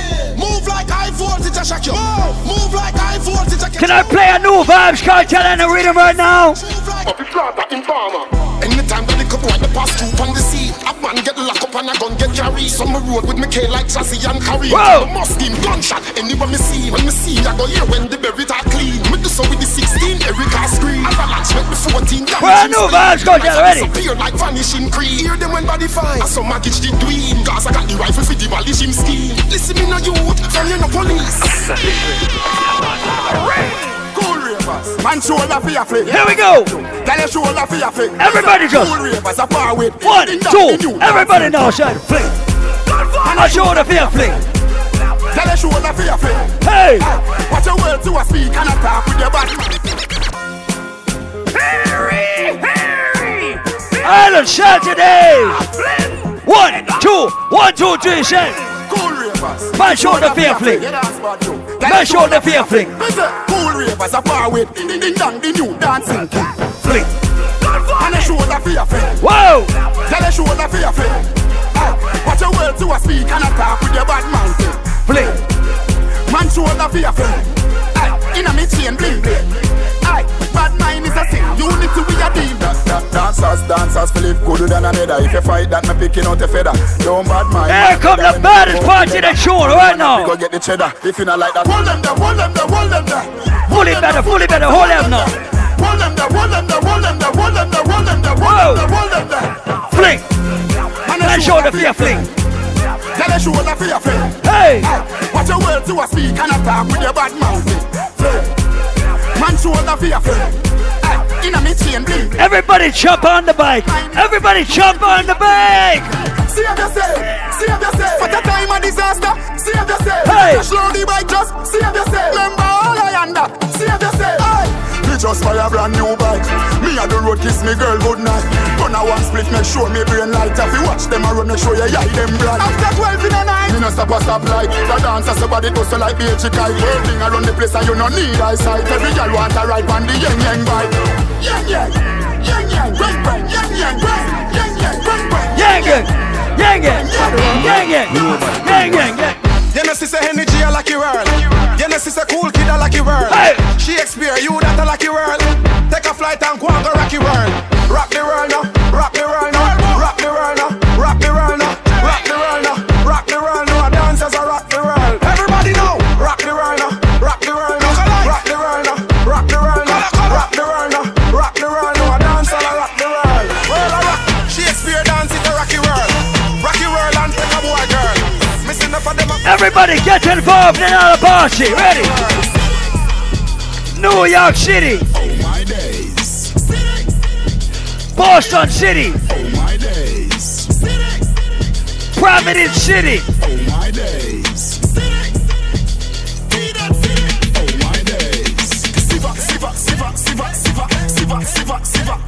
like high voltage, I shock you. Move, move like high voltage, I Can I play a new Vybz Kartel in the rhythm right now? Up the slaughter informer. Anytime that the couple the pass through on the sea, a man get locked up and a gun get carried. Some road with me K like chassis and carry. Whoa. The Muslim gunshot. Anywhere me see, when me see, I go here when the berry are clean. Me do so with the 16, Erica scream. Avalanche make me 14. damage Brand new Vibes speed. cartel, Life ready? Disappear like vanishing creed. Hear them when body fine. I saw my gitch the dweeb. Cause I got the rifle for demolish him scheme. Listen me no youth, from you no police. Cool ravers. Man shoulder for your flick. Here we go. Tell your shoulder for your flick. Everybody just- Cool ravers a far with. One, two, everybody now, shine, flick. I show the fear flick. Tell her shoulder for your friend. Hey! Ah, watch your words to a speak and a talk with your body. Harry, Harry, Island Saturday. Ah, one, two, one, two, three, say. Cool ravers. Mash out the fear fling. Yeah, that's bad, yo. Mash out the fear fling. Cool ravers are far with ding ding dong, the new dancing king. Fling. And a shoulder for your friend. Whoa! Tell a shoulder for your friend. Ah, Watch your words to a speak and a talk with your bad mouth. Fling. Man shoulder for fear friend. Aye, inna me chain bling bling. Aye, bad mind is a sin. Unity we a team. Dancers, dancers, Philip gooder than another. If you fight that, me picking out a feather. Don't bad mind. Here come the baddest party in the show right We now. go get the cheddar. If you not like that, hold them there, hold them there, hold them there. Fully better, fully better, hold them now. Hold them there, hold them there, hold them there, hold them there, hold them there, hold them there, hold them there. Fling. Mash out the fear fling. Tell a shoulder for your friend. Hey! Watch your words to a speak and a talk with your bad mouth. Man shoulder for your friend. Aye, Inna me chain bling. Everybody jump on the bike. Everybody jump on the bike. Save yourself, save yourself. For the time of disaster, save yourself. Hey. Crash low the bike, just save yourself. Remember all I under, save yourself. Aye. Me just buy a brand new bike. Me a the road kiss me girl good night. Turn a one split, make sure me brain light. If you watch them a run, make sure you eye them bright. After 12 in the night, me no stop a stop light. The dancer somebody hustle like be a chikai. Working around the place and you no need eyesight. Every girl want a ride on the yang yang bike. Yang yang, yang yang, bang bang, yang yang, bang, yang yang, bang bang. Yang yang. Yang yang. Yang yang. Yang yang. yang. You know, sister energy, a lucky world. You know, sister cool kid, a lucky world. Hey. Shakespeare, you that a lucky world. Take a flight and go and go rocky world. Rock the world now, rock the world now, Everybody get involved in our party. Ready? New York City. Oh my days, Boston City. Oh my days, Providence City. Oh my days. Oh my days. Siva, siva, siva, siva, siva, siva, siva, siva.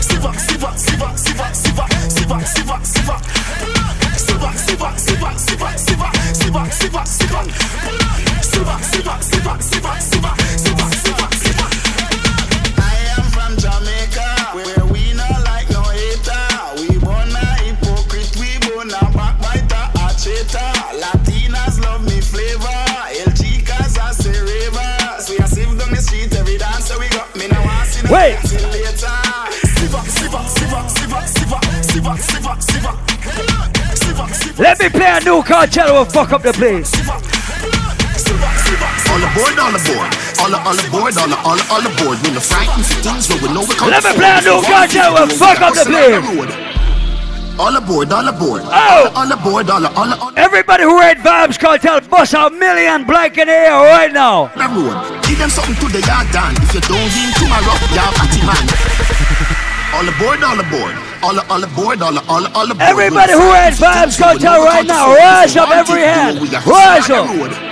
Siva, siva, siva, siva, siva, siva, siva, siva. Siva, siva, siva, siva. Siva, siva, siva, siva, siva, siva, siva, siva. I am from Jamaica, where we not like no hater. We born a hypocrite, we born a backbiter, a traitor. Latinas love me flavor, El Chicas are say ravers. We are sieve down the street every dance, so we got me now want see no Wait. Let me play a new Kartel will fuck up the place. All aboard, all aboard. All, all aboard, all, all, all aboard. We no frightened for things where we know we come Let me play a new Kartel we will fuck up the place. All aboard, all aboard. Oh. All aboard, all, all, all Everybody who read Vybz Kartel, bust a million blank in the air right now. the road. Give them something to the yard done. If you don't win tomorrow, you're party man. All aboard, all aboard. All, all aboard, all, all, all aboard. Everybody who read Vybz Kartel right now, rise up every hand. Rise up.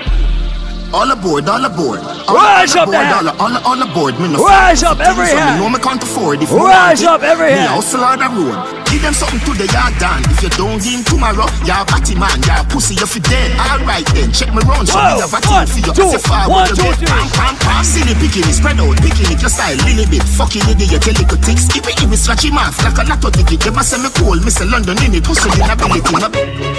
All aboard, all aboard. All, Rise all up aboard, all, all, all aboard. Me no Rise up every when hand. Me know me can't afford. If Rise up it, every me hand. hustle on the road. Give them something to the yard done. If you don't win tomorrow, you're party man. You're pussy, you're dead. Alright then, check me round. So Whoa, me have a one, team for you. two, As if I one, would two, pam, pam, pam. Silly picking it, spread out, picking it, your style, little bit. Fucking idiot, you little tick. Skip it, if it's scratchy mouth, like a lot of ticket. They must say me cool, Mr. London in it, hustling ability. no-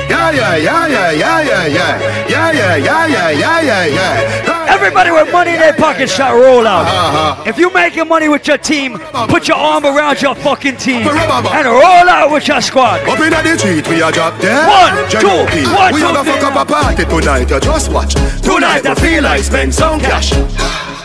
Yeah, yeah, yeah, yeah, yeah, yeah, yeah. Yeah, yeah, yeah, yeah, yeah, yeah, yeah. Everybody with money in their pockets shall roll out. Uh-huh. If you're making money with your team, put your arm around your fucking team and roll out with your squad. Up in the street, we a drop dead. One, two, one, We two, a go fuck up a party tonight, you just watch. Tonight I feel like spend some cash.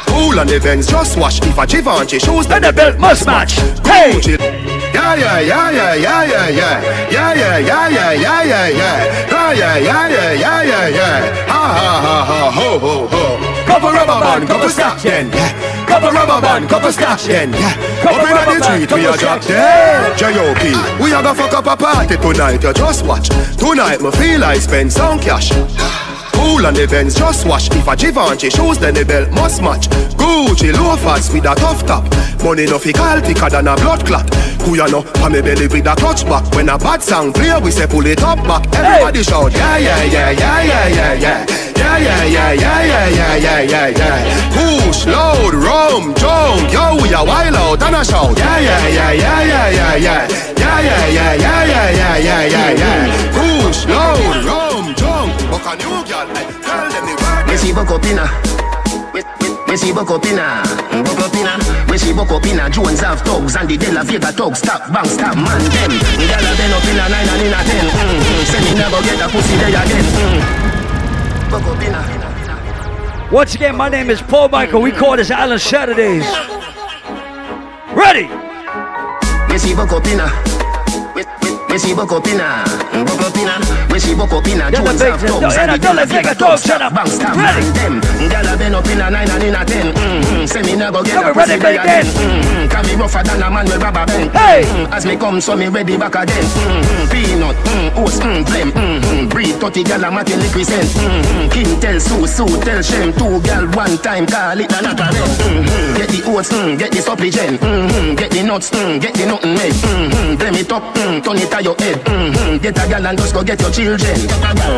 Cool on the Benz, just watch. If a Givenchy shoes, then the belt must match. Hey! Yeah, yeah, yeah, yeah, yeah, yeah, yeah. Yeah, yeah, yeah, yeah, yeah, yeah, yeah. Yeah, yeah, yeah, yeah, yeah, yeah. Ha, ha, ha, ha, ho, ho, ho. Couple rubber band, couple scotch then. Yeah. Couple rubber band, couple scotch then. Yeah. Up in the street, we a drop dead. J.O.P. We a go fuck up a party tonight, you just watch. Tonight, me feel I spend some cash. Cool on the Benz, just wash. If a Givenchy shoes, then the belt must match. Gucci loafers with a tough top. Money no fi call thicker than a blood clot. Who ya know? Pa me belly with a clutch back. When a bad sound clear, we say pull it up back. Everybody shout, yeah, yeah, yeah, yeah, yeah, yeah, yeah. Yeah, yeah, yeah, yeah, yeah, yeah, yeah, yeah, yeah. Push, load, rum, junk, yo, we a wild out and a shout. Yeah, yeah, yeah, yeah, yeah, yeah, yeah. Yeah, yeah, yeah, yeah, yeah, yeah, yeah, yeah, yeah. Push, load, rum, them the word. Me see Bokopina. Me see Bokopina. Bokopina. Me see Bokopina. Jones have thugs and the De La Vega thugs. Stop, bang, stop, man, them. Gyal a been up in a nine and in a ten. Mm-hmm. Say me never get a pussy there again. Mm. Bokopina. Once again, my name is Paul Michael. We call this Island Saturdays. Ready? Me see. Me- me- Me see Bokopina. Bokopina. Me see Bokopina. Get the Jones have thugs and and the don't let Vega Vega thugs. thugs shut up. bang, Ready? man, them. Gyal a been up in a nine and in a ten. Mm-hmm. Say me never get a pussy there again. Mm-hmm. Can be rougher than a man with rubber band. Hey. Mm-hmm. As me come, so me ready back again. Mm-hmm. Peanut, mm, oats, mm, blem, mm-hmm. Breed 30 gal a matty liquid scent. Mm-hmm. King tell Sue, Sue tell Shem. Two gal one time, call it a knock a rent. Mm-hmm. Get the oats, mm, get the supplement. Mm-hmm. Get the nuts, mm, get the nothing made. Mm-hmm. Blem it up, mm, turn it on your head. Mm-hmm. Get a gal and just go get your children.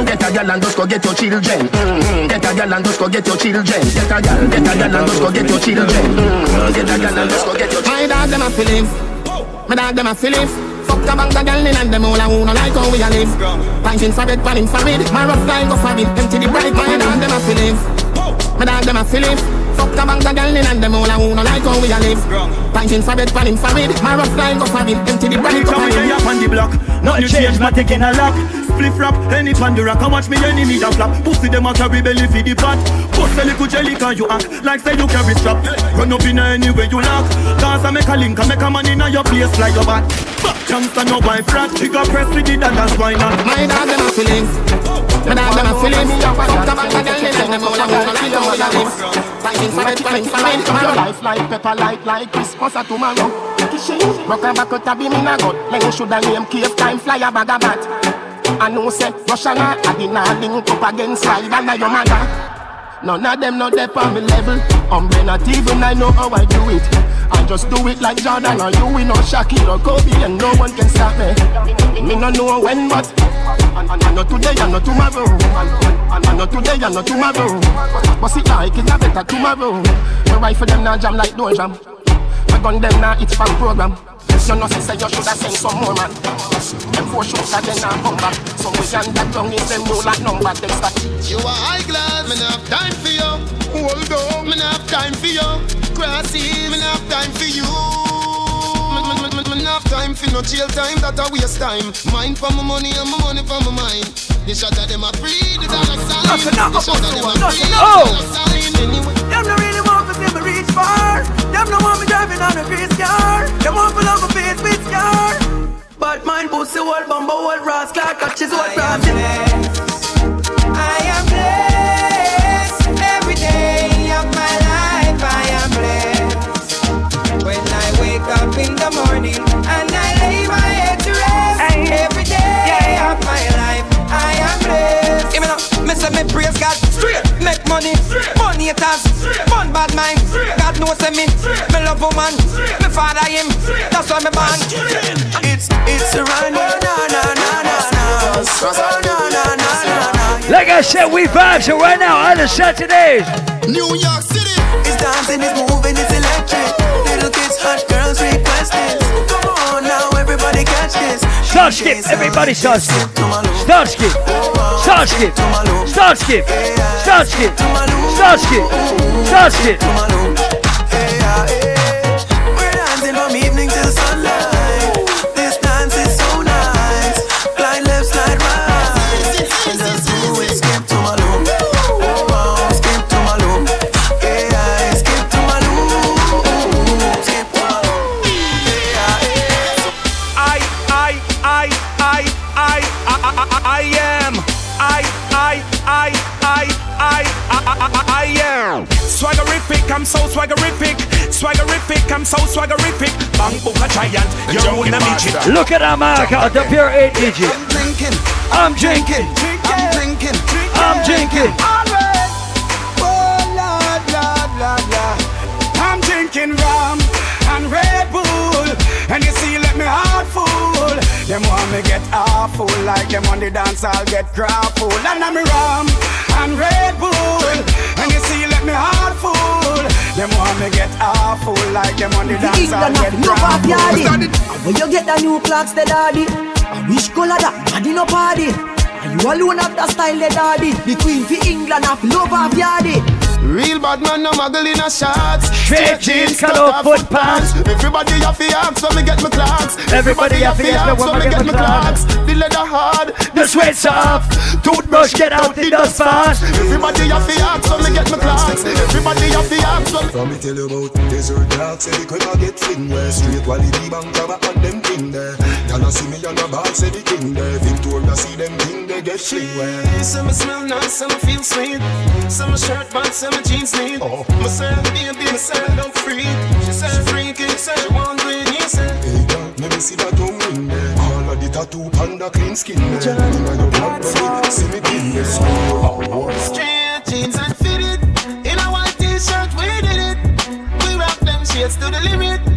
Get a gal and just go get your children. Mm-hmm. Get a gal and just go get your children. Get a gal, get a gal and just go get your children. Mm-hmm. Get a gal and just go get your children. My dog them a feeling. My dog them a feeling. Fuck a bank of girl in and them all a who no like how we a live. Pinting for bed, panning for it. My rough line go for it. Empty the bright. My dog them a feeling. My dog them a feeling. Fuck a bank of girl in and them all a who no like how we a live. Pinting for bed, panning for it. My rough line go for it. Empty the bright. Come here, up on the block. Nothing change, my taking a lock. Spliff rap, any pan the rock. I watch me enemy a flap. Pussy them a carry belly for the pot. Bust a little jelly can you act like say you carry strap. Run up in any way you lock. Cause I make a link, I make a man in a your place like your bat. Back chance and no wife rat. She got press with it and that's why not. My dog them a feeling. Me nah gonna feel it Fuck about the girl in I'm gonna kill her with a kiss Fighting for the time for me tomorrow Life like pepper light like Christmas a tomorrow. Rock a back out be me na god Like you shoulda name cave time fly bag a bat. I know say Russia na I did not link up against Slide and your mother None of them not there on me level. I'm Umbrella even I know how I do it. Just do it like Jordan or you, we know Shaquille or Kobe, and no one can stop me. Me no know when, but know today, I know tomorrow. I know today, I know tomorrow. But see, like it a better tomorrow. The rifle them now jam like door jam. My gun them now it's from program. You know, say you shoulda send some more man. Them four shots that then now come back. So we can that down is them know like number them start. You are high class, me not have time for you. Hold on, me not have time for you. Crossy, me have time for you. Me, me, me not have time for no jail time, that a waste time. Mine for my money and my money for my mind. The shot of them a free, the dollar sign. The shot of them a free, the oh. dollar sign. Oh! Anyway. Far. Them no want me driving on a grease car. Them want to love a face with scar. But mine pussy old bumbo old rascal catches old rabbit. I am blessed every day of my life. I am blessed when I wake up in the morning and I lay my head to rest. Every day of my life, I am blessed. Me me say me praise God make money, money haters, fun bad mind. God knows me, me love woman, me father him, that's why me born. It's it's a run, na na na na, oh na na na na na. Like I said, we vibes it right now. Island Saturdays. New York City. It's dancing, it's moving, it's electric. Little kids, hot girls requesting. Come on now, everybody catch this. Start skip. Everybody start skip. Start skip. Start skip. Start skip. Start skip. Start skip. Start skip. We're I'm so swaggerific. Swaggerific, I'm so swaggerific. Bang book a giant, you're on a midget. Look at that mark out the pure eight digit. drinking. I'm drinking. I'm drinking. I'm drinking. Always. Oh, Lord, Lord, Lord, Lord. I'm drinking rum and Red Bull. And you see, let me heart full. Them want me get awful like them on the dance, I'll get grappled. And I'm a rum and Red Bull. And you see, let me heart full. Them want me get awful like them on the dance, I'll England get have love off yardy. grappled. And When you get the new clocks, the daddy. I wish color that daddy no party. And you alone have the style, the daddy. The queen for England have love off yardy. Real bad man, no muggle in a shots. Straight jeans, cut off foot pants. Everybody have to ask when me get my clocks. Everybody have to ask when me get my clocks. The leather hard, The sweat soft. Toothbrush get out the dust fast. Everybody have the ask when me get my clocks. Everybody have to ask when me. From me tell you about desert dogs, say the crib a get fling where straight quality bank grabber and them thing there. Y'all see me on the bar, say the king there. Victoria see them thing they get fling where. Some smell nice, some feel sweet. Some shirt pants, some jeans neat. Oh. Myself, baby, myself, I'm free. She said freaky, said she want green, he said. Hey girl, let me see that tongue ring there. All of the tattoo panda clean skin there. Inna your black belly, see me king there. Oh, Straight jeans and fitted. In a white t-shirt, we did it. We rock them shades to the limit.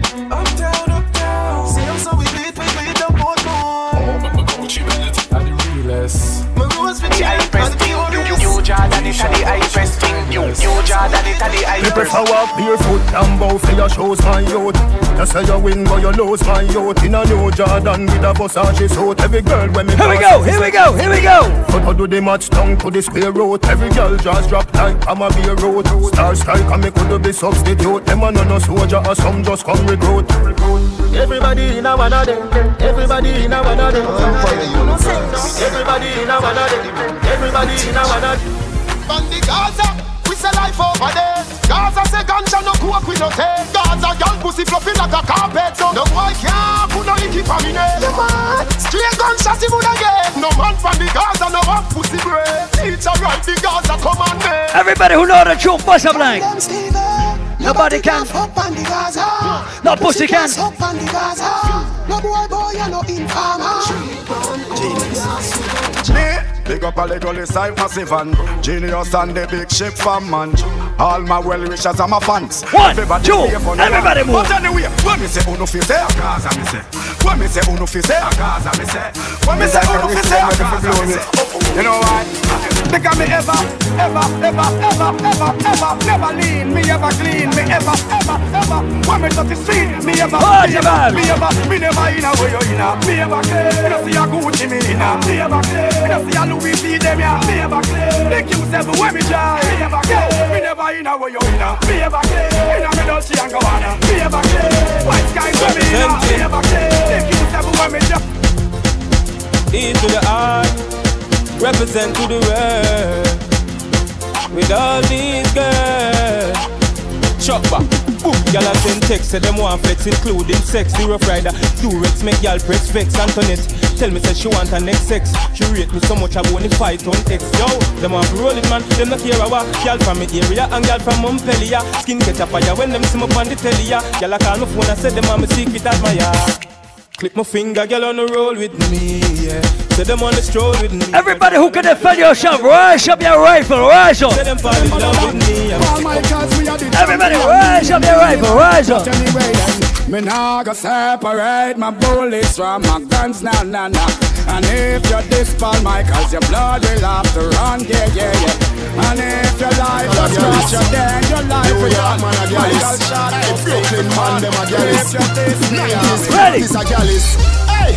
Me prefer walk barefoot and bow for your shows, my youth. You say you win, but you lose, my youth. In a new Jordan with a Versace suit. Every girl when me Here we go, here we go, here we go. But I do the match down to the square root. Every girl just drop like I'm a beer road. Star strike and me could be substitute. Them a no no soldier or some just come recruit. Everybody in a one of them. Everybody in a one of them. Everybody in a one of them. Everybody in a one of them. On the Gaza, we say life over there. Gaza say ganja no coke we no take. Gaza girl pussy fluffy like a carpet. So no boy can't put no icky for me name. Yeah, man. Straight gunshot he would again. No man from the Gaza no have pussy bread. Teacher right the Gaza come on man. Everybody who know the tune, bust up like. Nobody can. Up on the Gaza. No pussy can. Up on the Gaza. No boy boy you no informer. Me, big up a little side massive and genius and the big ship fan man. All my well wishers and my fans. One, everybody two, everybody move. But anyway, when me say uno fi say a Gaza me say. When me say uno fi say a Gaza me say. When me say uno fi say a Gaza me say. You know why? Because me ever, ever, ever, ever, ever, ever, never lean. Me ever clean. Me ever, ever, ever. When me touch the street, me ever, me ever, me ever, me never in a way you in a. Me ever clean. No see a Gucci me in a. Me ever clean. No see a Louis V them ya. Me ever clean. The Q7 when me drive. Me ever clean. Me never in a way you in a. Me ever clean. In a me Dolce and Gabbana. Me ever clean. White sky when me in a. Me ever clean. The Q7 when me drive. E to the R, represent to the world. With all these girls, chop back. Boom, y'all a send text, say them want flex, including sex. The rough rider, Durex make y'all press vex. Antoinette, tell me say she want her next sex. She rate me so much I want to fight on X. Yo, them want it man, them not care about. Y'all from me area and y'all from Montpellier. Skin catch a fire when them see me on the telly. ya. Y'all a call my phone and say them want me secret admirer. Click my finger, girl on the roll with me, yeah. Say them on the stroll with me. Everybody who can defend yourself, rise up your rifle, rise up. Say them fall in love with me. Everybody, rise up your rifle, rise up. Anyway, then, me nah go separate my bullets from my guns, nah, nah, nah. And if you dispel my cause your blood will have to run, yeah, yeah, yeah. And if your life was scratch, you then your life will run. man a Brooklyn man them a gyalis. If you diss me, I'll- Ready. This a gyalis. Hey,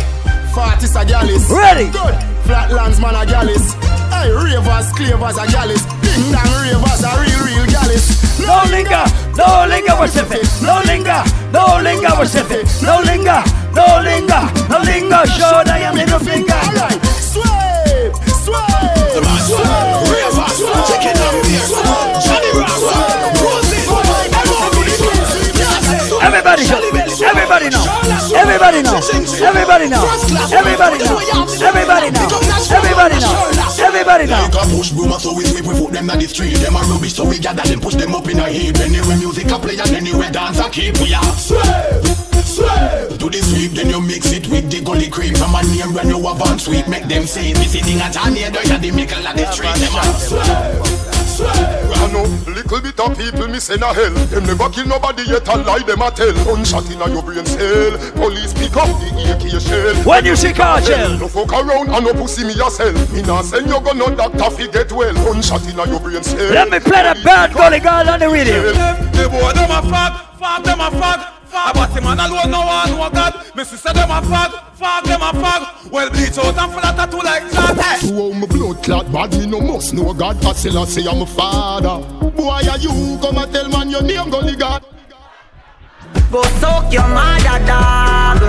Fortis a gyalis. Ready. Good. Flatlands man a gyalis. Hey, ravers, clavers a gyalis. Ding dong ravers a real, real gyalis. No linger, no linger, we're sipping. No linger, no linger, we're sipping. No linger, no linger, no linger. Show that your middle finger. Alright, swipe, swipe, swipe, ravers, chicken and beer, Johnny Everybody know, everybody know, everybody know, everybody know, everybody know, everybody know, everybody know, everybody know. Like a push boomer, so we sweep, we put them on the street. Them a rubbish, so we gather them, push them up in a heap. Anyway, music a play and anyway, dance a keep. We are sweep, Sweep. Do the sweep, then you mix it with the gully cream. From a name when you a born sweet, make them say Me sitting at a near the the mickle of the street. Them a sweep, sweep. I know little bit of people miss in a hell. Them never kill nobody yet a lie them a tell. Gunshot in a your brain cell. Police pick up the AK shell. When you see cartel, no fuck around and no pussy me yourself. Me nah send you go no doctor fi get well. Gunshot in a your brain cell. Let me play the bad gully girl on the radio. The boy them a fuck, fuck them a fuck. But him man alone no one no God. Me sister them a fag, fag them a fag. Well bleach out and full of tattoo like that To how my blood clot bad me no must know God. I still say I'm a father. Boy are you? Come and tell man your name gully God. Go soak your mother dog.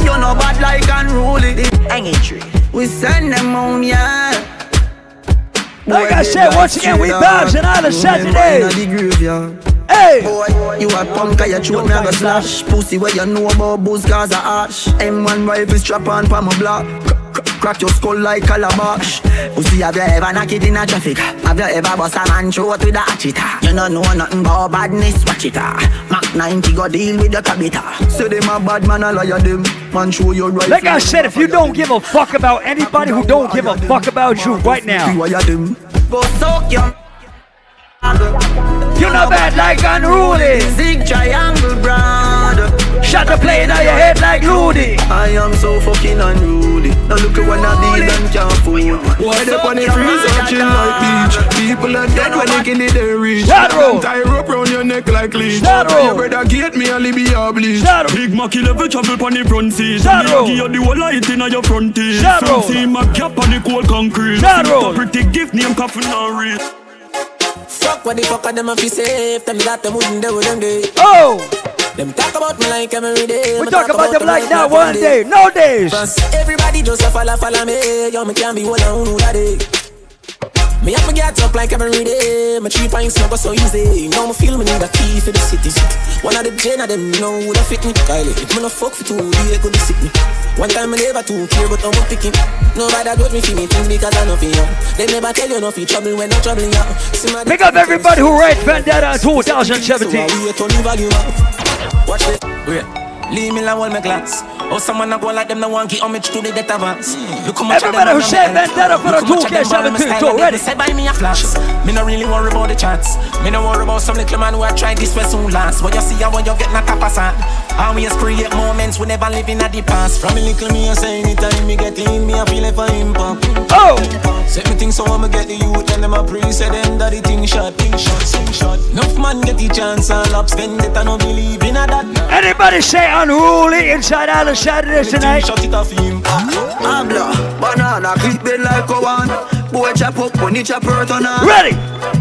You know bad like unruly. Hanging tree. We send them home yeah. Like I said, once again, we vibes and all the Saturdays. Hey! Boy, you a punk, I throat me a go slash. Pussy where you know about booze cause a ash. M1 rifle strap on pa my block. Crack your skull like calabash Pussy have you ever knock it in a traffic? Have you ever bust a man throat with a hatchet You don't know nothing about badness, watch it ah. Mac 90 go deal with the cabita Say them a bad man, I liar them. Man show your right Like I said, if you don't give a fuck about anybody who don't give a fuck about you right now. Go soak your you know bad like unruly. Zig triangle brand. Shut the plane on your head like Rudy. I am so fucking unruly. Now look at what I did and can't fool. Why they on the freeze chill like beach? People are dead when they kill it they reach. Shadow. Tie rope round your neck like leech. Shadow. Your brother get me a libby a bleach. Shadow. Big Macky level travel on the front seat. Shadow. Give you the whole light in your front teeth. Shadow. Front seat my cap on the cold concrete. Shadow. Pretty gift name coffin and real. Fuck what the fuck are them a fi safe me that them wouldn't do them day Oh! Them talk about me like every day. We talk, talk about, about them like now one day, no days. Everybody just a follow, follow me. Yo, me can't be one on who that day me have to get up like every day. My three pints not go so easy. Now me feel me need a key for the city. One of the gen of them know who that fit me. Kylie, if me no fuck for two, they could sick me. One time me never too care, but I'm picking. Nobody got me for me things because I know for you. They never tell you nothing trouble when I'm troubling you. Pick up everybody who writes Vendetta 2017. Watch. Wait. Leave me alone, my glass. Oh, someone not go like them, no one give homage to the death advance. Look how much Everybody who said Vendetta for the 2K17, ready? Say buy me a flash. Me no really worry about the chance. Me no worry about some little man who I tried this way soon last. What you see, I want you get up a sand. Always create moments we never live in at the past. From a little me, I say anytime me get in, me I feel like I impact. Oh! Set me things so I'ma get the youth and them a pre say them that the thing shot, thing shot, thing shot. Enough man get the chance and up spend it, I no believe that. Anybody say unruly inside Island Saturday tonight? Shut it off him. Banana, clip like a one. Boy chop up, money chop hurt on. Ready?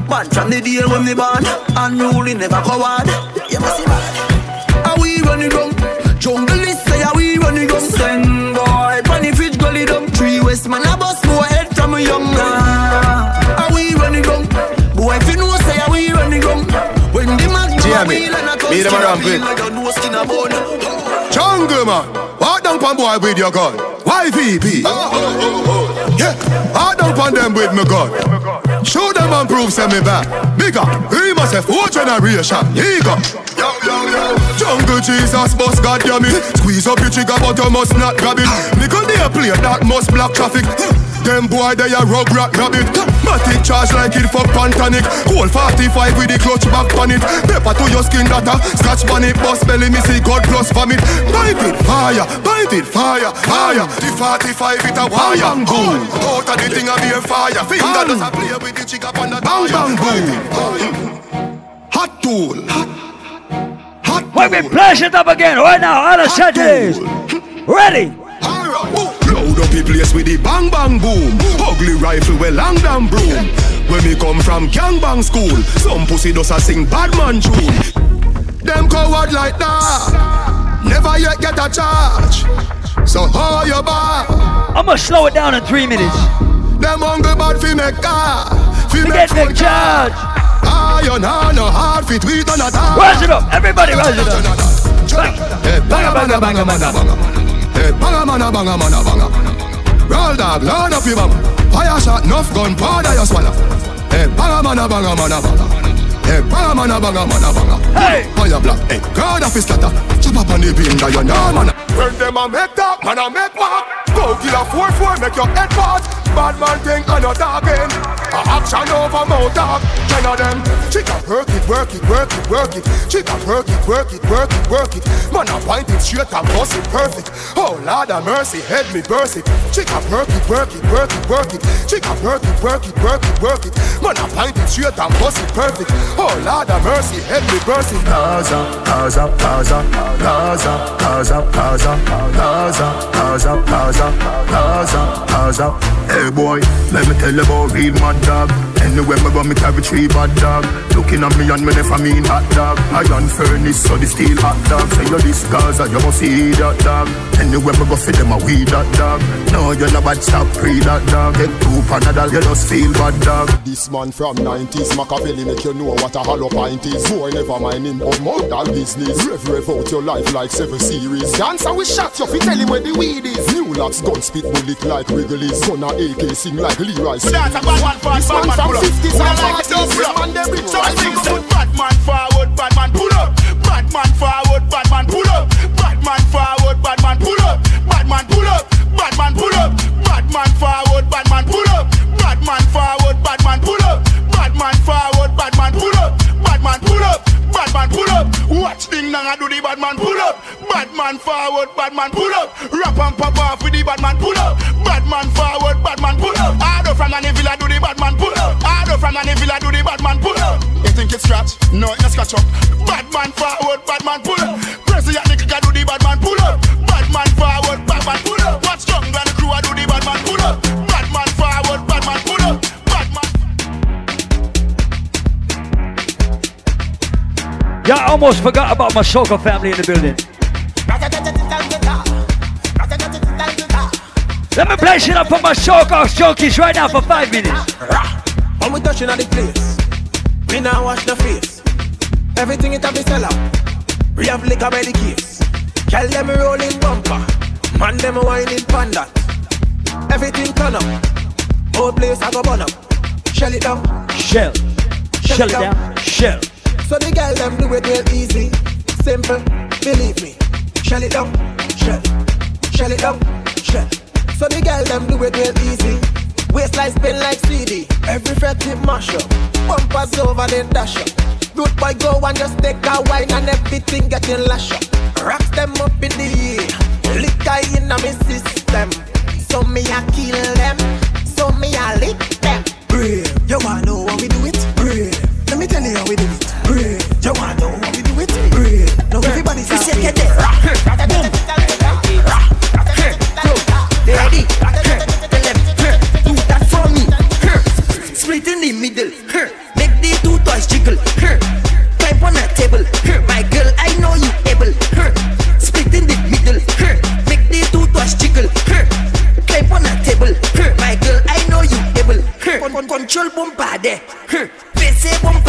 Bad from the deal when me born. Unruly never coward. You must see bad. Are we running down? Jungle is say are we running down? Send boy, funny fridge gully down. Three west man a bust no head from a young me, me them. A skin. Jungle man, walk down pan boy with your gun. YVP. Yeah, walk down pan them with me gun. Show them and prove send me back. Bigger, we must have four generation. Eager. Yo, yo, yo. Jungle Jesus, boss, God damn it. Squeeze up your trigger, but you must not grab it. Nickel they play that must block traffic. Them boy they a rug rat rabbit. Matic charge like it for pantanic. Cold 45 with the clutch back pan it. Pepper to your skin data Scratch pan it, bust belly me see God plus vomit. Bite it, fire, bite it, fire, fire. The 45 it a wire. Boom, out of the thing a be a fire. Finger does a play with the chick up on the Bang, bang, boom. Hot tool. Hot When we flash it up again right now, Island Saturdays Ready? Load up the place with the bang bang boom. Ugly rifle with long damn broom. When we come from gang bang school, some pussy does a sing bad man tune. Them coward like that, never yet get a charge. So hold your back? I'm gonna slow it down in three minutes. Them hungry bad fi make car, fi make the charge. Iron hand no hard fit we done a talk. Rise it up, everybody rise it up. Hey, banga banga banga banga banga. Hey, banga mana banga mana banga. Roll dog, load up your banga. Fire shot, enough gun, powder you swallow. Hey, banga mana banga mana banga. Hey, bang man a bang a man a bang a. Hey, fire black. Hey, God of his slaughter. Chop up on the pin that you know man. When them a make talk, man a make walk. Go kill a four four, make your head part. Bad man thing and not talking. A action over mouth talk. Ten of them. Chica work it, work it, work it, work it. Chica work it, work it, work it, work it. Man a point it straight and bust it perfect. Oh Lord of mercy, head me burst it. Chica work it, work it, work it, work it. Chica work it, work it, work it, work it. Man a point it straight and bust it perfect. Oh Lord of mercy, help me burst it. Gaza, Gaza, Gaza, Gaza, Gaza, Gaza, Gaza, Gaza, Gaza, Gaza, Gaza. Hey boy, let me tell you about real mad dog. Anywhere me go, me carry three bad dog. Looking at me and me never mean hot dog. Iron furnace, so the steel hot dog. Say you this Gaza, you must see that dog. Anywhere me go, fit them a weed that dog. No, you're not bad, stop pre that dog. Get two panadol, you just feel bad dog. This man from 90s, Machiavelli make you know what a hollow pint is. Boy, never mind him of mortal business. Rev, rev out your life like seven series. Dancer we shot you, fi tell him where the weed is. New locks, gun spit bullet like Wrigley's. Gun a AK sing like Leroy. So that's a bad man bad man man from pull up. 50s Pull and up like the 40s. double. Man, they bring I right so. up. Bad man forward, bad man pull up. Bad man forward, bad man pull up. Bad man forward, bad man pull up. Bad man pull up. Bad man pull up. Bad man forward, bad man pull up. Bad man forward, bad man pull up. Bad man forward, bad man pull up. Bad man pull up. Bad man pull up. Watch thing now I do the bad man pull up. Bad man forward, bad man pull up. Rap and pop off with the bad man pull up. Bad man forward, bad man pull up. Harder from an villa do the bad man pull up. Harder from an villa do the bad man pull up. You think it's scratch? No, it's scratch up. Bad man forward, bad man pull up. President Nick do the bad man pull up. Bad man almost forgot about my Soca family in the building. Let me play shit up for my Soca junkies right now for five minutes. When we touching at the place, we now wash the face. Everything it have be sell out. We have liquor by the case. Tell them rolling bumper, man them whining panda. Everything turn up, whole place I go burn up. Shell it down, shell, shell it down, shell. So the girl them do it real easy, simple. Believe me, shell it down, shell, shell it down, shell. So the girl them do it real easy. Waistline spin like CD. Every fret hit mash up. Bumpers over then dash up. Root boy go and just take a wine and everything getting lash up. Rocks them up in the air. Liquor in a me system. So me a kill them. So me a lick them. Brave. You wanna know how we do it? Brave. Me tell you how we do it. Brave. You wanna know how we do it? Brave. Now everybody say get there. Ready? Do that for me. Split in the middle. Make the two toys jiggle. Climb on a table. My girl, I know you able. Split in the middle. Make the two toys jiggle. Climb on a table. My girl, I know you able. Con- con- Control bombade. Face bombade.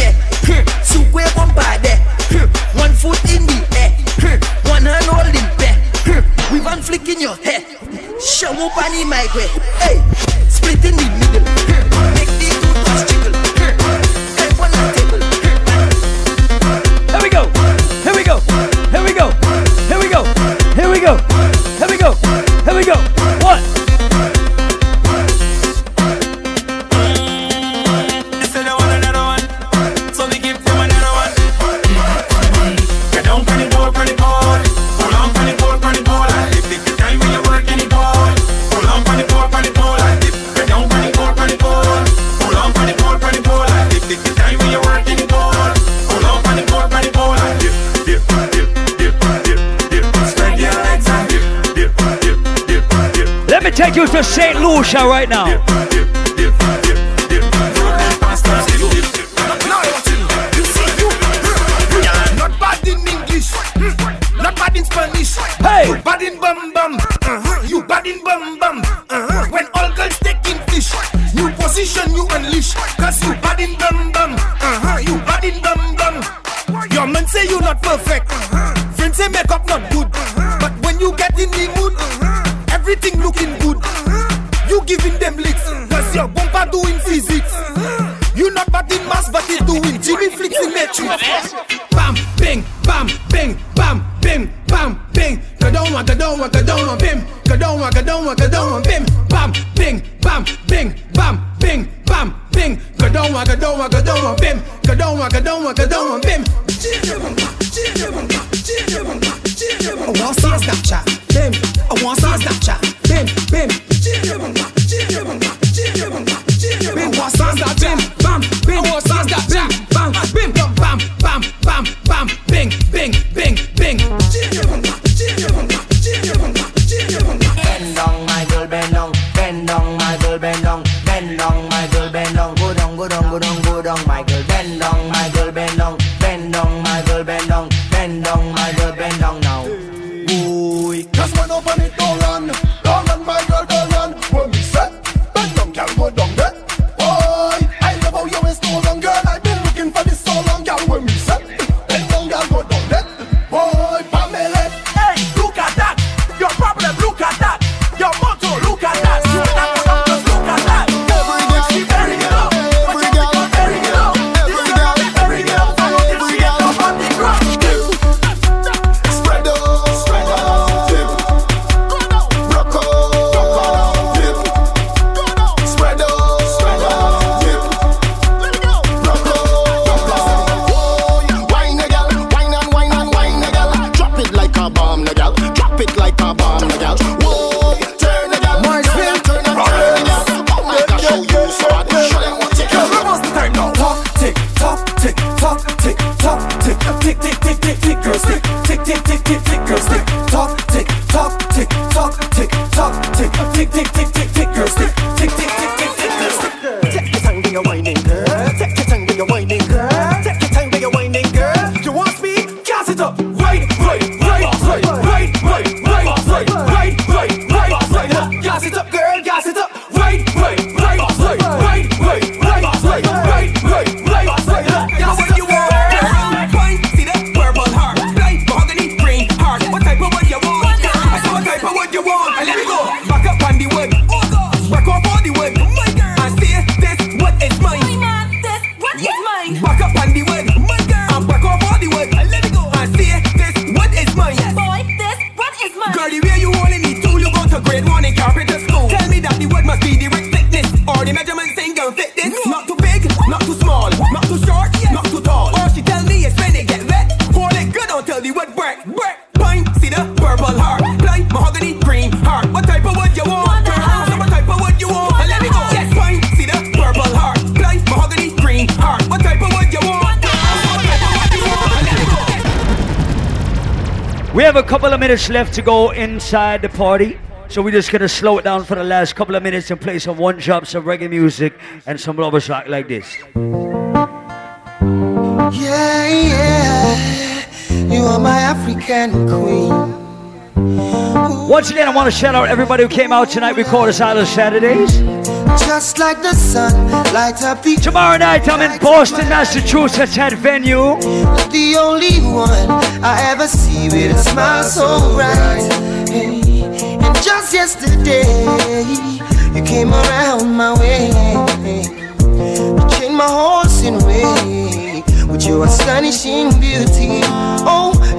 Hmm, Sukwe bombade. Hmm, one foot in the air. Hmm, one hand holding back. With one flick in your hair. Show up on my way. Hey, split in the middle. Make the two toes the table. Here we go. Here we go. Here we go. Here we go. Here we go. Here we go. Here we go. Take you to St. Lucia right now. tick, tick, tick, tick, tick, girl, stick. minutes left to go inside the party. So we're just gonna slow it down for the last couple of minutes and play some one drop, some reggae music, and some rubber rock like this. Yeah, yeah, you are my African queen. Once again, I want to shout out everybody who came out tonight. We call this Island Saturdays. Just like the sun, light up the Tomorrow night I'm in Boston, Massachusetts at venue. The only one I ever see with a smile so bright. Hey, and just yesterday, you came around my way. You changed my horse in way with your astonishing beauty. Oh,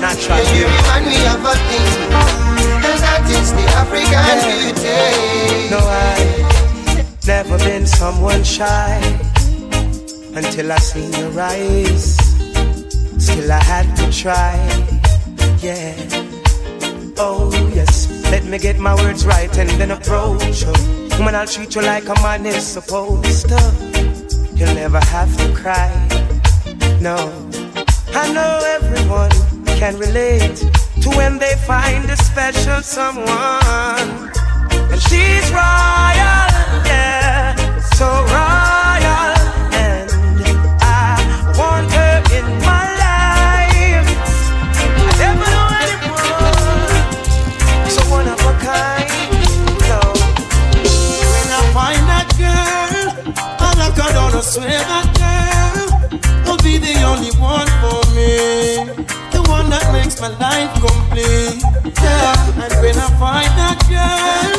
natural. You remind me of a thing, and that is the African yeah. beauty. No, I never been someone shy until I seen your eyes. Still, I had to try. Yeah. Oh, yes. Let me get my words right and then approach you. Woman, I'll treat you like a man is supposed to. You'll never have to cry. No, I know everyone can relate to when they find a special someone. And she's royal, yeah, so royal. And I want her in my life. I never know anyone so one of a kind. No. When I find that girl, I'm not gonna swear that. my life complete. Yeah. And when I find that girl,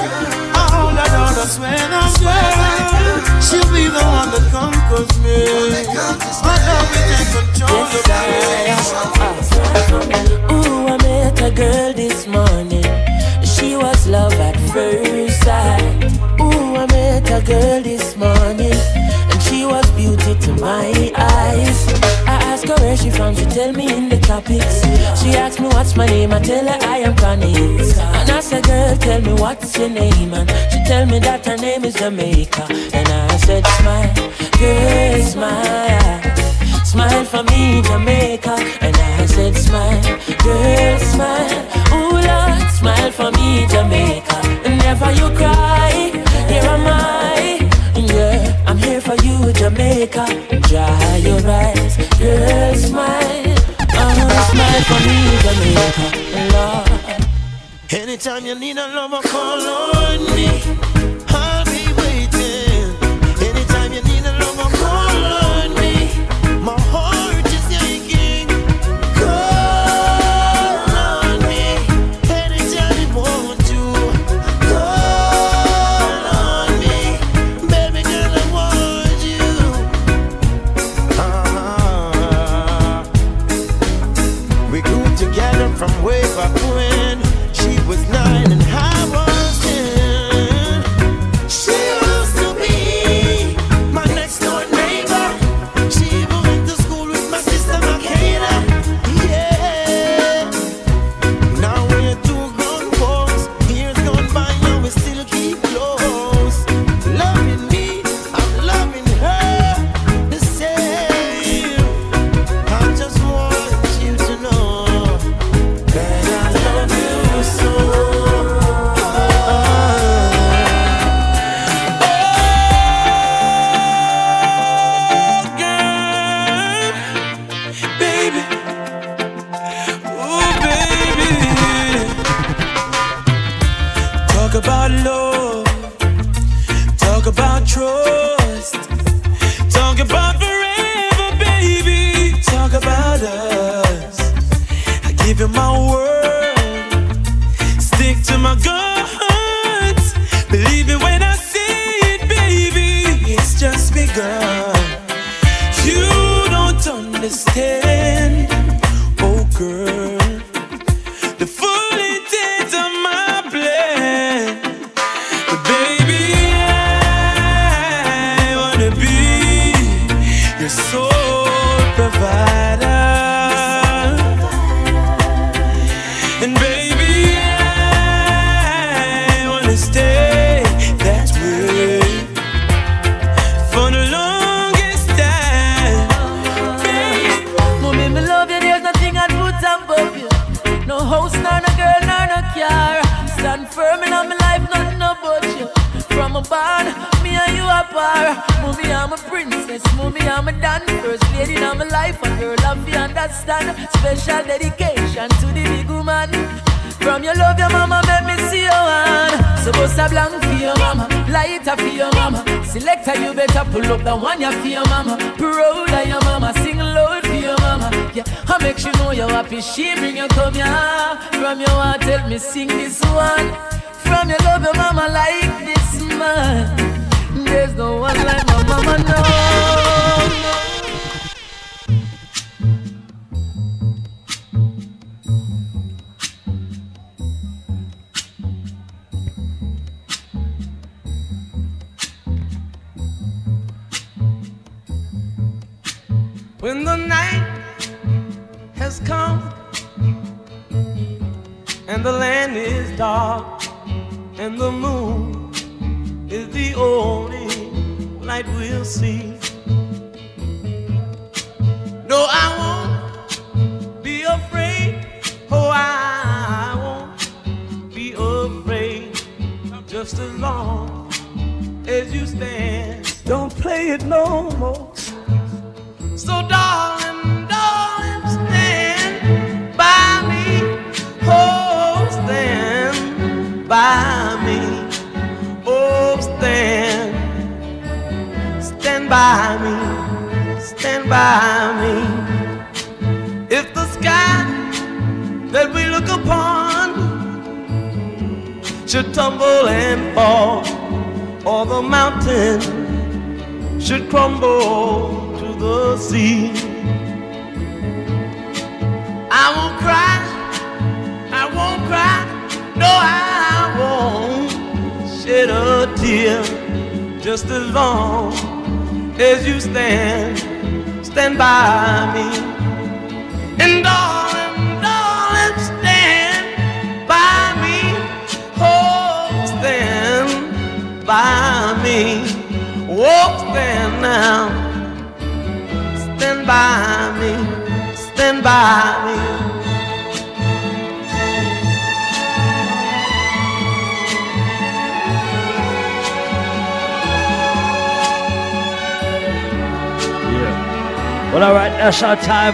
all I know that's when I'm well. She'll be the one that conquers me. My love will take control of me. Ooh, I met a girl this morning. She was love at first sight. Ooh, I met a girl this morning was beauty to my eyes. I ask her where she from, she tell me in the topics. She asked me what's my name, I tell her I am Connie. And I said, girl, tell me what's your name, and she tell me that her name is Jamaica. And I said, smile, girl, smile, smile for me, Jamaica. And I said, smile, girl, smile, ooh Lord, smile for me, Jamaica. And never you cry, here am I you, Jamaica. Dry your eyes, girl, smile. Oh, smile for me, Jamaica, Lord. Anytime you need a lover, call on me.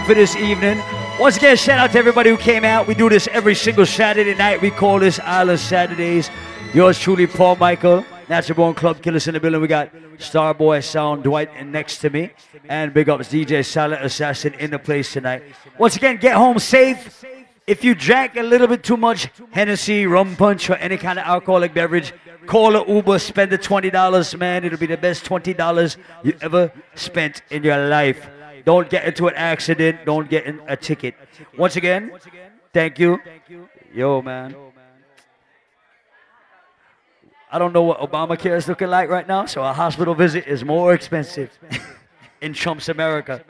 For this evening. Once again, shout out to everybody who came out. We do this every single Saturday night. We call this Island Saturdays. Yours truly, Paul Michael, Natural Born Club Killers in the building. We got Starboy Sound Dwight and next to me. And big ups DJ Silent Assassin in the place tonight. Once again, get home safe. If you drank a little bit too much Hennessy, rum punch, or any kind of alcoholic beverage, call a Uber, spend the $20, man. It'll be the best $20 you ever spent in your life. Don't get into an accident. Don't get in a ticket. Once again, thank you. Yo, man. I don't know what Obamacare is looking like right now, so a hospital visit is more expensive in Trump's America.